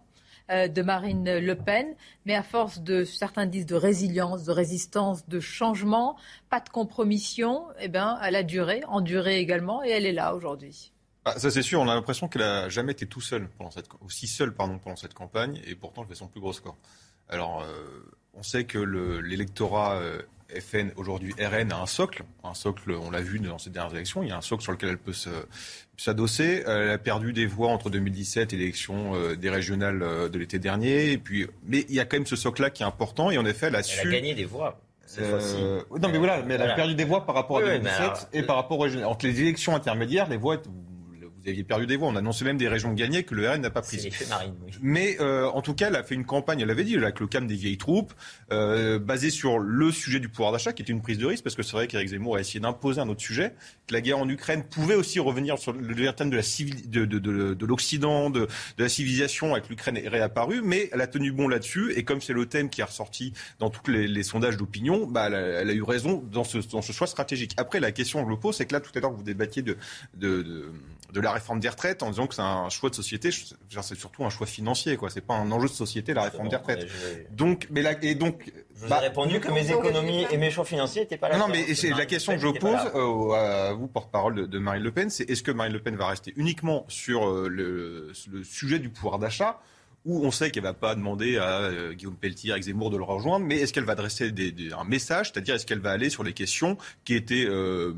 [SPEAKER 1] euh, de Marine Le Pen, mais à force de, certains disent, de résilience, de résistance, de changement, pas de compromission, eh ben, elle a duré, enduré également, et elle est là aujourd'hui.
[SPEAKER 7] Ah, ça c'est sûr, on a l'impression qu'elle a jamais été tout seule pendant cette, aussi seule pardon, pendant cette campagne, et pourtant elle fait son plus gros score. Alors, euh, on sait que le- l'électorat euh, FN, aujourd'hui RN, a un socle. Un socle, on l'a vu dans ces dernières élections, il y a un socle sur lequel elle peut se- s'adosser. Elle a perdu des voix entre 2017 et l'élection euh, des régionales euh, de l'été dernier. Et puis, mais il y a quand même ce socle-là qui est important, et en effet, elle a
[SPEAKER 27] Elle
[SPEAKER 7] su...
[SPEAKER 27] a gagné des voix. Cette
[SPEAKER 7] Euh, non mais voilà, mais elle a
[SPEAKER 27] Voilà.
[SPEAKER 7] perdu des voix par rapport à
[SPEAKER 27] oui, mais
[SPEAKER 7] 2017
[SPEAKER 27] alors,
[SPEAKER 7] et par rapport aux régionales. Entre les élections intermédiaires, les voix, vous, aviez perdu des voix. On annonçait même des régions gagnées que le RN n'a pas prises.
[SPEAKER 27] Marine, oui.
[SPEAKER 7] Mais euh, en tout cas, elle a fait une campagne, elle avait dit, avec le calme des vieilles troupes, euh, basée sur le sujet du pouvoir d'achat, qui était une prise de risque, parce que c'est vrai qu'Éric Zemmour a essayé d'imposer un autre sujet, que la guerre en Ukraine pouvait aussi revenir sur le thème de la civil, de, de, de, de l'Occident, de, de la civilisation, avec l'Ukraine est réapparue, mais elle a tenu bon là-dessus, et comme c'est le thème qui est ressorti dans tous les, les sondages d'opinion, bah, elle, a, elle a eu raison dans ce, dans ce choix stratégique. Après, la question que je pose, c'est que là, tout à l'heure, vous débattiez de, de, de, de la réforme des retraites en disant que c'est un choix de société. C'est surtout un choix financier, quoi. C'est pas un enjeu de société, la réforme des retraites. Donc, mais là, et donc.
[SPEAKER 27] Je vous ai répondu que mes économies et mes choix financiers n'étaient pas là.
[SPEAKER 7] Non, non, mais c'est la question que je pose euh, à vous, porte-parole de, de Marine Le Pen, c'est est-ce que Marine Le Pen va rester uniquement sur euh, le, le sujet du pouvoir d'achat où on sait qu'elle va pas demander à euh, Guillaume Pelletier, à Zemmour de le rejoindre, mais est-ce qu'elle va adresser des- des- un message, c'est-à-dire est-ce qu'elle va aller sur les questions qui étaient euh,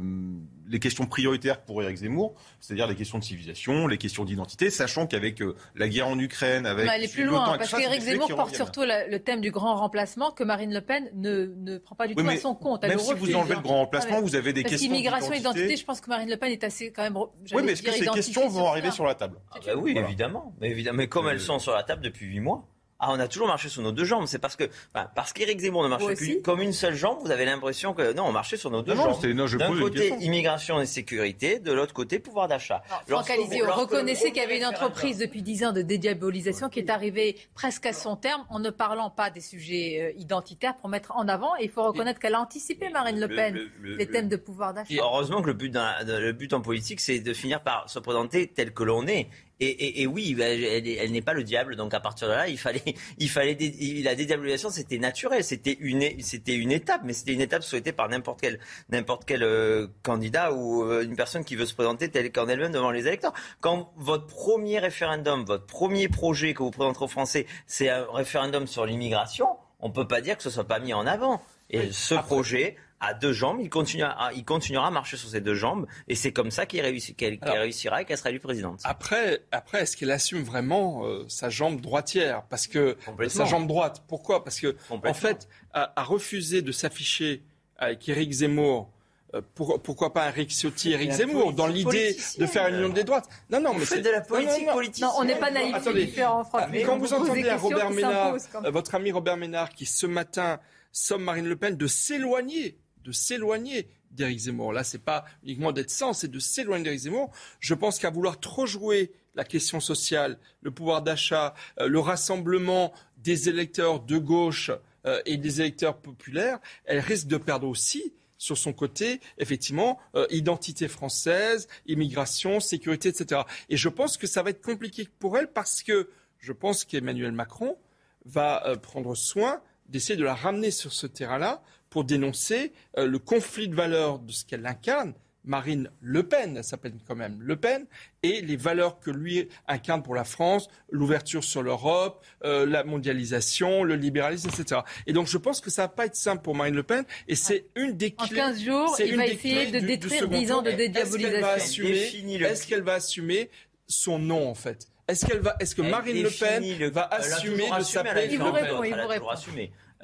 [SPEAKER 7] les questions prioritaires pour Éric Zemmour, c'est-à-dire les questions de civilisation, les questions d'identité, sachant qu'avec euh, la guerre en Ukraine, avec
[SPEAKER 1] On va aller plus loin, parce qu'Éric Zemmour porte surtout la- le thème du grand remplacement que Marine Le Pen ne, ne prend pas du
[SPEAKER 7] Oui,
[SPEAKER 1] tout à son compte. Elle
[SPEAKER 7] même si vous enlevez
[SPEAKER 1] hein.
[SPEAKER 7] le grand remplacement,
[SPEAKER 1] Ah,
[SPEAKER 7] vous avez des
[SPEAKER 1] parce
[SPEAKER 7] questions
[SPEAKER 1] qu'immigration,
[SPEAKER 7] d'identité.
[SPEAKER 1] identité, je pense que Marine Le Pen est assez quand même.
[SPEAKER 7] Oui, mais est-ce que ces questions vont arriver sur la table
[SPEAKER 27] Ah bah oui,
[SPEAKER 7] Voilà.
[SPEAKER 27] évidemment. Mais, évidemment. mais comme elles sont sur la table depuis huit mois, Ah, on a toujours marché sur nos deux jambes. C'est parce que enfin, parce qu'Éric Zemmour ne marchait plus comme une seule jambe. Vous avez l'impression que non, on marchait sur nos deux
[SPEAKER 7] Non, non,
[SPEAKER 27] jambes.
[SPEAKER 7] c'est- non, je
[SPEAKER 27] D'un côté, immigration et sécurité. De l'autre côté, pouvoir d'achat.
[SPEAKER 1] Franck Alizio, reconnaissez qu'il y avait une entreprise depuis 10 ans de dédiabolisation qui est arrivée presque à son terme en ne parlant pas des sujets euh, identitaires pour mettre en avant. Et il faut reconnaître qu'elle a anticipé, Marine Le Pen,
[SPEAKER 27] le- le-
[SPEAKER 1] les
[SPEAKER 27] le-
[SPEAKER 1] thèmes de pouvoir d'achat.
[SPEAKER 27] Et heureusement que le but, d'un- de- le but en politique, c'est de finir par se présenter tel que l'on est. Et, et- et oui, elle, elle- elle n'est pas le diable, donc à partir de là, il fallait, il fallait la dédiabolisation, c'était naturel, c'était une, c'était une étape, mais c'était une étape souhaitée par n'importe quel, n'importe quel euh, candidat ou euh, une personne qui veut se présenter telle qu'en elle-même devant les électeurs. Quand votre premier référendum, votre premier projet que vous présenterez aux Français, c'est un référendum sur l'immigration, on peut pas dire que ce soit pas mis en avant. Et ce projet a deux jambes, il continuera, il continuera à marcher sur ses deux jambes, et c'est comme ça qu'il réussi- réussira et qu'elle sera élue présidente.
[SPEAKER 8] Après, après est-ce qu'elle assume vraiment euh, sa jambe droitière? Parce que sa jambe droite. Pourquoi? Parce que en fait, a, a refusé de s'afficher avec Éric Zemmour. euh, pour- pourquoi pas Eric Ciotti, Eric Zemmour, dans
[SPEAKER 27] politique
[SPEAKER 8] l'idée de faire une union des droites. Non, non,
[SPEAKER 27] Vous
[SPEAKER 8] mais c'est-
[SPEAKER 27] de la
[SPEAKER 8] non, non,
[SPEAKER 27] politique.
[SPEAKER 8] Non,
[SPEAKER 1] on n'est pas naïfs, c'est
[SPEAKER 8] Attendez.
[SPEAKER 1] différent, Franck.
[SPEAKER 8] Mais quand vous entendez un Robert Ménard,
[SPEAKER 1] Ménard,
[SPEAKER 8] euh, votre ami Robert Ménard, qui ce matin somme Marine Le Pen de s'éloigner, de s'éloigner d'Éric Zemmour. Là, c'est pas uniquement d'être sans, c'est de s'éloigner d'Éric Zemmour. Je pense qu'à vouloir trop jouer la question sociale, le pouvoir d'achat, euh, le rassemblement des électeurs de gauche euh, et des électeurs populaires, elle risque de perdre aussi sur son côté, effectivement, euh, identité française, immigration, sécurité, etc. Et je pense que ça va être compliqué pour elle parce que je pense qu'Emmanuel Macron va prendre soin d'essayer de la ramener sur ce terrain-là pour dénoncer euh, le conflit de valeurs de ce qu'elle incarne. Marine Le Pen, elle s'appelle quand même Le Pen, et les valeurs que lui incarne pour la France, l'ouverture sur l'Europe, euh, la mondialisation, le libéralisme, etc. Et donc je pense que ça va pas être simple pour Marine Le Pen, et c'est une des
[SPEAKER 1] En
[SPEAKER 8] clés.
[SPEAKER 1] 15 jours,
[SPEAKER 8] c'est
[SPEAKER 1] il
[SPEAKER 8] une
[SPEAKER 1] va
[SPEAKER 8] des
[SPEAKER 1] essayer
[SPEAKER 8] clés
[SPEAKER 1] de détruire
[SPEAKER 8] second
[SPEAKER 1] 10 ans de
[SPEAKER 8] Est-ce qu'elle va
[SPEAKER 1] dédiabolisation.
[SPEAKER 8] est-ce qu'elle va assumer son nom en fait? Est-ce qu'elle va, est-ce que
[SPEAKER 27] Elle
[SPEAKER 8] Marine Le Pen
[SPEAKER 27] le-
[SPEAKER 8] va assumer de s'appeler
[SPEAKER 1] Il vous répond, il vous répond.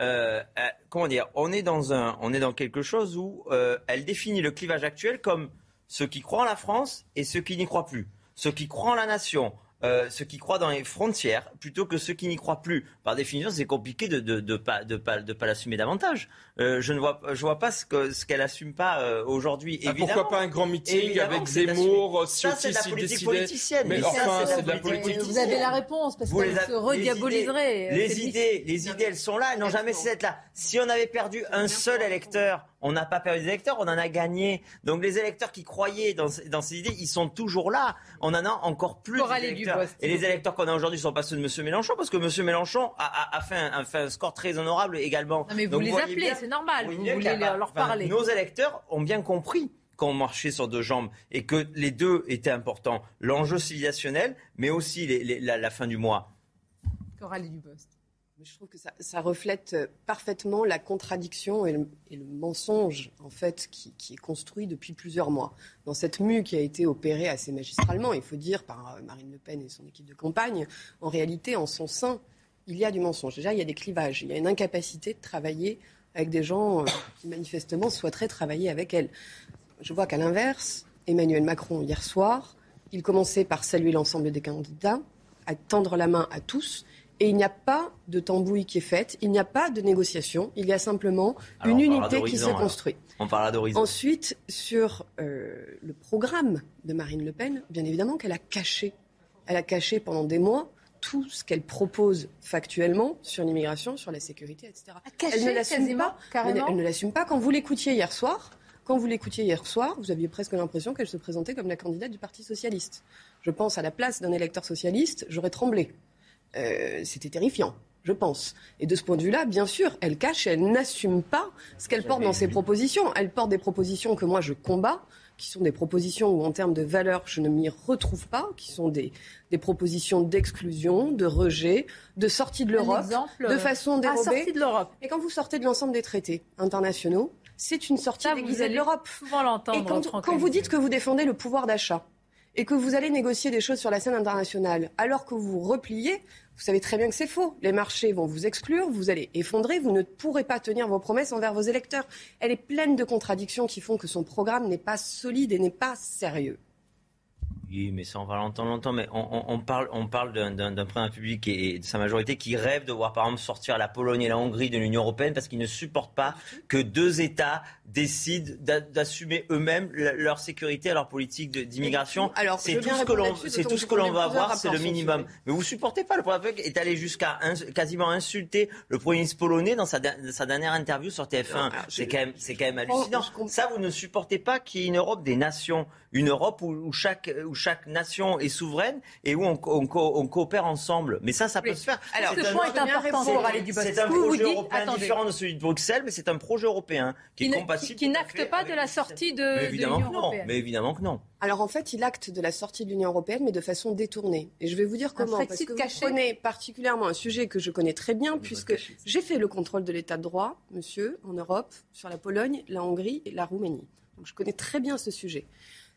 [SPEAKER 27] Euh, euh, comment dire On est dans un, on est dans quelque chose où euh, elle définit le clivage actuel comme ceux qui croient en la France et ceux qui n'y croient plus, ceux qui croient en la nation. Euh, ceux qui croient dans les frontières plutôt que ceux qui n'y croient plus. Par définition, c'est compliqué de de, de pas de pas de pas l'assumer davantage. Euh, je ne vois je vois pas ce que ce qu'elle assume pas euh, aujourd'hui.
[SPEAKER 8] Ah,
[SPEAKER 27] Évidemment.
[SPEAKER 8] pourquoi pas un grand meeting
[SPEAKER 27] Évidemment
[SPEAKER 8] avec Zemmour,
[SPEAKER 27] assumé. Ça, c'est de la politique
[SPEAKER 8] décidait
[SPEAKER 27] politicienne.
[SPEAKER 8] Mais enfin,
[SPEAKER 27] c'est
[SPEAKER 8] de la politique.
[SPEAKER 1] Vous avez la réponse, parce
[SPEAKER 27] Vous
[SPEAKER 1] qu'elle
[SPEAKER 27] les a-
[SPEAKER 1] se rediaboliserait.
[SPEAKER 27] Les
[SPEAKER 1] C'est
[SPEAKER 27] idées, les idées, elles sont là, elles n'ont jamais cessé d'être là. Si on avait perdu un seul électeur, on n'a pas perdu des électeurs, on en a gagné. Donc les électeurs qui croyaient dans, ces- dans ces idées, ils sont toujours là. On en a encore plus
[SPEAKER 1] Coralie
[SPEAKER 27] d'électeurs. Et les électeurs qu'on a aujourd'hui ne sont pas ceux de M. Mélenchon, parce que M. Mélenchon a, a- a fait un, a fait un score très honorable également.
[SPEAKER 1] Non, mais vous
[SPEAKER 27] Donc,
[SPEAKER 1] les appelez, c'est normal. Vous voulez leur
[SPEAKER 27] enfin,
[SPEAKER 1] parler.
[SPEAKER 27] Nos électeurs ont bien compris qu'on marchait sur deux jambes et que les deux étaient importants. L'enjeu civilisationnel, mais aussi les- les- la, la fin du mois.
[SPEAKER 1] Coralie Dubost.
[SPEAKER 26] Je trouve que ça, reflète euh, parfaitement la contradiction et le, et le mensonge en fait qui, qui est construit depuis plusieurs mois. Dans cette mue qui a été opérée assez magistralement, il faut dire, par euh, Marine Le Pen et son équipe de campagne, en réalité, en son sein, il y a du mensonge. Déjà, il y a des clivages, il y a une incapacité de travailler avec des gens euh, qui manifestement souhaiteraient travailler avec elle. Je vois qu'à l'inverse, Emmanuel Macron, hier soir, il commençait par saluer l'ensemble des candidats, à tendre la main à tous. Et il n'y a pas de tambouille qui est faite, il n'y a pas de négociation, il y a simplement
[SPEAKER 27] Alors,
[SPEAKER 26] une unité qui s'est construite.
[SPEAKER 27] On parlera d'horizon.
[SPEAKER 26] Ensuite, sur euh, le programme de Marine Le Pen, bien évidemment qu'elle a caché. Elle a caché pendant des mois tout ce qu'elle propose factuellement sur l'immigration, sur la sécurité, etc.
[SPEAKER 1] caché,
[SPEAKER 26] elle ne l'assume pas.
[SPEAKER 1] carrément
[SPEAKER 26] Elle ne l'assume pas. Quand vous l'écoutiez hier soir, quand vous l'écoutiez hier soir, vous aviez presque l'impression qu'elle se présentait comme la candidate du Parti socialiste. Je pense à la place d'un électeur socialiste, j'aurais tremblé. Euh, C'était terrifiant. Je pense. Et de ce point de vue-là, bien sûr, elle cache elle n'assume pas ce qu'elle porte dans ses propositions. Elle porte des propositions que moi je combats, qui sont des propositions où, en termes de valeurs, je ne m'y retrouve pas, qui sont des, des propositions d'exclusion, de rejet, de sortie de l'Europe, de
[SPEAKER 1] euh,
[SPEAKER 26] façon dérobée.
[SPEAKER 1] sortie de l'Europe.
[SPEAKER 26] Et quand vous sortez de l'ensemble des traités internationaux, c'est une sortie
[SPEAKER 1] Ça, vous
[SPEAKER 26] déguisée de l'Europe.
[SPEAKER 1] souvent l'entendre,
[SPEAKER 26] Et quand, vous dites que vous défendez le pouvoir d'achat et que vous allez négocier des choses sur la scène internationale, alors que vous repliez, vous savez très bien que c'est faux. Les marchés vont vous exclure, vous allez effondrer, vous ne pourrez pas tenir vos promesses envers vos électeurs. Elle est pleine de contradictions qui font que son programme n'est pas solide et n'est pas sérieux.
[SPEAKER 27] Oui, mais ça, on va l'entendre longtemps. Mais on, on- on parle, on parle d'un- président public et de sa majorité qui rêve de voir, par exemple, sortir la Pologne et la Hongrie de l'Union européenne parce qu'ils ne supportent pas que deux États décident d'a- d'assumer eux-mêmes leur sécurité et leur politique d'immigration.
[SPEAKER 26] Alors,
[SPEAKER 27] C'est tout ce que l'on, c'est tout ce que l'on va avoir, c'est le minimum. Mais vous supportez pas. Le Premier ministre est allé jusqu'à quasiment insulter le Premier ministre polonais dans sa, der- sa dernière interview sur TF1. C'est quand même, c'est quand même hallucinant. Ça, vous ne supportez pas qu'il y ait une Europe des nations, une Europe où, où chaque, où chaque nation est souveraine et où on, on co- on coopère ensemble. Mais ça, ça peut se faire.
[SPEAKER 1] Alors, ce
[SPEAKER 27] un-
[SPEAKER 1] point est important
[SPEAKER 27] c'est-
[SPEAKER 1] pour aller du bas.
[SPEAKER 27] C'est un projet
[SPEAKER 1] dites,
[SPEAKER 27] européen
[SPEAKER 1] attendez.
[SPEAKER 27] différent de celui de Bruxelles, mais c'est un projet européen qui,
[SPEAKER 1] Qui,
[SPEAKER 27] est compatible.
[SPEAKER 1] qui- qui n'acte pas de la sortie de,
[SPEAKER 27] Mais
[SPEAKER 1] de
[SPEAKER 27] évidemment
[SPEAKER 1] l'Union
[SPEAKER 27] que non.
[SPEAKER 1] européenne.
[SPEAKER 27] Mais évidemment que non.
[SPEAKER 26] Alors en fait, il acte de la sortie de l'Union européenne, mais de façon détournée. Et je vais vous dire comment. Parce
[SPEAKER 1] Frexit
[SPEAKER 26] que vous prenez particulièrement un sujet que je connais très bien, puisque j'ai fait le contrôle de l'état de droit, monsieur, en Europe, sur la Pologne, la Hongrie et la Roumanie. Donc je connais très bien ce sujet.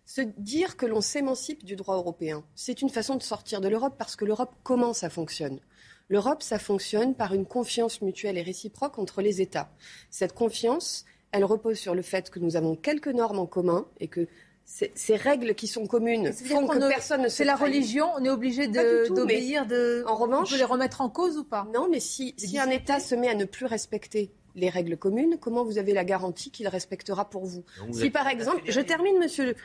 [SPEAKER 26] Se dire que l'on s'émancipe du droit européen, c'est une façon de sortir de l'Europe parce que l'Europe, comment ça fonctionne? L'Europe, ça fonctionne par une confiance mutuelle et réciproque entre les États. Cette confiance, elle repose sur le fait que nous avons quelques normes en commun et que ces, règles qui sont communes font que
[SPEAKER 1] ne-
[SPEAKER 26] personne ne se
[SPEAKER 1] C'est la
[SPEAKER 26] trahit.
[SPEAKER 1] religion, on est obligé de- d'obéir. De...
[SPEAKER 26] En revanche,
[SPEAKER 1] on peut les remettre en cause ou pas?
[SPEAKER 26] Non, mais si, si un État se met à ne plus respecter les règles communes, comment vous avez la garantie qu'il respectera pour vous? Si par exemple, je termine, monsieur.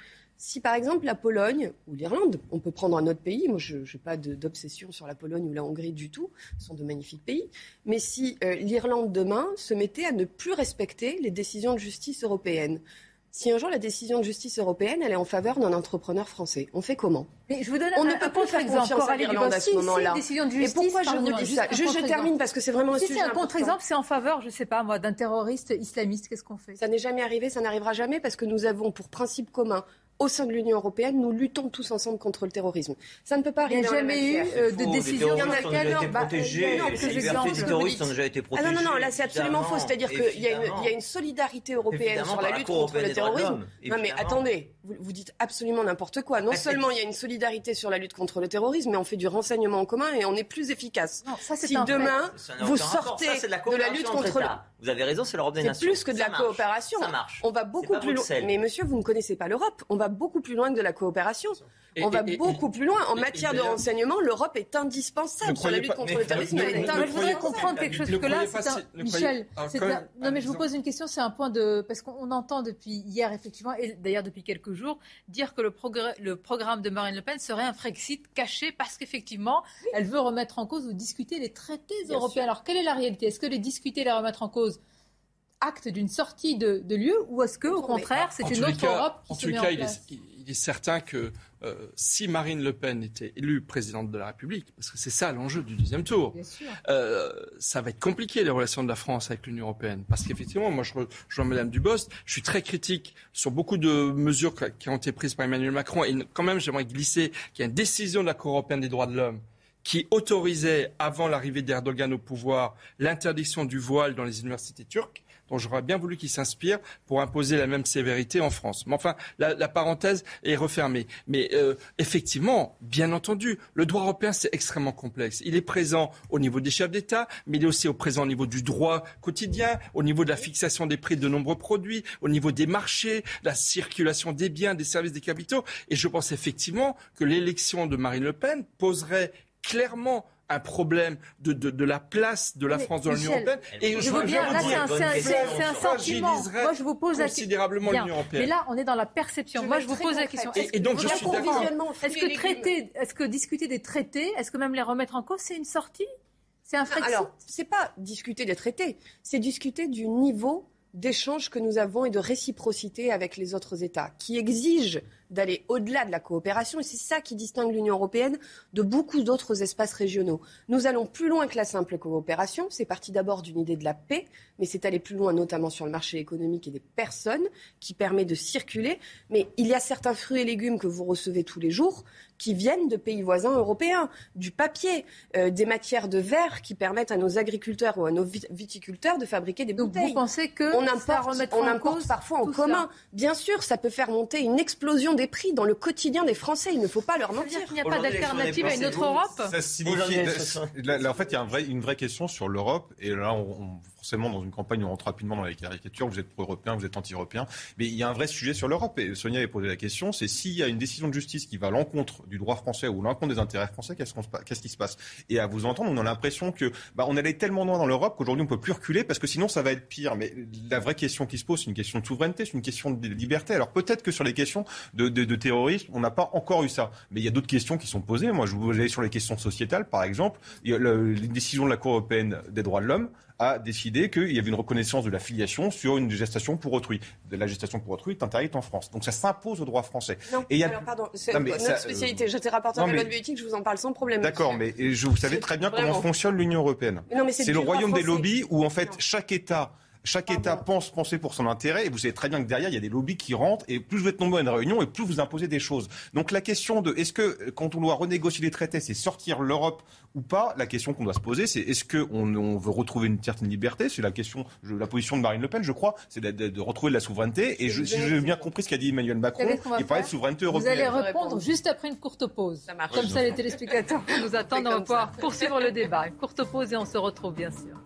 [SPEAKER 26] Si par exemple la Pologne ou l'Irlande, on peut prendre un autre pays, moi je n'ai pas d'obsession sur la Pologne ou la Hongrie du tout, ce sont de magnifiques pays, mais si euh, l'Irlande demain se mettait à ne plus respecter les décisions de justice européennes, si un jour la décision de justice européenne elle est en faveur d'un entrepreneur français, on fait comment?
[SPEAKER 1] Mais je vous donne
[SPEAKER 26] on
[SPEAKER 1] un-
[SPEAKER 26] ne
[SPEAKER 1] un
[SPEAKER 26] peut plus faire confiance à l'Irlande à ce
[SPEAKER 1] si, si,
[SPEAKER 26] moment-là.
[SPEAKER 1] de
[SPEAKER 26] Et pourquoi je vous dis ça?
[SPEAKER 1] un
[SPEAKER 26] je
[SPEAKER 1] contre-exemple.
[SPEAKER 26] termine parce que c'est vraiment un
[SPEAKER 1] si
[SPEAKER 26] sujet
[SPEAKER 1] c'est un contre-exemple, c'est en faveur, je sais pas moi, d'un terroriste islamiste, qu'est-ce qu'on fait?
[SPEAKER 26] Ça n'est jamais arrivé, ça n'arrivera jamais parce que nous avons pour principe commun au sein de l'Union européenne, nous luttons tous ensemble contre le terrorisme. Ça ne peut pas
[SPEAKER 1] Il n'y
[SPEAKER 26] arriver
[SPEAKER 1] a
[SPEAKER 26] en
[SPEAKER 1] jamais eu euh, de décision.
[SPEAKER 27] terroristes ont déjà été
[SPEAKER 1] Bah,
[SPEAKER 27] protégés,
[SPEAKER 1] non,
[SPEAKER 27] les
[SPEAKER 1] que
[SPEAKER 27] des terroristes ont déjà été
[SPEAKER 26] Ah non, non, non, là c'est absolument faux. C'est-à-dire qu'il y, a une- il y a solidarité européenne
[SPEAKER 27] Évidemment,
[SPEAKER 26] sur la
[SPEAKER 27] la
[SPEAKER 26] lutte contre le terrorisme. Non mais attendez, vous, vous dites absolument n'importe quoi. Non
[SPEAKER 27] c'est-
[SPEAKER 26] seulement il y a une solidarité sur la lutte contre le terrorisme, mais on fait du renseignement en commun et on est plus efficace.
[SPEAKER 1] Non, ça, c'est
[SPEAKER 26] si demain vous sortez
[SPEAKER 27] Ça, c'est de la
[SPEAKER 26] de la
[SPEAKER 27] coopération
[SPEAKER 26] lutte contre le.
[SPEAKER 27] Vous avez raison, c'est l'Europe des
[SPEAKER 26] c'est
[SPEAKER 27] nations.
[SPEAKER 26] plus que de
[SPEAKER 27] Ça
[SPEAKER 26] la
[SPEAKER 27] marche.
[SPEAKER 26] coopération.
[SPEAKER 27] Ça marche.
[SPEAKER 26] On va beaucoup plus loin. Mais monsieur, vous ne connaissez pas l'Europe. On va beaucoup plus loin que de la coopération.
[SPEAKER 8] Et-
[SPEAKER 26] on va
[SPEAKER 8] et- et-
[SPEAKER 26] beaucoup plus loin. En
[SPEAKER 8] et-
[SPEAKER 26] matière
[SPEAKER 8] et
[SPEAKER 26] de renseignement, l'Europe est indispensable sur la lutte contre le terrorisme. Elle est
[SPEAKER 1] je voudrais comprendre quelque chose, que là, c'est un... Michel, c'est un- non mais je vous pose une question, c'est un point de... Parce qu'on entend depuis hier, effectivement, et d'ailleurs depuis quelques jours, dire que le, progr- le programme de Marine Le Pen serait un Frexit caché parce qu'effectivement, elle veut remettre en cause ou discuter les traités
[SPEAKER 26] Bien
[SPEAKER 1] européens. Alors, quelle est la réalité? Est-ce que les discuter, les remettre en cause acte d'une sortie de, de lieu ou est-ce que au contraire c'est une autre
[SPEAKER 8] cas-
[SPEAKER 1] Europe qui
[SPEAKER 8] En
[SPEAKER 1] se
[SPEAKER 8] les
[SPEAKER 1] met
[SPEAKER 8] cas,
[SPEAKER 1] en
[SPEAKER 8] il
[SPEAKER 1] place?
[SPEAKER 8] est, il est certain que euh, si Marine Le Pen était élue présidente de la République, parce que c'est ça l'enjeu du deuxième tour, euh, ça va être compliqué les relations de la France avec l'Union européenne. Parce qu'effectivement, moi je rejoins Madame Dubost, je suis très critique sur beaucoup de mesures qui ont été prises par Emmanuel Macron. Et quand même, j'aimerais glisser qu'il y a une décision de la Cour européenne des droits de l'homme qui autorisait, avant l'arrivée d'Erdogan au pouvoir, l'interdiction du voile dans les universités turques dont j'aurais bien voulu qu'il s'inspire pour imposer la même sévérité en France. Mais enfin, la, parenthèse est refermée. Mais euh, effectivement, bien entendu, le droit européen, c'est extrêmement complexe. Il est présent au niveau des chefs d'État, mais il est aussi au présent au niveau du droit quotidien, au niveau de la fixation des prix de nombreux produits, au niveau des marchés, la circulation des biens, des services, des capitaux. Et je pense effectivement que l'élection de Marine Le Pen poserait clairement un problème de, de, de la place de la
[SPEAKER 1] Mais
[SPEAKER 8] France dans l'Union européenne. Et
[SPEAKER 1] je veux bien, là c'est un, sentiment. Moi je vous pose la
[SPEAKER 8] considérablement
[SPEAKER 1] Bien.
[SPEAKER 8] l'Union européenne.
[SPEAKER 1] Mais là on est dans la perception.
[SPEAKER 26] Je
[SPEAKER 1] Moi je vous pose la question.
[SPEAKER 8] Et- donc, je suis d'accord.
[SPEAKER 1] Est-ce que traiter, est-ce que discuter des traités, est-ce que même les remettre en cause, c'est une sortie? C'est un Frexit
[SPEAKER 26] Alors, c'est pas discuter des traités, c'est discuter du niveau d'échange que nous avons et de réciprocité avec les autres États, qui exige d'aller au-delà de la coopération, et c'est ça qui distingue l'Union européenne de beaucoup d'autres espaces régionaux. Nous allons plus loin que la simple coopération, c'est parti d'abord d'une idée de la paix, mais c'est aller plus loin notamment sur le marché économique et des personnes, qui permet de circuler, mais il y a certains fruits et légumes que vous recevez tous les jours qui viennent de pays voisins européens, du papier, euh, des matières de verre qui permettent à nos agriculteurs ou à nos vit- viticulteurs de fabriquer des
[SPEAKER 1] Donc
[SPEAKER 26] bouteilles.
[SPEAKER 1] vous pensez que
[SPEAKER 26] on importe,
[SPEAKER 1] remettra
[SPEAKER 26] on
[SPEAKER 1] en
[SPEAKER 26] importe
[SPEAKER 1] cause
[SPEAKER 26] parfois en commun. Bien sûr, ça peut faire monter une explosion des prix dans le quotidien des Français. Il ne faut pas leur mentir.
[SPEAKER 1] qu'il n'y a pas d'alternative à une autre Europe
[SPEAKER 7] Ça signifie. Là, là, en fait, il y a un vrai- une vraie question sur l'Europe. Et là, on, on- forcément dans une campagne on rentre rapidement dans les caricatures, vous êtes pro-européen, vous êtes anti-européen. Mais il y a un vrai sujet sur l'Europe. Et Sonia avait posé la question, c'est s'il y a une décision de justice qui va à l'encontre du droit français ou à l'encontre des intérêts français, qu'est-ce, qu'est-ce qui se passe? Et à vous entendre, on a l'impression que bah, on allait tellement loin dans l'Europe qu'aujourd'hui on peut plus reculer parce que sinon ça va être pire. Mais la vraie question qui se pose, c'est une question de souveraineté, c'est une question de liberté. Alors peut-être que sur les questions de, de, terrorisme, on n'a pas encore eu ça. Mais il y a d'autres questions qui sont posées. Moi, je vous allez sur les questions sociétales, par exemple. Il y a le, les décisions de la Cour européenne des droits de l'homme a décidé qu'il y avait une reconnaissance de la filiation sur une gestation pour autrui. De la gestation pour autrui est interdite en France. Donc ça s'impose au droit français.
[SPEAKER 26] Non,
[SPEAKER 7] Et il y a...
[SPEAKER 26] alors pardon, c'est notre
[SPEAKER 7] ça, euh,
[SPEAKER 26] spécialité. J'étais rapporteur de la loi de bioéthique, je vous en parle sans problème.
[SPEAKER 7] D'accord, mais je, vous savez très bien comment fonctionne l'Union européenne.
[SPEAKER 26] Mais non, mais c'est
[SPEAKER 7] le royaume des lobbies où en fait chaque État chaque État pense penser pour son intérêt et vous savez très bien que derrière il y a des lobbies qui rentrent et plus vous êtes nombreux à une réunion et plus vous imposez des choses. Donc la question de est-ce que euh, quand on doit renégocier les traités c'est sortir l'Europe ou pas La question qu'on doit se poser c'est est-ce que on, veut retrouver une certaine liberté? C'est la question, je- la position de Marine Le Pen je crois, c'est de, de- de retrouver de la souveraineté et je, si j'ai bien compris ce qu'a dit Emmanuel
[SPEAKER 1] Vous
[SPEAKER 7] Macron,
[SPEAKER 1] qu'on
[SPEAKER 7] il parlait de souveraineté
[SPEAKER 1] Vous
[SPEAKER 7] européenne.
[SPEAKER 1] allez répondre juste après une courte pause.
[SPEAKER 26] marche.
[SPEAKER 1] Comme ça, les téléspectateurs nous attendre. On va pouvoir poursuivre le débat. Une courte pause et on se retrouve, bien sûr.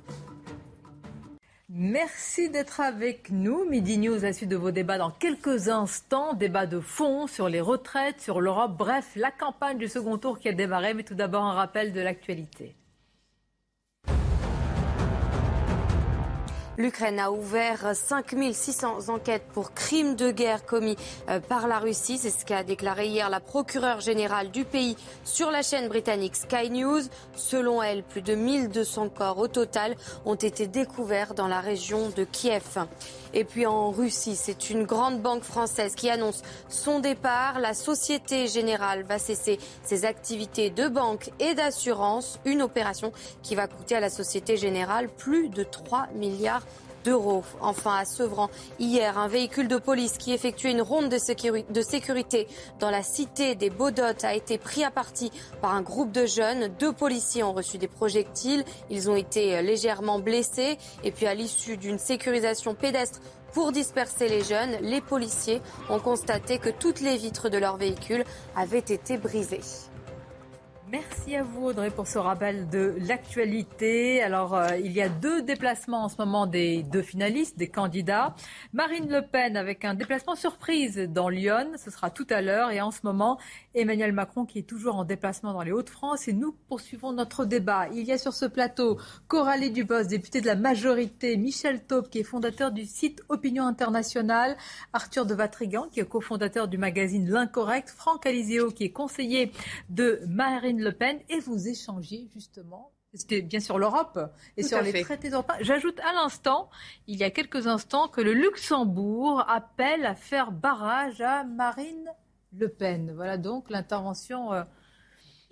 [SPEAKER 1] Merci d'être avec nous. Midi News, à suite de vos débats dans quelques instants. Débat de fond sur les retraites, sur l'Europe. Bref, la campagne du second tour qui a démarré. Mais tout d'abord, un rappel de l'actualité.
[SPEAKER 15] L'Ukraine a ouvert 5600 enquêtes pour crimes de guerre commis euh, par la Russie. C'est ce qu'a déclaré hier la procureure générale du pays sur la chaîne britannique Sky News. Selon elle, plus de 1200 corps au total ont été découverts dans la région de Kiev. Et puis en Russie, c'est une grande banque française qui annonce son départ. La Société Générale va cesser ses activités de banque et d'assurance. Une opération qui va coûter à la Société Générale plus de 3 milliards d'euros. Enfin, à Sevran, hier, un véhicule de police qui effectuait une ronde de, sécuri- de sécurité dans la cité des Baudottes a été pris à partie par un groupe de jeunes. Deux policiers ont reçu des projectiles. Ils ont été euh, légèrement blessés. Et puis, à l'issue d'une sécurisation pédestre pour disperser les jeunes, les policiers ont constaté que toutes les vitres de leur véhicule avaient été brisées.
[SPEAKER 1] Merci à vous Audrey pour ce rappel de l'actualité. Alors euh, il y a deux déplacements en ce moment des deux finalistes, des candidats. Marine Le Pen avec un déplacement surprise dans Lyon, ce sera tout à l'heure. Et en ce moment Emmanuel Macron qui est toujours en déplacement dans les Hauts-de-France. Et nous poursuivons notre débat. Il y a sur ce plateau Coralie Dubos, députée de la majorité, Michel Taube qui est fondateur du site Opinion Internationale, Arthur de Vatrigan qui est cofondateur du magazine L'Incorrect, Franck Alizéo qui est conseiller de Marine Le Pen et vous échangez justement. C'était bien sûr l'Europe et
[SPEAKER 26] Tout
[SPEAKER 1] sur les
[SPEAKER 26] fait.
[SPEAKER 1] traités européens. J'ajoute à l'instant, il y a quelques instants, que le Luxembourg appelle à faire barrage à Marine Le Pen. Voilà donc l'intervention euh,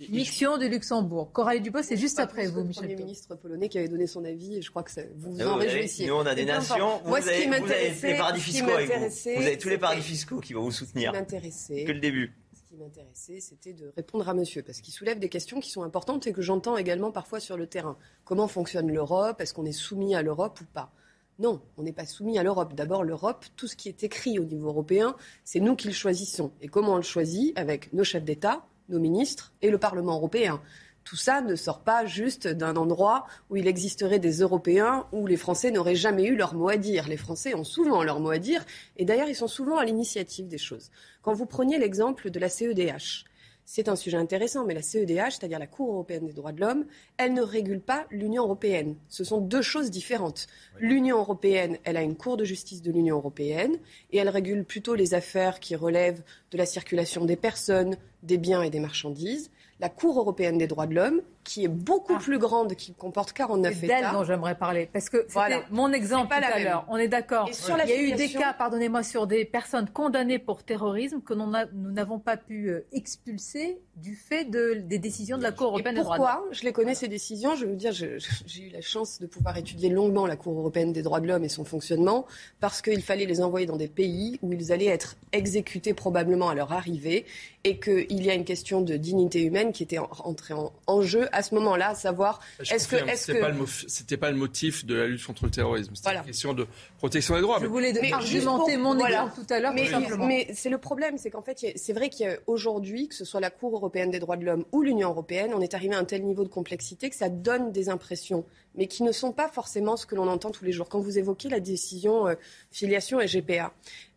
[SPEAKER 1] mission du Luxembourg. Coralie Dubos, c'est juste après vous,
[SPEAKER 26] le
[SPEAKER 1] Michel.
[SPEAKER 26] Premier ministre polonais qui avait donné son avis et je crois que ça- vous vous
[SPEAKER 27] Ah,
[SPEAKER 26] en réjouissiez.
[SPEAKER 27] Nous, on a des nations. Vous,
[SPEAKER 26] Moi, ce qui
[SPEAKER 27] vous avez les paradis fiscaux avec vous. avez tous les paradis fiscaux qui vont vous
[SPEAKER 26] Ce qui
[SPEAKER 27] soutenir. Que le début.
[SPEAKER 26] Qui m'intéressait, c'était de répondre à monsieur, parce qu'il soulève des questions qui sont importantes et que j'entends également parfois sur le terrain. Comment fonctionne l'Europe? Est-ce qu'on est soumis à l'Europe ou pas? Non, on n'est pas soumis à l'Europe. D'abord, l'Europe, tout ce qui est écrit au niveau européen, c'est nous qui le choisissons. Et comment on le choisit? Avec nos chefs d'État, nos ministres et le Parlement européen. Tout ça ne sort pas juste d'un endroit où il existerait des Européens où les Français n'auraient jamais eu leur mot à dire. Les Français ont souvent leur mot à dire et d'ailleurs ils sont souvent à l'initiative des choses. Quand vous preniez l'exemple de la CEDH, c'est un sujet intéressant, mais la CEDH, c'est-à-dire la Cour européenne des droits de l'homme, elle ne régule pas l'Union européenne. Ce sont deux choses différentes. L'Union européenne, elle a une Cour de justice de l'Union européenne et elle régule plutôt les affaires qui relèvent de la circulation des personnes, des biens et des marchandises. La Cour européenne des droits de l'homme, qui est beaucoup plus grande, qui comporte 49
[SPEAKER 1] Ah. C'est d'elle dont j'aimerais parler. Parce que c'était
[SPEAKER 26] Voilà.
[SPEAKER 1] mon exemple
[SPEAKER 26] pas
[SPEAKER 1] tout
[SPEAKER 26] la
[SPEAKER 1] à l'heure. On est d'accord. Il y a eu des cas, pardonnez-moi, sur des personnes condamnées pour terrorisme que nous n'avons pas pu euh, expulser du fait de- des décisions de la Cour
[SPEAKER 26] Et
[SPEAKER 1] européenne des droits de
[SPEAKER 26] pourquoi je les connais ces décisions? Je vais vous dire, je- je- j'ai eu la chance de pouvoir étudier longuement la Cour européenne des droits de l'homme et son fonctionnement, parce qu'il fallait les envoyer dans des pays où ils allaient être exécutés probablement à leur arrivée, et qu'il y a une question de dignité humaine qui était en- entrée en, en jeu à ce moment-là, savoir
[SPEAKER 8] Je
[SPEAKER 26] est-ce que, est-ce
[SPEAKER 8] c'était
[SPEAKER 26] que
[SPEAKER 8] pas le mof- c'était pas le motif de la lutte contre le terrorisme. C'était
[SPEAKER 26] Voilà.
[SPEAKER 8] une question de protection des droits.
[SPEAKER 1] Je
[SPEAKER 8] mais-
[SPEAKER 1] voulais
[SPEAKER 26] Mais
[SPEAKER 1] argumenter mon
[SPEAKER 26] pour-
[SPEAKER 1] exemple
[SPEAKER 26] voilà.
[SPEAKER 1] tout à l'heure,
[SPEAKER 26] Mais, mais c'est le problème, c'est qu'en fait, c'est vrai qu'aujourd'hui, que ce soit la Cour européenne des droits de l'homme ou l'Union européenne, on est arrivé à un tel niveau de complexité que ça donne des impressions, mais qui ne sont pas forcément ce que l'on entend tous les jours. Quand vous évoquez la décision euh, filiation et GPA,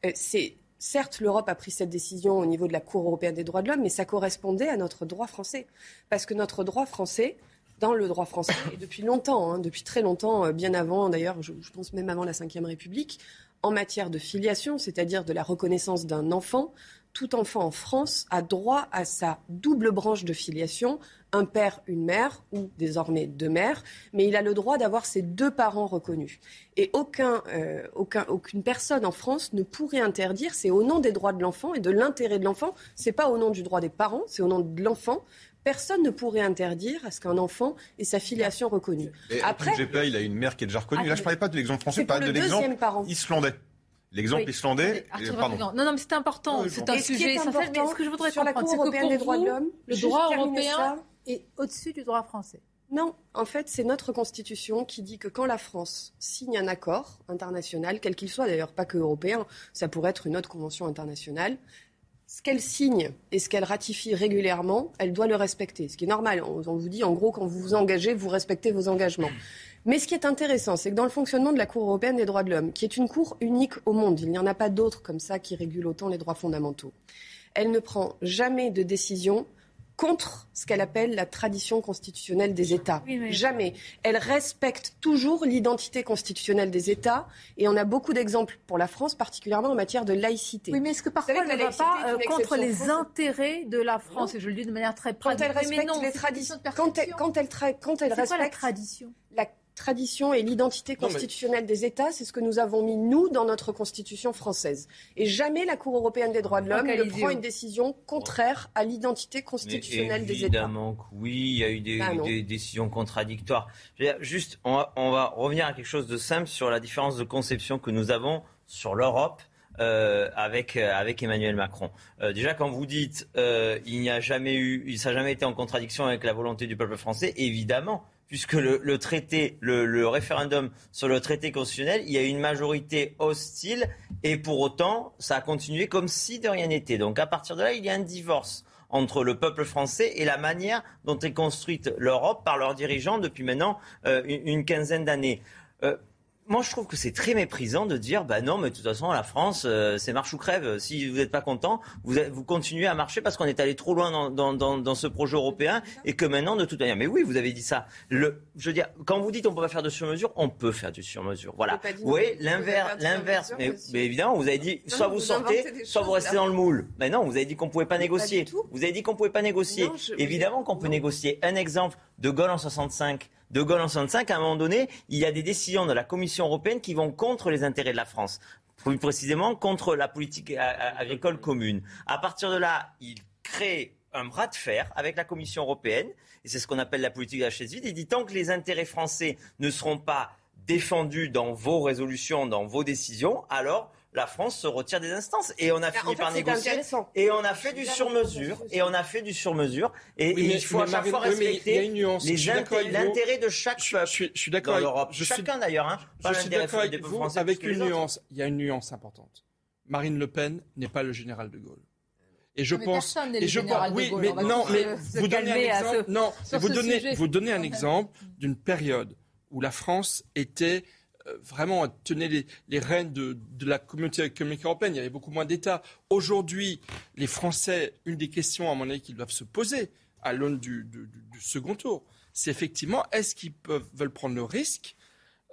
[SPEAKER 26] euh, c'est Certes, l'Europe a pris cette décision au niveau de la Cour européenne des droits de l'homme, mais ça correspondait à notre droit français. Parce que notre droit français, dans le droit français, et depuis longtemps, hein, depuis très longtemps, euh, bien avant d'ailleurs, je, je pense même avant la Ve République, en matière de filiation, c'est-à-dire de la reconnaissance d'un enfant, tout enfant en France a droit à sa double branche de filiation, un père, une mère, ou désormais deux mères, mais il a le droit d'avoir ses deux parents reconnus. Et aucun, euh, aucun, aucune personne en France ne pourrait interdire, c'est au nom des droits de l'enfant et de l'intérêt de l'enfant, c'est pas au nom du droit des parents, c'est au nom de l'enfant. Personne ne pourrait interdire à ce qu'un enfant ait sa filiation reconnue.
[SPEAKER 7] Et
[SPEAKER 26] Après,
[SPEAKER 7] le GPA, il a une mère qui est déjà reconnue.
[SPEAKER 26] Ah,
[SPEAKER 7] Là, je ne parlais pas de l'exemple français, je parlais de l'exemple islandais. L'exemple
[SPEAKER 1] Oui.
[SPEAKER 7] islandais.
[SPEAKER 1] Arthur
[SPEAKER 7] euh, pardon.
[SPEAKER 1] Non, non, mais c'est important.
[SPEAKER 7] Oui,
[SPEAKER 1] c'est un sujet essentiel. Mais
[SPEAKER 26] important
[SPEAKER 1] ce que je voudrais
[SPEAKER 26] sur la
[SPEAKER 1] comprendre,
[SPEAKER 26] Cour
[SPEAKER 1] c'est que
[SPEAKER 26] européenne
[SPEAKER 1] pour
[SPEAKER 26] des droits de l'homme,
[SPEAKER 1] le droit européen
[SPEAKER 26] ça.
[SPEAKER 1] Est au-dessus du droit français.
[SPEAKER 26] Non, en fait, c'est notre constitution qui dit que quand la France signe un accord international, quel qu'il soit d'ailleurs, pas que européen, ça pourrait être une autre convention internationale, ce qu'elle signe et ce qu'elle ratifie régulièrement, elle doit le respecter. Ce qui est normal. On, vous dit, en gros, quand vous vous engagez, vous respectez vos engagements. Mais ce qui est intéressant, c'est que dans le fonctionnement de la Cour européenne des droits de l'homme, qui est une cour unique au monde, il n'y en a pas d'autres comme ça qui régulent autant les droits fondamentaux, elle ne prend jamais de décision contre ce qu'elle appelle la tradition constitutionnelle des États.
[SPEAKER 1] Oui, mais-
[SPEAKER 26] Jamais. Elle respecte toujours l'identité constitutionnelle des États et on a beaucoup d'exemples pour la France, particulièrement en matière de laïcité.
[SPEAKER 1] Oui, mais est-ce que parfois elle ne va pas euh, contre les
[SPEAKER 26] française.
[SPEAKER 1] intérêts de la France Et je le dis de manière très
[SPEAKER 26] Quand
[SPEAKER 1] pratique.
[SPEAKER 26] elle
[SPEAKER 1] Oui, mais
[SPEAKER 26] respecte
[SPEAKER 1] non,
[SPEAKER 26] les traditions, quand elle, quand elle, tra- quand elle
[SPEAKER 1] quoi la
[SPEAKER 26] respecte
[SPEAKER 1] tradition?
[SPEAKER 26] la tradition et l'identité
[SPEAKER 8] mais-
[SPEAKER 26] constitutionnelle des États, c'est ce que nous avons mis, nous, dans notre constitution française. Et jamais la Cour européenne des droits de l'homme ne prend une décision contraire à l'identité
[SPEAKER 27] Mais
[SPEAKER 26] constitutionnelle des États.
[SPEAKER 27] évidemment que oui, il y a eu des,
[SPEAKER 26] Ah
[SPEAKER 27] des décisions contradictoires. Dire, juste, on va, on va revenir à quelque chose de simple sur la différence de conception que nous avons sur l'Europe. euh, avec euh, avec Emmanuel Macron. Euh, déjà, quand vous dites euh, il n'y a jamais eu, il ça n'a jamais été en contradiction avec la volonté du peuple français, évidemment, puisque le, le traité, le, le référendum sur le traité constitutionnel, il y a une majorité hostile et pour autant, ça a continué comme si de rien n'était. Donc, à partir de là, il y a un divorce entre le peuple français et la manière dont est construite l'Europe par leurs dirigeants depuis maintenant euh, une, une quinzaine d'années. Euh, moi, je trouve que c'est très méprisant de dire, bah non, mais de toute façon, la France, euh, c'est marche ou crève. Si vous n'êtes pas content, vous, vous continuez à marcher parce qu'on est allé trop loin dans, dans, dans, dans ce projet européen et que maintenant, de toute manière, mais oui, vous avez dit ça. Le, je veux dire, quand vous dites on peut pas faire de sur-mesure, on peut faire du sur-mesure. Voilà. Vous l'inverse, l'inverse. Mais, évidemment, vous avez dit,
[SPEAKER 26] Non,
[SPEAKER 27] soit
[SPEAKER 26] vous
[SPEAKER 27] vous sortez, soit vous restez dans le moule. Mais non, vous avez dit qu'on pouvait pas négocier. Vous avez dit qu'on pouvait pas négocier.
[SPEAKER 26] Non, je-
[SPEAKER 27] Évidemment qu'on peut négocier. Un exemple, De Gaulle en 65. De Gaulle en 65, à un moment donné, il y a des décisions de la Commission européenne qui vont contre les intérêts de la France. Plus précisément, contre la politique agricole commune. À partir de là, il crée un bras de fer avec la Commission européenne, et c'est ce qu'on appelle la politique de la chaise vide. Il dit tant que les intérêts français ne seront pas défendus dans vos résolutions, dans vos décisions, alors la France se retire des instances. Et on a
[SPEAKER 26] en
[SPEAKER 27] fini
[SPEAKER 26] fait,
[SPEAKER 27] par négocier. Et on a fait du sur-mesure. Et on a fait du sur-mesure. Et,
[SPEAKER 8] Oui,
[SPEAKER 27] et il faut à chaque fois respecter l'intérêt de chaque
[SPEAKER 8] Je,
[SPEAKER 27] peuple
[SPEAKER 8] je suis, je suis d'accord
[SPEAKER 27] l'Europe.
[SPEAKER 8] je suis-
[SPEAKER 27] Chacun d'ailleurs. Hein,
[SPEAKER 8] Je suis d'accord avec vous,
[SPEAKER 27] français
[SPEAKER 8] avec une nuance. Il y a une nuance importante. Marine Le Pen n'est pas le général de Gaulle. Et je
[SPEAKER 1] Mais
[SPEAKER 8] pense. et je pense- oui,
[SPEAKER 1] Gaulle.
[SPEAKER 8] mais non, mais vous donnez un exemple.
[SPEAKER 1] ce-
[SPEAKER 8] non, vous donnez,
[SPEAKER 1] sujet.
[SPEAKER 8] vous donnez un exemple d'une période où la France était euh, vraiment tenait les, rênes de, la communauté économique européenne. Il y avait beaucoup moins d'États. Aujourd'hui, les Français, une des questions à mon avis qu'ils doivent se poser à l'aune du, second tour, c'est effectivement est-ce qu'ils veulent prendre le risque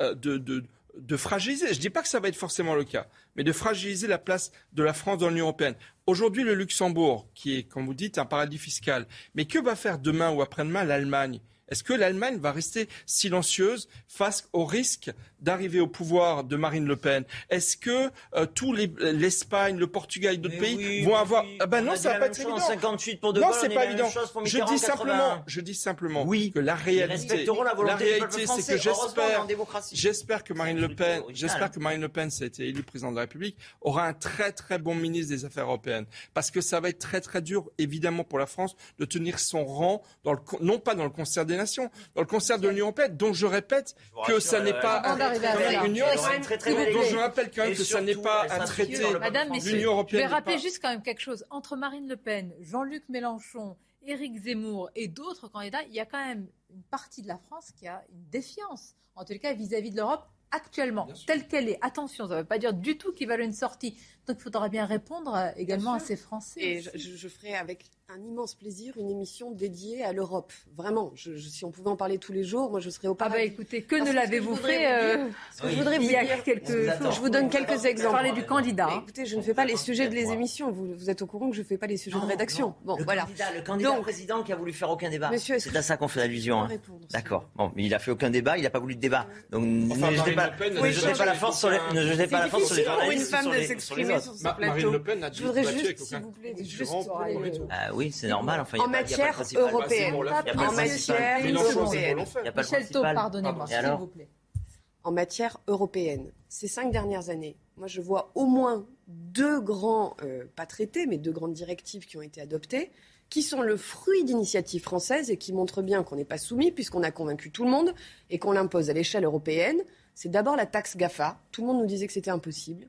[SPEAKER 8] euh, de fragiliser? Je ne dis pas que ça va être forcément le cas, mais de fragiliser la place de la France dans l'Union européenne. Aujourd'hui, le Luxembourg, qui est, comme vous dites, un paradis fiscal, mais que va faire demain ou après-demain l'Allemagne Est-ce que l'Allemagne va rester silencieuse face au risque d'arriver au pouvoir de Marine Le Pen? Est-ce que euh, tous les l'Espagne, le Portugal et d'autres pays vont avoir ah ben non, ça va pas être évident.
[SPEAKER 27] 58 pour De
[SPEAKER 8] non, c'est pas
[SPEAKER 27] la
[SPEAKER 8] évident.
[SPEAKER 27] pour
[SPEAKER 8] Je dis
[SPEAKER 27] 80.
[SPEAKER 8] simplement, je dis simplement
[SPEAKER 27] Oui,
[SPEAKER 8] que la réalité,
[SPEAKER 27] la du
[SPEAKER 8] réalité, c'est que j'espère, que Marine Le Pen, j'espère que Marine Le Pen, ça a été élu président de la République, aura un très très bon ministre des Affaires européennes, parce que ça va être très très dur, évidemment, pour la France de tenir son rang dans le, non pas dans le concert des nations, dans le concert de l'Union européenne, dont je répète que ça n'est pas. Union, dont je rappelle quand même que ça n'est un
[SPEAKER 1] s'inscrit
[SPEAKER 8] traité. L'Union
[SPEAKER 1] je
[SPEAKER 8] européenne
[SPEAKER 1] vais
[SPEAKER 8] n'est
[SPEAKER 1] rappeler juste quand même quelque chose. Entre Marine Le Pen, Jean-Luc Mélenchon, Éric Zemmour et d'autres candidats, il y a quand même une partie de la France qui a une défiance, en tout cas vis-à-vis de l'Europe actuellement, telle qu'elle est. Attention, ça ne veut pas dire du tout qu'ils veulent une sortie. Donc il faudra bien répondre euh, également à ces Français.
[SPEAKER 26] Et je, ferai avec un immense plaisir une émission dédiée à l'Europe. Vraiment, je- je- si on pouvait en parler tous les jours, moi je serais au
[SPEAKER 1] Ah bah
[SPEAKER 26] paradis.
[SPEAKER 1] écoutez, que
[SPEAKER 26] Parce
[SPEAKER 1] ne
[SPEAKER 26] ce
[SPEAKER 1] l'avez-vous
[SPEAKER 26] je voudrais
[SPEAKER 1] fait euh,
[SPEAKER 26] ce je voudrais vous
[SPEAKER 1] a
[SPEAKER 26] dire,
[SPEAKER 1] quelques
[SPEAKER 26] je vous donne quelques exemples.
[SPEAKER 1] Parler du candidat.
[SPEAKER 26] Mais écoutez, je ne fais pas les sujets de les émissions. Vous, vous êtes au courant que je ne fais pas les sujets de rédaction. Bon,
[SPEAKER 27] le
[SPEAKER 26] voilà.
[SPEAKER 27] candidat, le candidat
[SPEAKER 26] Donc,
[SPEAKER 27] président qui a voulu faire aucun débat.
[SPEAKER 26] Monsieur, est-ce
[SPEAKER 27] c'est
[SPEAKER 26] que
[SPEAKER 27] à ça qu'on fait allusion. hein. D'accord. Bon, mais il a fait aucun débat, il n'a pas voulu de débat. Donc ne
[SPEAKER 8] Enfin,
[SPEAKER 27] ne jetez pas la force sur les, jetez
[SPEAKER 26] C'est
[SPEAKER 27] pas la force sur les
[SPEAKER 26] difficile pour une
[SPEAKER 27] journalistes,
[SPEAKER 26] femme de s'exprimer
[SPEAKER 27] autres.
[SPEAKER 26] sur ce
[SPEAKER 8] Ma-
[SPEAKER 26] plateau.
[SPEAKER 8] Marine Le Pen a
[SPEAKER 26] Je voudrais juste, s'il vous plaît, juste euh.
[SPEAKER 27] Ah oui, c'est normal. Enfin, il y a
[SPEAKER 26] en
[SPEAKER 27] pas- il y a pas le
[SPEAKER 26] matière
[SPEAKER 27] principal.
[SPEAKER 26] européenne.
[SPEAKER 8] Bon, là,
[SPEAKER 27] Il y a pas
[SPEAKER 26] En matière européenne.
[SPEAKER 1] Michel Taub, pardonnez-moi, s'il vous plaît.
[SPEAKER 26] en matière européenne. Ces cinq dernières années, moi je vois au moins deux grands, euh, pas traités, mais deux grandes directives qui ont été adoptées, qui sont le fruit d'initiatives françaises et qui montrent bien qu'on n'est pas soumis puisqu'on a convaincu tout le monde et qu'on l'impose à l'échelle européenne. C'est d'abord la taxe GAFA. Tout le monde nous disait que c'était impossible.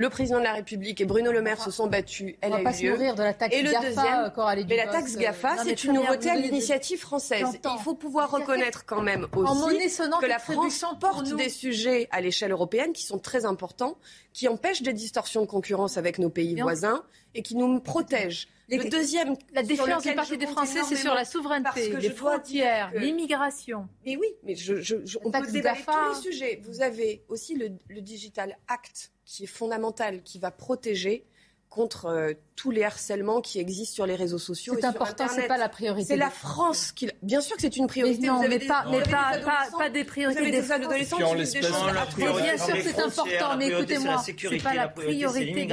[SPEAKER 26] Le président de la République et Bruno Le Maire se sont battus. Elle
[SPEAKER 1] On va
[SPEAKER 26] a
[SPEAKER 1] pas
[SPEAKER 26] eu
[SPEAKER 1] se
[SPEAKER 26] lieu.
[SPEAKER 1] nourrir de la taxe
[SPEAKER 26] Et le
[SPEAKER 1] GAFA,
[SPEAKER 26] deuxième,
[SPEAKER 1] euh, Coralie
[SPEAKER 26] mais la taxe
[SPEAKER 1] euh,
[SPEAKER 26] GAFA,
[SPEAKER 1] mais
[SPEAKER 26] c'est une nouveauté à l'initiative française. Il faut pouvoir reconnaître quand même aussi que la France porte des sujets à l'échelle européenne qui sont très importants, qui empêchent des distorsions de concurrence avec nos pays voisins et qui nous protègent. Le deuxième,
[SPEAKER 1] La défiance du Parti des Français, c'est sur la souveraineté, les frontières,
[SPEAKER 26] que-
[SPEAKER 1] l'immigration.
[SPEAKER 26] Mais oui, mais je, je- je- on peut
[SPEAKER 1] GAFA.
[SPEAKER 26] tous les sujets. Vous avez aussi le, le Digital Act qui est fondamental, qui va protéger contre euh, tous les harcèlements qui existent sur les réseaux sociaux.
[SPEAKER 1] C'est important, c'est pas la priorité
[SPEAKER 26] C'est la. France qui. Bien sûr que c'est une priorité.
[SPEAKER 1] Mais non,
[SPEAKER 26] Vous avez
[SPEAKER 1] mais
[SPEAKER 26] des-
[SPEAKER 1] pas- mais
[SPEAKER 26] avez des
[SPEAKER 1] pas- pas- pas des priorités
[SPEAKER 26] Vous avez
[SPEAKER 1] des
[SPEAKER 26] des adolescents
[SPEAKER 8] Qui en l'espèce-
[SPEAKER 1] bien sûr,
[SPEAKER 27] les
[SPEAKER 1] c'est important, mais écoutez-moi, c'est pas la
[SPEAKER 27] priorité,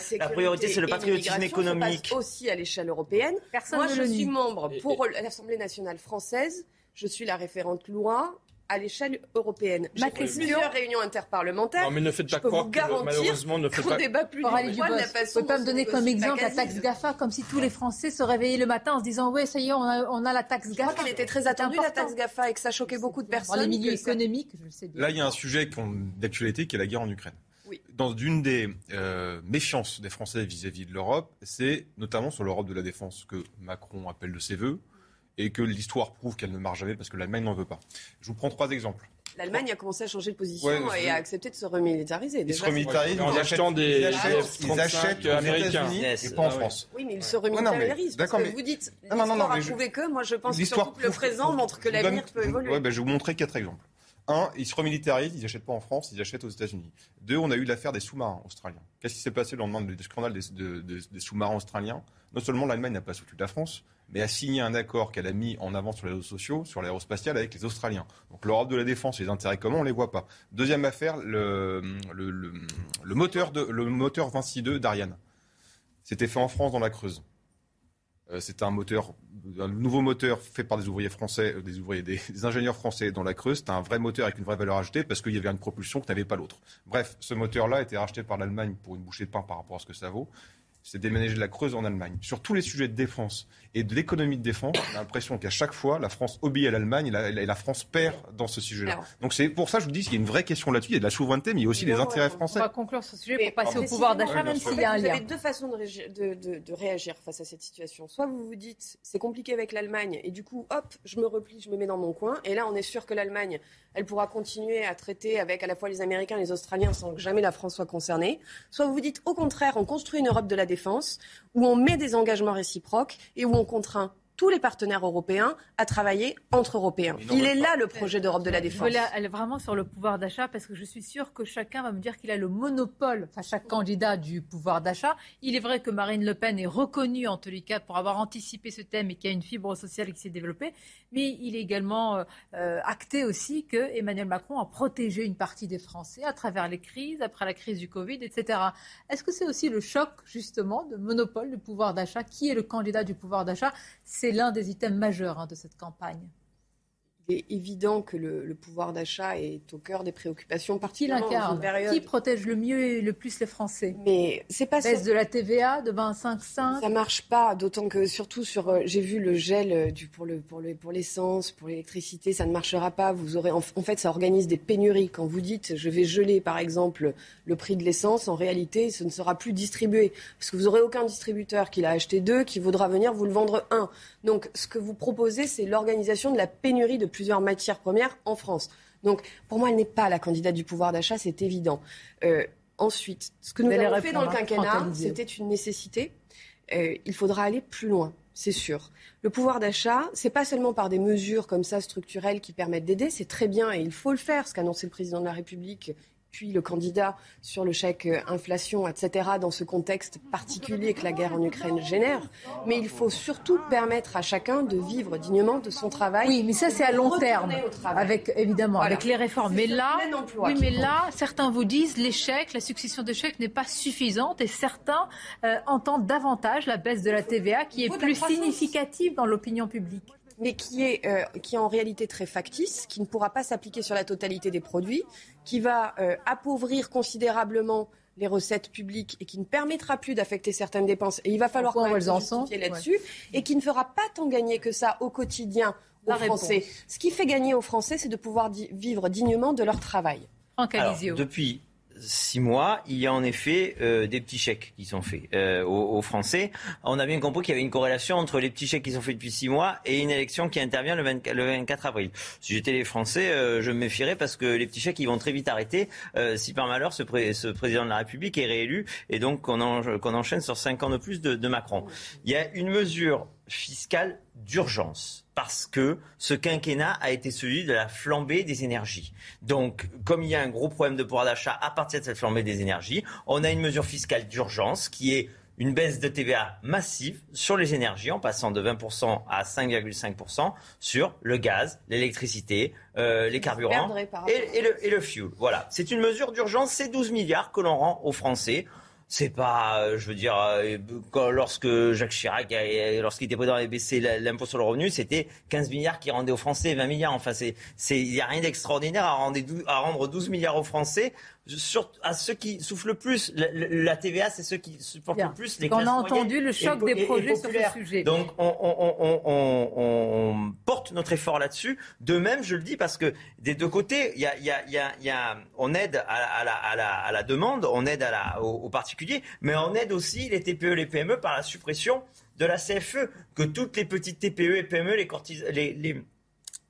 [SPEAKER 27] c'est
[SPEAKER 26] la,
[SPEAKER 27] priorité, c'est le patriotisme économique.
[SPEAKER 26] aussi à l'échelle européenne.
[SPEAKER 1] Personne
[SPEAKER 26] Moi, je suis membre pour l'Assemblée nationale française. Je suis la référente loi à l'échelle européenne. J'ai
[SPEAKER 1] Ma
[SPEAKER 26] fait
[SPEAKER 1] question-
[SPEAKER 26] plusieurs réunions interparlementaires.
[SPEAKER 8] Non, mais ne faites
[SPEAKER 26] Je
[SPEAKER 8] pas
[SPEAKER 26] peux
[SPEAKER 8] croire
[SPEAKER 26] vous garantir
[SPEAKER 8] malheureusement ne faites pas.
[SPEAKER 26] débat plus fois de la façon
[SPEAKER 1] pouvez pas me donner comme exemple la taxe GAFA, comme si tous les Français se réveillaient le matin en se disant ouais ça y est on a, on a la taxe
[SPEAKER 26] Je crois
[SPEAKER 1] GAFA.
[SPEAKER 26] qu'elle était très attendue, la taxe GAFA, et que ça choquait beaucoup de
[SPEAKER 1] Dans
[SPEAKER 26] personnes.
[SPEAKER 1] les milieux économiques, je le sais bien.
[SPEAKER 7] Là, il y a un sujet d'actualité qui est la guerre en Ukraine.
[SPEAKER 26] Oui.
[SPEAKER 7] Dans une des euh, méfiances des Français vis-à-vis de l'Europe, c'est notamment sur l'Europe de la défense que Macron appelle de ses voeux et que l'histoire prouve qu'elle ne marche jamais parce que l'Allemagne n'en veut pas. Je vous prends trois exemples.
[SPEAKER 26] L'Allemagne a commencé à changer de position
[SPEAKER 7] Ouais,
[SPEAKER 26] et a accepté de se remilitariser.
[SPEAKER 7] Ils
[SPEAKER 26] Déjà,
[SPEAKER 7] se remilitarisent
[SPEAKER 8] En
[SPEAKER 7] ils
[SPEAKER 8] achetant
[SPEAKER 7] achètent-
[SPEAKER 8] des-
[SPEAKER 7] ils achètent,
[SPEAKER 8] des
[SPEAKER 7] ils achètent
[SPEAKER 8] F-35
[SPEAKER 7] aux. États-Unis
[SPEAKER 27] Yes.
[SPEAKER 7] et pas en
[SPEAKER 8] Ah.
[SPEAKER 7] France.
[SPEAKER 26] Oui, mais ils se
[SPEAKER 7] non,
[SPEAKER 26] remilitarisent.
[SPEAKER 7] d'accord, mais-
[SPEAKER 26] vous dites,
[SPEAKER 7] Non, non, non,
[SPEAKER 26] l'histoire
[SPEAKER 7] mais
[SPEAKER 26] a
[SPEAKER 7] je-
[SPEAKER 26] prouvé que, moi je pense que
[SPEAKER 7] L'histoire
[SPEAKER 26] surtout que le
[SPEAKER 7] prouve-
[SPEAKER 26] présent montre que l'avenir
[SPEAKER 7] donne-
[SPEAKER 26] peut évoluer.
[SPEAKER 7] ouais, ben, je vais vous montrer quatre exemples. Un, ils se remilitarisent, ils n'achètent pas en France, ils achètent aux États-Unis. Deux, on a eu l'affaire des sous-marins australiens. Qu'est-ce qui s'est passé le lendemain du scandale des, de- de- des sous-marins australiens? Non seulement l'Allemagne n'a pas soutenu la France, mais a signé un accord qu'elle a mis en avant sur les réseaux sociaux, sur l'aérospatiale avec les Australiens. Donc l'Europe de la défense les intérêts communs, on les voit pas. Deuxième affaire, le, moteur, de, le moteur Vinci 2 d'Ariane. C'était fait en France dans la Creuse. Euh, C'était un moteur, un nouveau moteur fait par des ouvriers français, euh, des ouvriers, des ingénieurs français dans la Creuse. C'était un vrai moteur avec une vraie valeur ajoutée parce qu'il y avait une propulsion que n'avait pas l'autre. Bref, ce moteur-là a été racheté par l'Allemagne pour une bouchée de pain par rapport à ce que ça vaut. C'est déménager de la Creuse en Allemagne. Sur tous les sujets de défense et de l'économie de défense, on a l'impression qu'à chaque fois, la France obéit à l'Allemagne et la, et la France perd dans ce sujet-là. Donc c'est pour ça que je vous dis qu'il y a une vraie question là-dessus. Il y a de la souveraineté, mais il y a aussi les intérêts
[SPEAKER 1] On
[SPEAKER 7] français.
[SPEAKER 1] va conclure ce sujet
[SPEAKER 26] Mais
[SPEAKER 1] pour passer au pouvoir d'achat, même s'il y a un
[SPEAKER 26] Vous
[SPEAKER 1] lien.
[SPEAKER 26] avez deux façons de, régi- de- de- de réagir face à cette situation. Soit vous vous dites, c'est compliqué avec l'Allemagne, et du coup, hop, je me replie, je me mets dans mon coin, et là, on est sûr que l'Allemagne, elle pourra continuer à traiter avec à la fois les Américains et les Australiens sans que jamais la France soit concernée. Soit vous vous dites, au contraire, on construit une Europe de la défense, où on met des engagements réciproques, et où on contraint tous les partenaires européens à travailler entre Européens. Il est là le projet d'Europe de la
[SPEAKER 1] Je
[SPEAKER 26] défense.
[SPEAKER 1] voulais aller vraiment sur le pouvoir d'achat parce que je suis sûre que chacun va me dire qu'il a le monopole, enfin chaque candidat du pouvoir d'achat. Il est vrai que Marine Le Pen est reconnue en tous les cas pour avoir anticipé ce thème et qu'il y a une fibre sociale qui s'est développée, mais il est également euh, acté aussi que Emmanuel Macron a protégé une partie des Français à travers les crises, après la crise du Covid, etc. Est-ce que c'est aussi le choc justement de monopole du pouvoir d'achat? Qui est le candidat du pouvoir d'achat? C'est l'un des items majeurs hein, de cette campagne.
[SPEAKER 26] Il est évident que le, le pouvoir d'achat est au cœur des préoccupations
[SPEAKER 1] Qui
[SPEAKER 26] particulièrement dans
[SPEAKER 1] l'incarne
[SPEAKER 26] une période.
[SPEAKER 1] Qui protège le mieux et le plus les Français?
[SPEAKER 26] Mais c'est pas
[SPEAKER 1] Baisse
[SPEAKER 26] ça.
[SPEAKER 1] de la TVA de 25,5
[SPEAKER 26] Ça marche pas, d'autant que surtout sur, euh, j'ai vu le gel euh, du, pour le pour le pour l'essence, pour l'électricité, ça ne marchera pas. Vous aurez en, en fait, ça organise des pénuries. Quand vous dites, je vais geler par exemple le prix de l'essence, en réalité, ce ne sera plus distribué parce que vous aurez aucun distributeur qui l'a acheté deux, qui voudra venir vous le vendre un. Donc, ce que vous proposez, c'est l'organisation de la pénurie de plusieurs matières premières en France. Donc, pour moi, elle n'est pas la candidate du pouvoir d'achat, c'est évident. Euh, ensuite, ce que nous avons fait dans le quinquennat, c'était une nécessité. Euh, il faudra aller plus loin, c'est sûr. Le pouvoir d'achat, c'est pas seulement par des mesures comme ça structurelles qui permettent d'aider, c'est très bien et il faut le faire, ce qu'a annoncé le président de la République puis le candidat sur le chèque euh, inflation, etc., dans ce contexte particulier que la guerre en Ukraine génère. Mais il faut surtout permettre à chacun de vivre dignement de son travail.
[SPEAKER 1] Oui, mais ça c'est à long terme, avec évidemment
[SPEAKER 26] Voilà.
[SPEAKER 1] avec les réformes. Mais là, oui, mais là, certains vous disent l'échec, la succession de chèques n'est pas suffisante, et certains euh, entendent davantage la baisse de la TVA, qui est plus significative dans l'opinion publique.
[SPEAKER 26] Mais qui est, euh, qui est en réalité très factice, qui ne pourra pas s'appliquer sur la totalité des produits, qui va euh, appauvrir considérablement les recettes publiques et qui ne permettra plus d'affecter certaines dépenses. Et il va falloir
[SPEAKER 1] en sont,
[SPEAKER 26] justifier là-dessus, et qui ne fera pas tant gagner que ça au quotidien aux
[SPEAKER 1] La réponse.
[SPEAKER 26] Français. Ce qui fait gagner aux Français, c'est de pouvoir di- vivre dignement de leur travail.
[SPEAKER 1] Franck
[SPEAKER 27] Alors,
[SPEAKER 1] Alizio.
[SPEAKER 27] depuis six mois, il y a en effet euh, des petits chèques qui sont faits euh, aux, aux Français. On a bien compris qu'il y avait une corrélation entre les petits chèques qui sont faits depuis six mois et une élection qui intervient le, 24 le 24 avril. Si j'étais les Français, euh, je me méfierais parce que les petits chèques, ils vont très vite arrêter euh, si par malheur ce, pré- ce président de la République est réélu et donc qu'on en- enchaîne sur cinq ans de plus de, de Macron. Il y a une mesure fiscale d'urgence parce que ce quinquennat a été celui de la flambée des énergies. Donc, comme il y a un gros problème de pouvoir d'achat à partir de cette flambée des énergies, on a une mesure fiscale d'urgence qui est une baisse de TVA massive sur les énergies en passant de 20% à 5,5% sur le gaz, l'électricité, euh, les carburants et le, et le fuel. Voilà, c'est une mesure d'urgence, c'est 12 milliards que l'on rend aux Français. C'est pas, euh, je veux dire, euh, lorsque Jacques Chirac, lorsqu'il était président, avait baissé l'impôt sur le revenu, c'était 15 milliards qui rendaient aux Français 20 milliards. Enfin, c'est, il n'y a rien d'extraordinaire à rendre 12 milliards aux Français. Sur, à ceux qui souffrent le plus, la, TVA, c'est ceux qui supportent
[SPEAKER 1] Bien.
[SPEAKER 27] le plus les
[SPEAKER 1] On a
[SPEAKER 27] classes
[SPEAKER 1] entendu le choc des
[SPEAKER 27] et- et
[SPEAKER 1] projets sur ce sujet.
[SPEAKER 27] Donc, on, on- on- on- on- on porte notre effort là-dessus. De même, je le dis parce que des deux côtés, il y a, il y a- il y a- il y a- on aide à, la- à la, à la- à la demande, on aide à la, aux, aux particuliers, mais on aide aussi les TPE, les PME par la suppression de la CFE, que toutes les petites TPE et PME, les, courtis- les, les,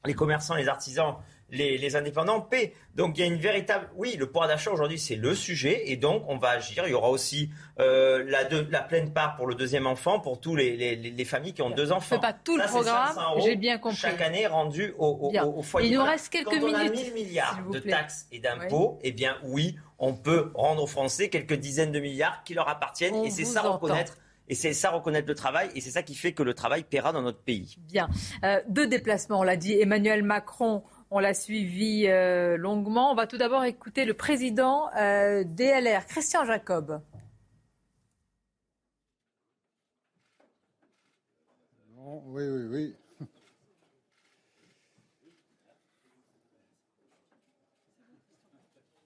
[SPEAKER 27] les commerçants, les artisans, les, les indépendants paient. Donc il y a une véritable... Oui, le pouvoir d'achat aujourd'hui, c'est le sujet, et donc on va agir. Il y aura aussi euh, la, de- la pleine part pour le deuxième enfant, pour tous les, les, les- les familles qui ont deux enfants.
[SPEAKER 1] fais pas tout le
[SPEAKER 27] Ça,
[SPEAKER 1] programme,
[SPEAKER 27] 500 euros
[SPEAKER 1] j'ai bien compris.
[SPEAKER 27] Chaque année rendu au, au,
[SPEAKER 1] Bien.
[SPEAKER 27] au- au foyer.
[SPEAKER 1] Il nous reste quelques
[SPEAKER 27] Quand on a
[SPEAKER 1] minutes,
[SPEAKER 27] 1000 milliards de taxes et d'impôts, eh bien oui, on peut rendre aux Français quelques dizaines de milliards qui leur appartiennent,
[SPEAKER 1] On
[SPEAKER 27] et c'est ça reconnaître. Et c'est ça reconnaître le travail, et c'est ça qui fait que le travail paiera dans notre pays.
[SPEAKER 1] Bien. Euh, deux déplacements, on l'a dit. Emmanuel Macron, on l'a suivi euh, longuement. On va tout d'abord écouter le président euh, DLR, Christian Jacob.
[SPEAKER 31] Oui, oui, oui.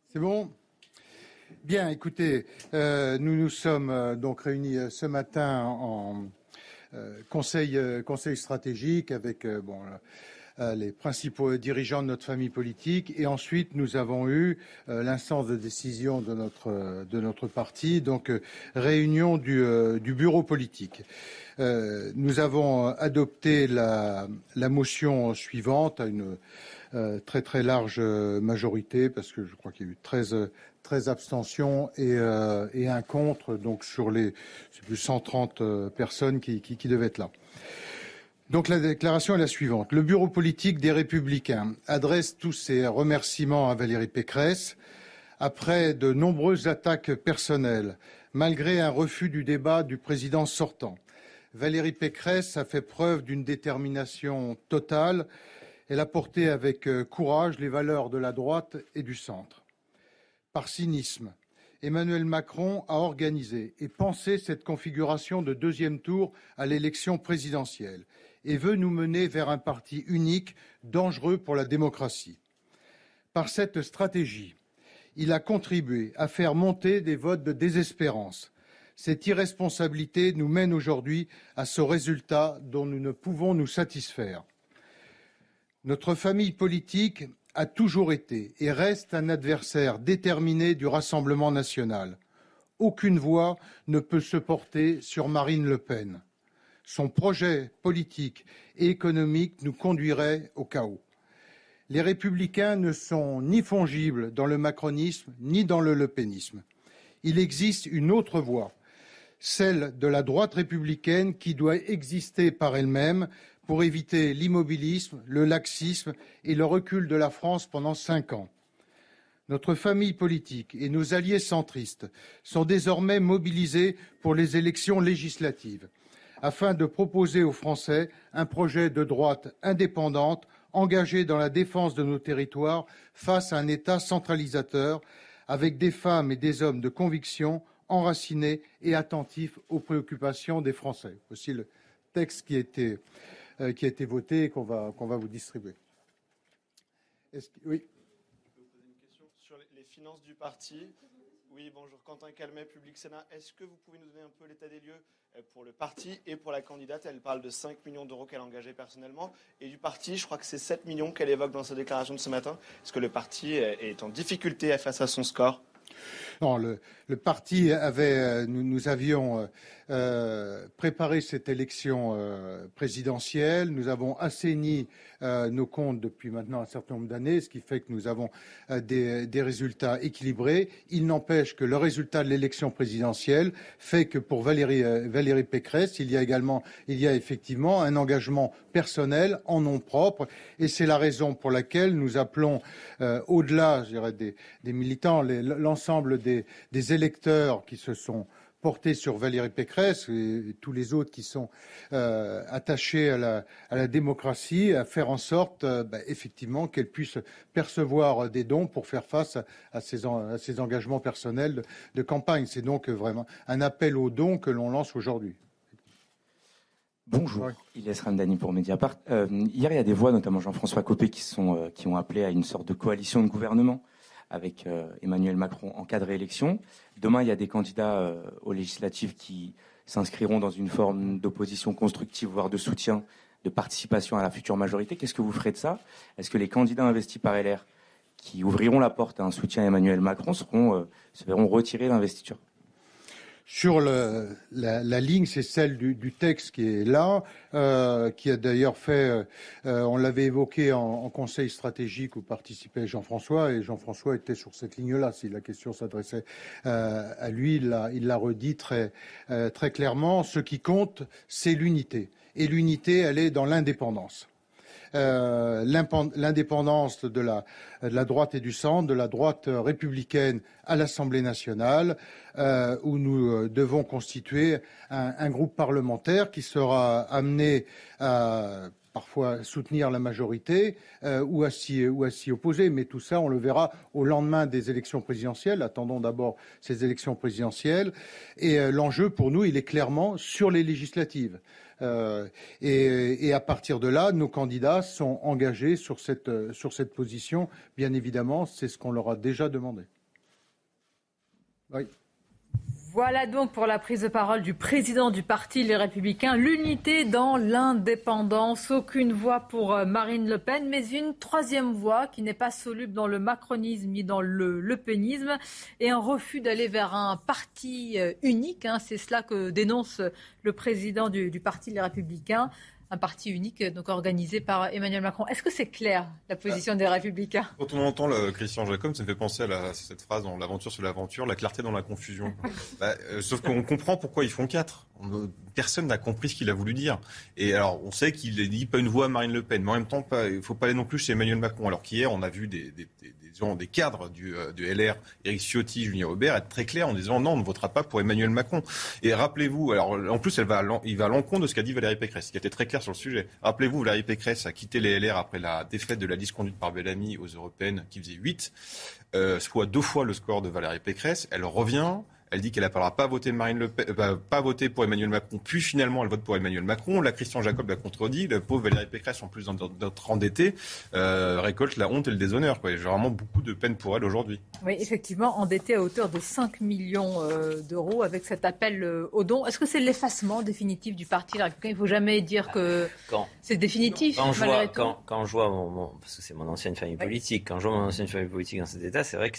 [SPEAKER 31] C'est bon? Bien, écoutez, euh, nous nous sommes donc réunis ce matin en conseil, conseil stratégique avec bon, les principaux dirigeants de notre famille politique et ensuite nous avons eu euh, l'instance de décision de notre, euh, de notre parti, donc euh, réunion du, euh, du bureau politique. Euh, nous avons adopté la, la motion suivante à une euh, très très large euh, majorité parce que je crois qu'il y a eu 13, euh, 13 abstentions et, euh, et un contre donc sur les plus 130 euh, personnes qui, qui, qui devaient être là. Donc la déclaration est la suivante. Le bureau politique des Républicains adresse tous ses remerciements à Valérie Pécresse après de nombreuses attaques personnelles, malgré un refus du débat du président sortant. Valérie Pécresse a fait preuve d'une détermination totale. Elle a porté avec euh, courage les valeurs de la droite et du centre. Par cynisme, Emmanuel Macron a organisé et pensé cette configuration de deuxième tour à l'élection présidentielle et veut nous mener vers un parti unique, dangereux pour la démocratie. Par cette stratégie, il a contribué à faire monter des votes de désespérance. Cette irresponsabilité nous mène aujourd'hui à ce résultat dont nous ne pouvons nous satisfaire. Notre famille politique a toujours été et reste un adversaire déterminé du Rassemblement national. Aucune voix ne peut se porter sur Marine Le Pen son projet politique et économique nous conduirait au chaos. Les républicains ne sont ni fongibles dans le macronisme ni dans le lepénisme. Il existe une autre voie, celle de la droite républicaine qui doit exister par elle-même pour éviter l'immobilisme, le laxisme et le recul de la France pendant cinq ans. Notre famille politique et nos alliés centristes sont désormais mobilisés pour les élections législatives afin de proposer aux Français un projet de droite indépendante engagé dans la défense de nos territoires face à un État centralisateur avec des femmes et des hommes de conviction enracinés et attentifs aux préoccupations des Français. Voici le texte qui a été, euh, qui a été voté et qu'on va, va vous distribuer.
[SPEAKER 32] oui. Je vous poser une question sur les finances du parti. Oui, bonjour. Quentin Calmet, Public Sénat. Est-ce que vous pouvez nous donner un peu l'état des lieux euh, pour le parti et pour la candidate? Elle parle de 5 millions d'euros qu'elle a engagés personnellement. Et du parti, je crois que c'est 7 millions qu'elle évoque dans sa déclaration de ce matin. Est-ce que le parti est en difficulté face à son score?
[SPEAKER 31] Non, le, parti avait, euh, nous avions euh, euh, préparé cette élection euh, présidentielle. Nous avons assaini euh, nos comptes depuis maintenant un certain nombre d'années, ce qui fait que nous avons des, des, résultats équilibrés. Il n'empêche que le résultat de l'élection présidentielle fait que pour Valérie, Valérie Pécresse, il y a également, il y a effectivement un engagement personnel en nom propre, et c'est la raison pour laquelle nous appelons, au-delà, je dirais, des, des militants, l'ensemble des, des électeurs qui se sont portés sur Valérie Pécresse et tous les autres qui sont euh, attachés à la, démocratie, à faire en sorte, euh, bah, effectivement, qu'elle puisse percevoir des dons pour faire face à, ses, engagements personnels de, campagne. C'est donc vraiment un appel aux dons que l'on lance aujourd'hui.
[SPEAKER 33] Bonjour, il est Ramdani pour Mediapart. Euh, hier, il y a des voix, notamment Jean-François Copé, qui, sont, euh, qui ont appelé à une sorte de coalition de gouvernement avec euh, Emmanuel Macron en cas de réélection. Demain, il y a des candidats euh, aux législatives qui s'inscriront dans une forme d'opposition constructive, voire de soutien, de participation à la future majorité. Qu'est-ce que vous ferez de ça? Est-ce que les candidats investis par LR qui ouvriront la porte à un soutien à Emmanuel Macron seront, euh, se verront retirer l'investiture
[SPEAKER 31] sur le, la, ligne, c'est celle du, texte qui est là, euh, qui a d'ailleurs fait, euh, on l'avait évoqué en, conseil stratégique où participait Jean-François, et Jean-François était sur cette ligne-là. Si la question s'adressait euh, à lui, il l'a, redit très, très clairement. Ce qui compte, c'est l'unité. Et l'unité, elle est dans l'indépendance. Euh, l'indépendance de la, droite et du centre, de la droite républicaine à l'Assemblée nationale, euh, où nous euh, devons constituer un, groupe parlementaire qui sera amené à parfois soutenir la majorité euh, ou à s'y opposer. Mais tout ça, on le verra au lendemain des élections présidentielles. Attendons d'abord ces élections présidentielles. Et euh, l'enjeu pour nous, il est clairement sur les législatives. Euh, et, à partir de là, nos candidats sont engagés sur cette, euh, sur cette position. Bien évidemment, c'est ce qu'on leur a déjà demandé.
[SPEAKER 1] Oui. Voilà donc pour la prise de parole du président du parti Les Républicains, l'unité dans l'indépendance, aucune voix pour euh, Marine Le Pen, mais une troisième voix qui n'est pas soluble dans le macronisme ni dans le lepénisme et un refus d'aller vers un parti euh, unique. Hein, C'est cela que dénonce le président du parti Les Républicains un parti unique donc organisé par Emmanuel Macron. Est-ce que c'est clair la position des Républicains?
[SPEAKER 7] Quand on entend le Christian Jacob, ça me fait penser à la, cette phrase dans l'aventure sur l'aventure, la clarté dans la confusion. bah, euh, sauf qu'on comprend pourquoi ils font quatre. personne n'a compris ce qu'il a voulu dire. Et alors, on sait qu'il n'est dit pas une voix à Marine Le Pen, mais en même temps, il ne faut pas aller non plus chez Emmanuel Macron. Alors qu'hier, on a vu des, des, des, des cadres du, euh, du, LR, Éric Ciotti, Julien Aubert, être très clairs en disant non, on ne votera pas pour Emmanuel Macron. Et rappelez-vous, alors en plus, elle va, il va à l'encontre de ce qu'a dit Valérie Pécresse, qui était très clair sur le sujet. Rappelez-vous, Valérie Pécresse a quitté les LR après la défaite de la liste conduite par Bellamy aux européennes, qui faisait 8, euh, soit deux fois le score de Valérie Pécresse. Elle revient. Elle dit qu'elle n'appellera pas voter Marine Le Pen, euh, pas voter pour Emmanuel Macron. Puis finalement, elle vote pour Emmanuel Macron. La Christian Jacob l'a contredit. La pauvre Valérie Pécresse, en plus d'être endettée, euh, récolte la honte et le déshonneur. Quoi. J'ai vraiment beaucoup de peine pour elle aujourd'hui.
[SPEAKER 1] Oui, effectivement, endettée à hauteur de 5 millions euh, d'euros avec cet appel euh, au don. Est-ce que c'est l'effacement définitif du parti Il ne faut jamais dire que c'est définitif.
[SPEAKER 27] Quand je, vois, quand, quand je vois mon, parce que c'est mon ancienne famille politique, quand je vois mon ancienne famille politique dans cet état, c'est vrai que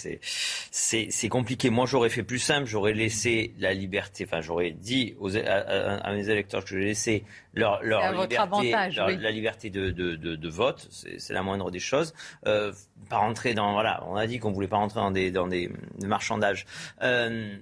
[SPEAKER 27] c'est compliqué. Moi, j'aurais fait plus simple j'aurais laissé la liberté, enfin j'aurais dit aux, à, mes électeurs que je laissais leur, leur liberté, la liberté de, de, de, vote, c'est la moindre des choses. Euh, pas rentrer dans, voilà, on a dit qu'on voulait pas rentrer dans des, dans des marchandages. Euh,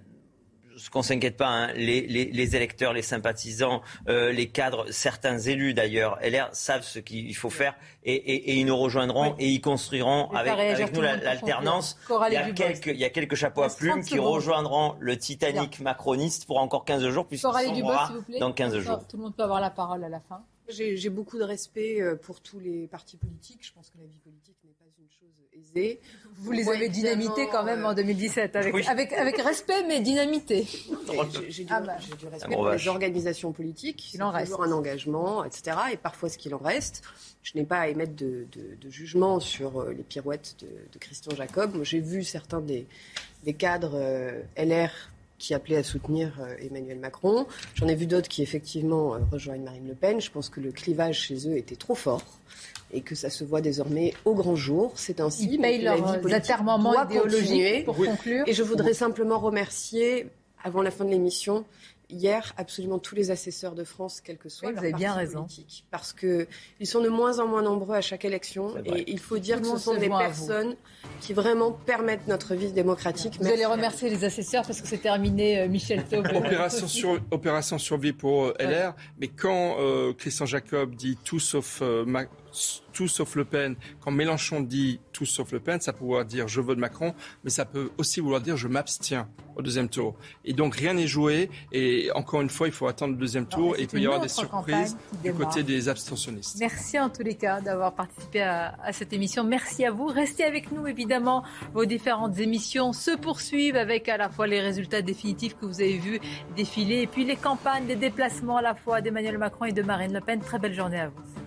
[SPEAKER 27] qu'on s'inquiète pas, hein, les, les, les, électeurs, les sympathisants, euh, les cadres, certains élus d'ailleurs, LR savent ce qu'il faut faire et, et, et, ils nous rejoindront et ils construiront avec, avec nous l'alternance. Il, y a quelques, il y a quelques chapeaux à plumes qui rejoindront le Titanic macroniste pour encore 15 jours, puisqu'il sombrera dans 15 jours.
[SPEAKER 1] Tout le monde peut avoir la parole à la fin.
[SPEAKER 26] J'ai beaucoup de respect euh, pour tous les partis politiques. Je pense que la vie politique
[SPEAKER 1] Vous les avez dynamités quand même en 2017, avec, avec, avec, respect mais dynamité.
[SPEAKER 26] J'ai du, ah bah. du, respect pour les organisations politiques. Il en reste. toujours un engagement, etc. Et parfois ce qu'il en reste. Je n'ai pas à émettre de, de, de, jugement sur euh, les pirouettes de, Christian Jacob. J'ai vu certains des, des cadres euh, LR qui appelaient à soutenir euh, Emmanuel Macron. J'en ai vu d'autres qui effectivement euh, rejoignent Marine Le Pen. Je pense que le clivage chez eux était trop fort et que ça se voit désormais au grand jour. C'est ainsi.
[SPEAKER 1] Ils payent leurs atermoiements idéologiques pour conclure.
[SPEAKER 26] Et je voudrais simplement remercier, avant la fin de l'émission, hier absolument tous les assesseurs de France, quel que soit
[SPEAKER 1] oui, leur vous avez bien raison.
[SPEAKER 26] politique, parce que ils sont de moins en moins nombreux à chaque élection, et il faut dire que ce sont des personnes qui vraiment permettent notre vie démocratique.
[SPEAKER 1] Vous allez remercier les assesseurs parce que c'est terminé, euh, Michel Taub.
[SPEAKER 8] opération, sur, opération survie pour euh, LR, mais quand euh, Christian Jacob dit tout sauf tout sauf Le Pen, quand Mélenchon dit tout sauf Le Pen, ça peut vouloir dire je vote Macron, mais ça peut aussi vouloir dire je m'abstiens au deuxième tour. Et donc rien n'est joué. Et encore une fois, il faut attendre le deuxième tour. et il peut y avoir des surprises du côté des abstentionnistes.
[SPEAKER 1] Merci en tous les cas d'avoir participé à, à, cette émission. Merci à vous. Restez avec nous, évidemment. Vos différentes émissions se poursuivent avec à la fois les résultats définitifs que vous avez vus défiler et puis les campagnes, des déplacements à la fois d'Emmanuel Macron et de Marine Le Pen. Très belle journée à vous.